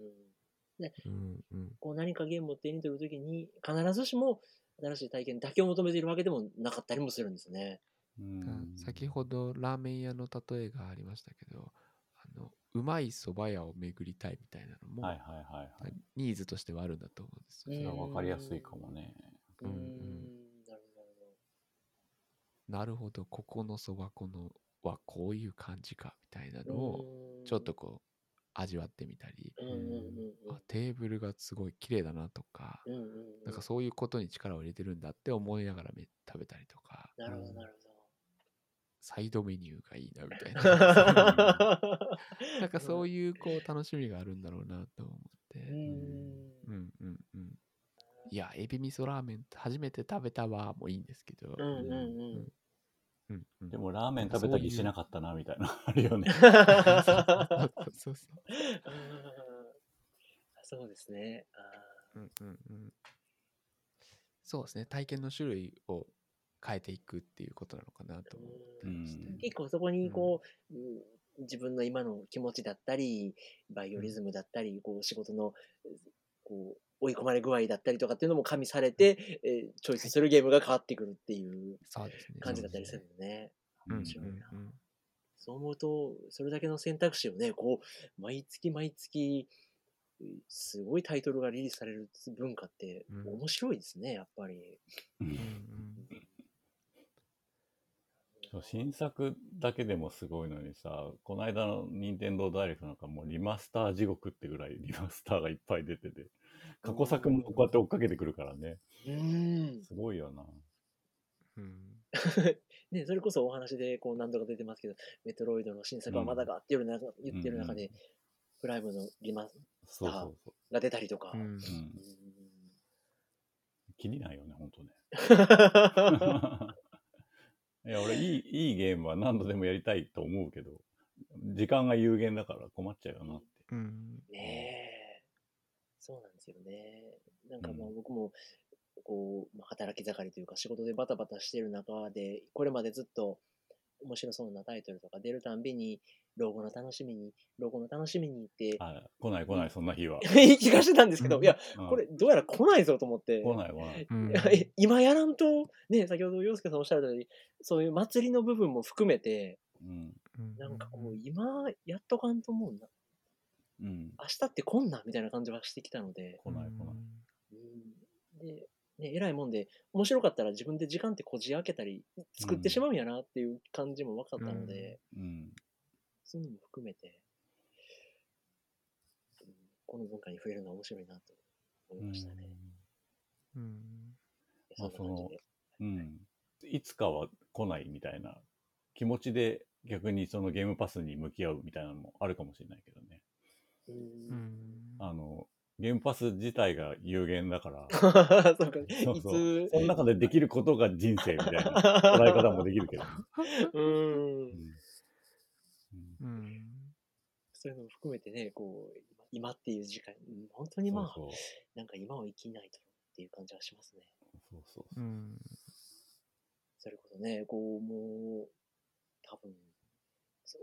うんうん。こう何かゲームを手に取るときに、必ずしも新しい体験だけを求めているわけでもなかったりもするんですね。うん先ほどラーメン屋の例えがありましたけど、あのうまい蕎麦屋を巡りたいみたいなのも、はいはいはいはい。ニーズとしてはあるんだと思うんですよ。それは分かりやすいかもね。うーんうんなるほど、ここのそば粉のはこういう感じかみたいなのほど。をちょっとこう味わってみたり、あテーブルがすごい綺麗だなとか、なんかそういうことに力を入れてるんだって思いながらめ食べたりとか、なるほど、なるサイドメニューがいいなみたいほど。な。そういうこう楽しみがあるんだろうなと思って。うーん。うんうんうん。いや、エビ味噌ラーメン初めて食べたわもいいんですけど。うんうんうん。うんうんでもラーメン食べた気しなかったな、みたいな、あるよね。そうそうですね。あうんうんうん。そうですね。体験の種類を変えていくっていうことなのかなと思ってまして。うん結構そこにこう、うん自分の今の気持ちだったり、バイオリズムだったり、こう仕事のこう追い込まれ具合だったりとかっていうのも加味されて、えーチョイスするゲームが変わってくるっていうそうですね。感じだったりするのね。面白いな。うんそう思うと、それだけの選択肢をね、こう、毎月毎月、すごいタイトルがリリースされる文化ってうん。面白いですね、やっぱり。うん。うんうん。そう新作だけでもすごいのにさ、この間の任天堂ダイレクトなんかもうリマスター地獄ってぐらいリマスターがいっぱい出てて、過去作もこうやって追っかけてくるからね。うん。すごいよな。うん ね、それこそお話でこう何度か出てますけど、メトロイドの新作はまだかっていう中言ってる中で、プライムのリマそうそうそが出たりとか。うんう。ううんん。気にないよね、ほんとね。いや、俺いい、いいゲームは何度でもやりたいと思うけど、時間が有限だから困っちゃうよなって。うんねえ。そうなんですよね。なんかもうう僕も、こう、まあ、働き盛りというか仕事でバタバタしてる中で、これまでずっと面白そうなタイトルとか出るたんびに、老後の楽しみに、老後の楽しみにって、あ、来ない来ない、そんな日は。言い気がしてたんですけど、うんいや、うんこれどうやら来ないぞと思って。来ない来ない。今やらんと、ね、先ほど洋介さんおっしゃられたように、そういう祭りの部分も含めて、うん。うんなんかこう、今やっとかんと思うな。うん。明日ってこんなんみたいな感じはしてきたので、来ない来ない。うんで、ね、偉いもんで、面白かったら自分で時間ってこじ開けたり、作ってしまうんやなっていう感じも分かったので、うん。そういうのも含めて、うんこの文化に触れるのは面白いなと思いましたね。うんまあそんな感じで。うん。いつかは来ないみたいな気持ちで逆にそのゲームパスに向き合うみたいなのもあるかもしれないけどね。あの、ゲームパス自体が有限だから、そうか、そういそう。つ、その中でできることが人生みたいな 捉え方もできるけど。ね。うん。う。ん。うん。そういうのも含めてね、こう、今っていう時間、うん本当にまあ、そうなんか今を生きないとっていう感じはしますね。そうそうう。そうん。それこそね、こう、もう、多分、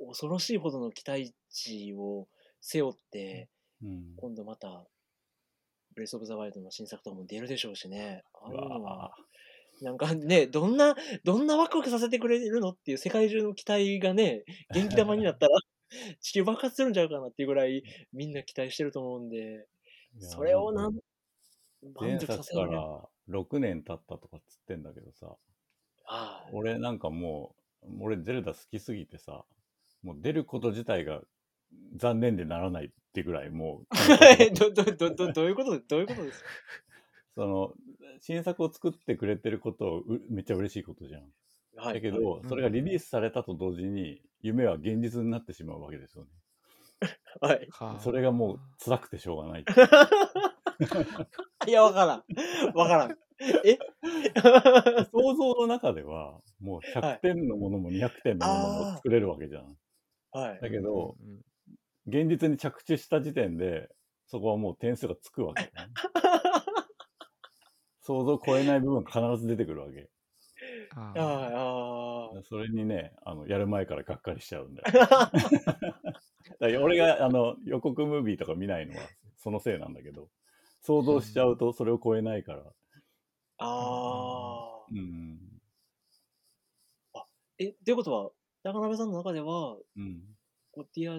恐ろしいほどの期待値を背負って、うん。今度また、ブレス・オブ・ザ・ワイルドの新作とかも出るでしょうしね。ああいうのは、なんかね、どんな、どんなワクワクさせてくれるのっていう世界中の期待がね、元気玉になったら、地球爆発するんちゃうかなっていうぐらい、みんな期待してると思うんで、それをなん、前満足さ作せら6年経ったとかっつってんだけどさ、はい。俺なんかもう、俺ゼルダ好きすぎてさ、もう出ること自体が残念でならないってぐらいもう、ど、ど、ど、ど、どういうこと？でどういうことですか？その、新作を作ってくれてることをうめっちゃ嬉しいことじゃん。はい。だけど、それがリリースされたと同時に、夢は現実になってしまうわけですよね。はい。はあそれがもう辛くてしょうがない。いや、わからん。わからん。え？想像の中では、もう100点のものも200点のものも作れるわけじゃん。はい。だけど、うん現実に着地した時点で、そこはもう点数がつくわけ、ね。想像を超えない部分が必ず出てくるわけ。ああああ、あそれにね、あの、やる前からがっかりしちゃうんだよ。あ。だ俺があの予告ムービーとか見ないのはそのせいなんだけど、想像しちゃうとそれを超えないから。ああ。うん。え、ということは、高鍋さんの中では、うん。こうティ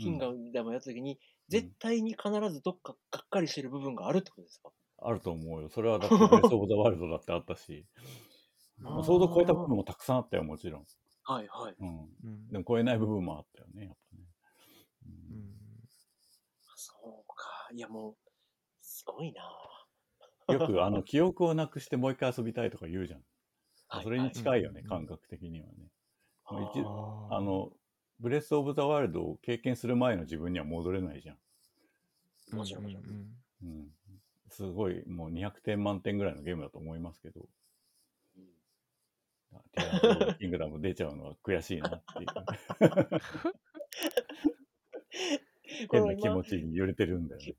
アーズ・オブ・キンガダムやった時に、絶対に必ずどっかがっかりしてる部分があるってことですか？あると思うよ。それはだって ブレス・オブ・ザ・ワールドだってあったし、まあ想像を超えた部分もたくさんあったよ、もちろん。はいはい。うん。うんでも超えない部分もあったよね、やっぱね。ううんんそうか。いやもう、すごいなよくあの 記憶をなくしてもう一回遊びたいとか言うじゃん。はいそれに近いよね、はい感覚的にはね。あの、ブレス・オブ・ザ・ワイルドを経験する前の自分には戻れないじゃん。もちろんもちろん。すごい、もう200点満点ぐらいのゲームだと思いますけど、うんティアラキングダム出ちゃうのは悔しいなっていう。変な気持ちに揺れてるんだよね。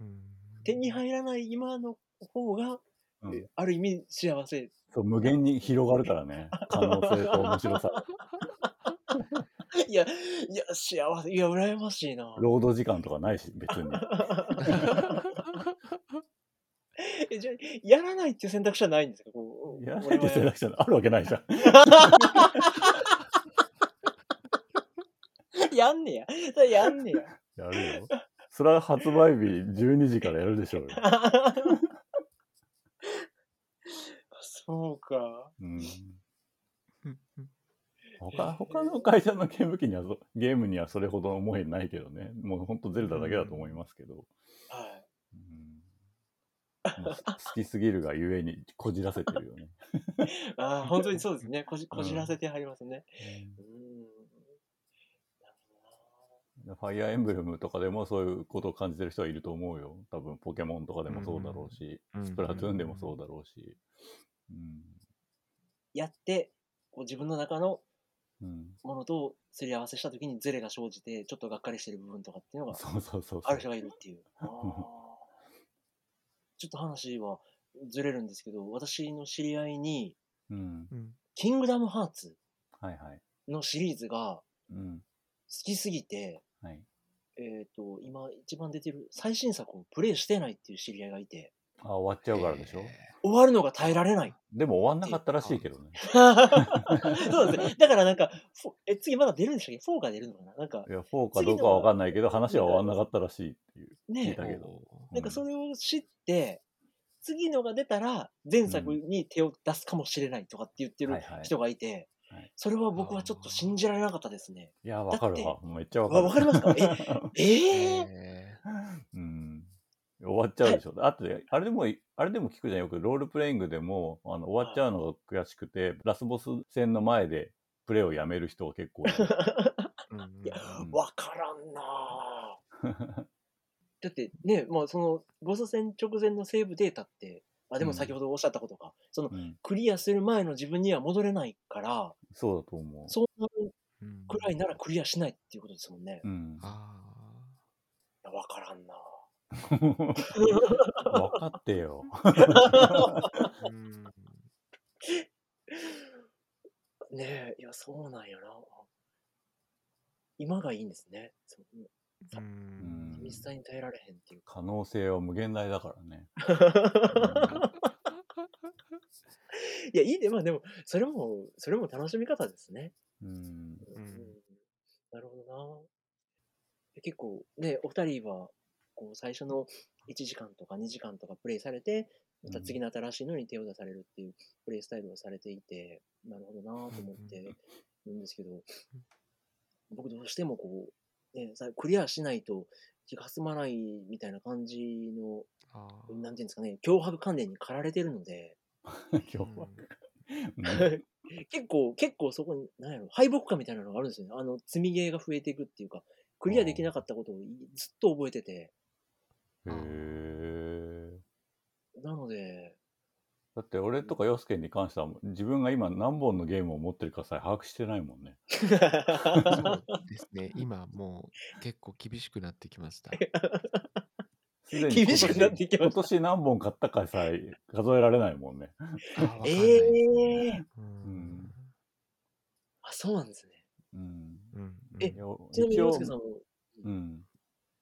うん手に入らない今の方が、うん、ある意味幸せ。そう無限に広がるからね。可能性と面白さ。いや、いや、幸せ。いや、羨ましいな。労働時間とかないし、別に。えじゃあやらないっていう選択肢はないんですか？こうやらないって選択肢あるわけないじゃん。やんねや。それやんねや。やるよ。それは発売日12時からやるでしょうよ。そうか。うん他他の会社のゲーム機にはそゲームにはそれほど思いないけどね。もうほんとゼルダだけだと思いますけど。はい。うんもう 好きすぎるがゆえにこじらせてるよね。ああ、本当にそうですね。こじこじらせてはりますね。ファイアーエンブレムとかでもそういうことを感じてる人はいると思うよ。多分ポケモンとかでもそうだろうし、うんスプラトゥーンでもそうだろうし。うん。やって、こう自分の中のうん。ものとすり合わせしたときにズレが生じて、ちょっとがっかりしてる部分とかっていうのがそうそうそうそう。ある人がいるっていう。あーちょっと話はずれるんですけど、私の知り合いに、うん。うんキングダムハーツはいはい。のシリーズがうん。好きすぎて、はい。えっ、と、今一番出てる最新作をプレイしてないっていう知り合いがいて、あ、終わっちゃうからでしょ、終わるのが耐えられない。でも終わんなかったらしいけどね。そうですね。だからなんか、え、次まだ出るんでしたっけ ?4 が出るのかな？なんかい、や、4かどうかはわかんないけど、話は終わんなかったらしいっていう。聞いねたけど。おーなんかそれを知って、次のが出たら前作に手を出すかもしれないとかって言ってるはいはい人がいてはい、それは僕はちょっと信じられなかったですね。いや、わかるわ。めっちゃわかる。わわかりますかええーえうん。終わっちゃうでしょ。あとで、あれでも、あれでも聞くじゃん。よくロールプレイングでも、あの、終わっちゃうのが悔しくて、ラスボス戦の前でプレイをやめる人が結構いやうんわからんなぁ だってね、まあその、ボス戦直前のセーブデータって、あ、でも先ほどおっしゃったことか、その、うんクリアする前の自分には戻れないから、そうだと思う。そうなるうんくらいならクリアしないっていうことですもんね。うん。あいやわからんな分かってよ。ねえ、いや、そうなんやな。今がいいんですね。そうんん寂しさに耐えられへんっていうか。可能性は無限大だからね。いや、いいで、まあでも、それも、それも楽しみ方ですね。うん。うんなるほどな。結構、ね、お二人は、こう、最初の1時間とか2時間とかプレイされて、また次の新しいのに手を出されるっていうプレイスタイルをされていて、なるほどなと思ってるんですけど、僕どうしてもこう、ね、さクリアしないと気が済まないみたいな感じの、なんていうんですかね、脅迫観念に駆られてるので、今日は。結構、結構そこに、なんやろ、敗北感みたいなのがあるんですよね。あの、積みゲーが増えていくっていうか、クリアできなかったことをずっと覚えてて、へえ。なので、だって俺とかヨスケに関しては自分が今何本のゲームを持ってるかさえ把握してないもんね。そうですね。今もう結構厳しくなってきました。すでに厳しくなってきました今年何本買ったかさえ数えられないもんね。あええねううんんあ、そうなんですね。うん。うんえちなみに、洋介さんも、うん。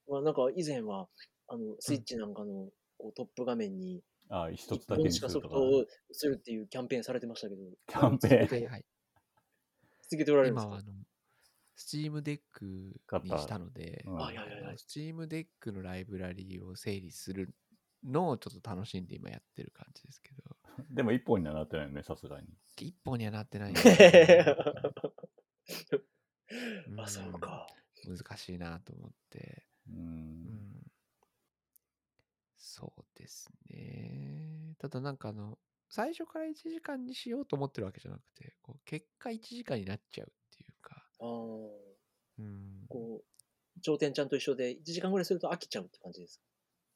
まあ、なんか以前は、あの、スイッチなんかの、こうトップ画面に、あ一つ一だけに本しかソするとか。フトをするっていうキャンペーンされてましたけど、キャンペーン。はいはい。続けておられるんですか？今はあの、スチームデックにしたので、うん。はいはいはいはい。スチームデックのライブラリーを整理するのをちょっと楽しんで今やってる感じですけど、でも一本にはなってないよね、さすがに。一本にはなってない。ん。であ、そうか。難しいなと思って、う。うんん、そうですね。ただなんかあの、最初から1時間にしようと思ってるわけじゃなくて、こう結果1時間になっちゃうっていうか、あーうん、こう、頂点ちゃんと一緒で、1時間ぐらいすると飽きちゃうって感じですか？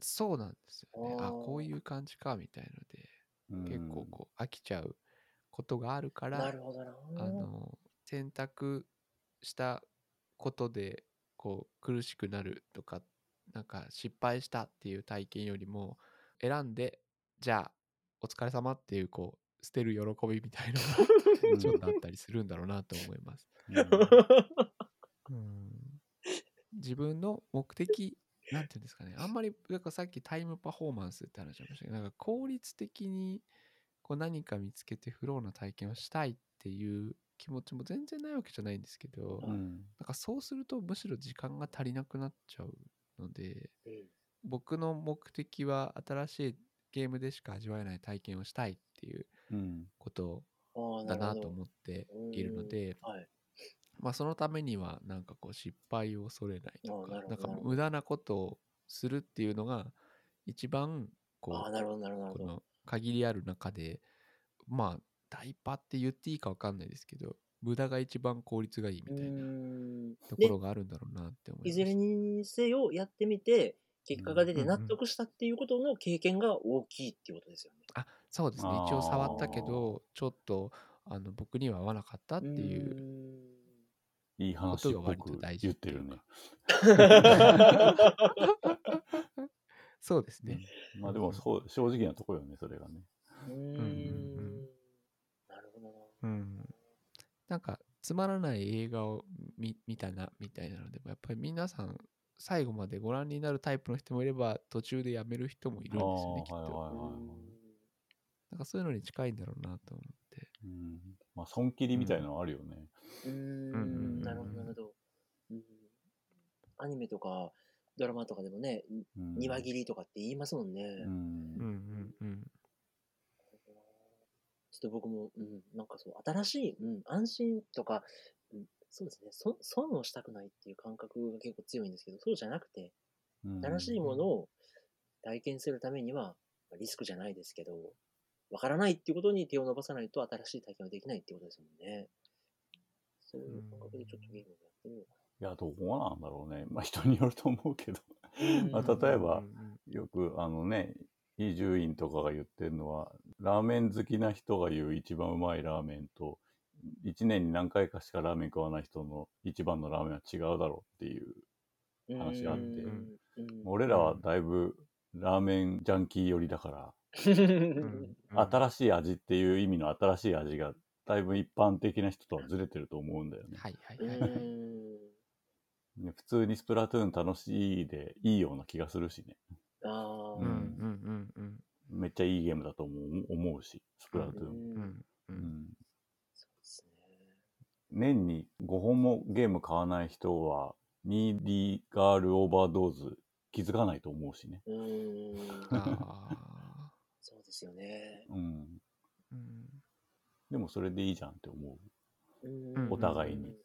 そうなんですよね。ああーこういう感じかみたいので、うん結構こう飽きちゃうことがあるかならるほどな。あの選択したことでこう苦しくなるとかなんか失敗したっていう体験よりも選んでじゃあお疲れ様っていうこう捨てる喜びみたいなのが ちょっとあったりするんだろうなと思います。うん。自分の目的なんていうんですかね。あんまりなんかさっきタイムパフォーマンスって話しましたけどなんか効率的にこう何か見つけてフローな体験をしたいっていう気持ちも全然ないわけじゃないんですけど、うなんんかそうするとむしろ時間が足りなくなっちゃうのでうん僕の目的は新しいゲームでしか味わえない体験をしたいっていううんこと。だなと思っているので、はい。まあ、そのためにはなんかこう失敗を恐れないとかなんか無駄なことをするっていうのが一番こう。この限りある中でまあタイパって言っていいか分かんないですけど無駄が一番効率がいいみたいなとこでろがあるんだろうなって思います。いずれにせよやってみて、結果が出て納得したっていうことの経験が大きいっていうことですよね。あそうですね一応触ったけどちょっとあの僕には合わなかったっていういい話っぽことが割とく大事言ってるね。そうですね。まあでもそう正直なところよね、それがね。うーんうんうんなるほどな。うん、なんかつまらない映画を見見たなみたいな。のでもやっぱり皆さん最後までご覧になるタイプの人もいれば途中でやめる人もいるんですよねきっと、あーはいはいなんかそういうのに近いんだろうなと思って。うん、まあ損切りみたいなのあるよね。うん。うん。うん。ん。なるほど、なるほど。うん。アニメとかドラマとかでもね、うん、庭切りとかって言いますもん。ね。うん。うん。うん。うんと僕も、うん、なんかそう、新しい、うん、安心とか、うん、そうですねそ、損をしたくないっていう感覚が結構強いんですけど、そうじゃなくて、うん新しいものを体験するためには、まあリスクじゃないですけど、わからないっていうことに手を伸ばさないと新しい体験はできないっていうことですもんね。そういう感覚でちょっとゲームをやってみようかいや、どうなんだろうね。まあ人によると思うけど。な。まあ例えばよくあのね、伊集院とかが言ってるのは、ラーメン好きな人が言う一番うまいラーメンと、一年に何回かしかラーメン食わない人の一番のラーメンは違うだろうっていう。うん話があって俺らはだいぶラーメンジャンキー寄りだから、うん新しい味っていう意味の新しい味がだいぶ一般的な人とはずれてると思うんだよね。はいはい普通にスプラトゥーン楽しいでいいような気がするしね。ああ、うんうんうんうんめっちゃいいゲームだと思う思うし、スプラトゥーン。うんうんううんんそうですね。年に5本もゲーム買わない人は、ニーディーガールオーバードーズ気づかないと思うしね。うーん。あ そうですよね。うん。ーうんでもそれでいいじゃんって思う。うんお互いに。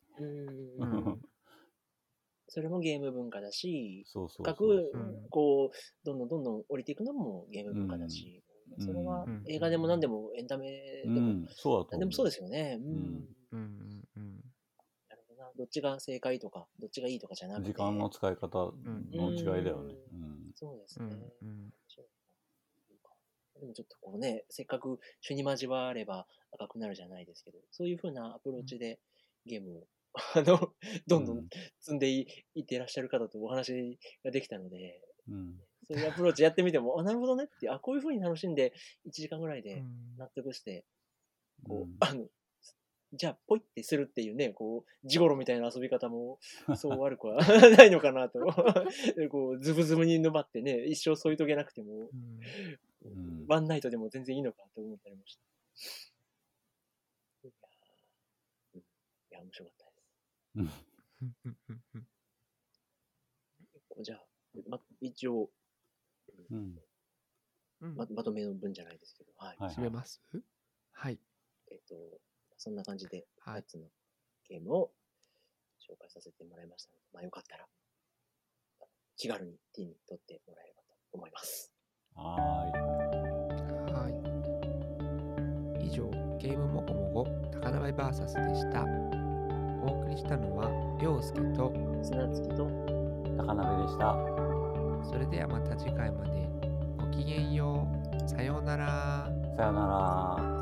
それもゲーム文化だし、そうそうそう。うんこう、どんどんどんどん降りていくのもゲーム文化だし、うんそれはうん映画でも何でもエンタメでも、うん。何でもそうですよね。うん。んうんうんうんなるほどな。どっちが正解とか、どっちがいいとかじゃなくて。時間の使い方の違いだよね。うん。そうですうんね。うんでもちょっとこうね、せっかく主に交われば赤くなるじゃないですけど、そういう風なアプローチでゲームを、あの、どんどん積んでいいってらっしゃる方とお話ができたので、うん。そういうアプローチやってみても、あ、なるほどねって、あ、こういう風に楽しんで1時間ぐらいでうん納得して、こう、うんあの、じゃあ、ポイってするっていうね、こう、ジゴロみたいな遊び方も、そう悪くは ないのかなと。こう、ズブズブに沼ってね、一生添い遂げなくても、うんうんワンナイトでも全然いいのかと思ったりました。いや面白かった。うんうんうんうんうんこうじゃあ、ま、一応、うん。うんま、まとめの文じゃないですけど、はい。はい締めます？はいえっと、そんな感じで、はい2つのゲームを紹介させてもらいましたので、まあよかったら、気軽に手に取ってもらえればと思います。ははい。以上、ゲームもごもご高鍋 VS でした。お送りにしたのは陽介と砂月と高鍋でした。それではまた次回までごきげんようさようならさよなら。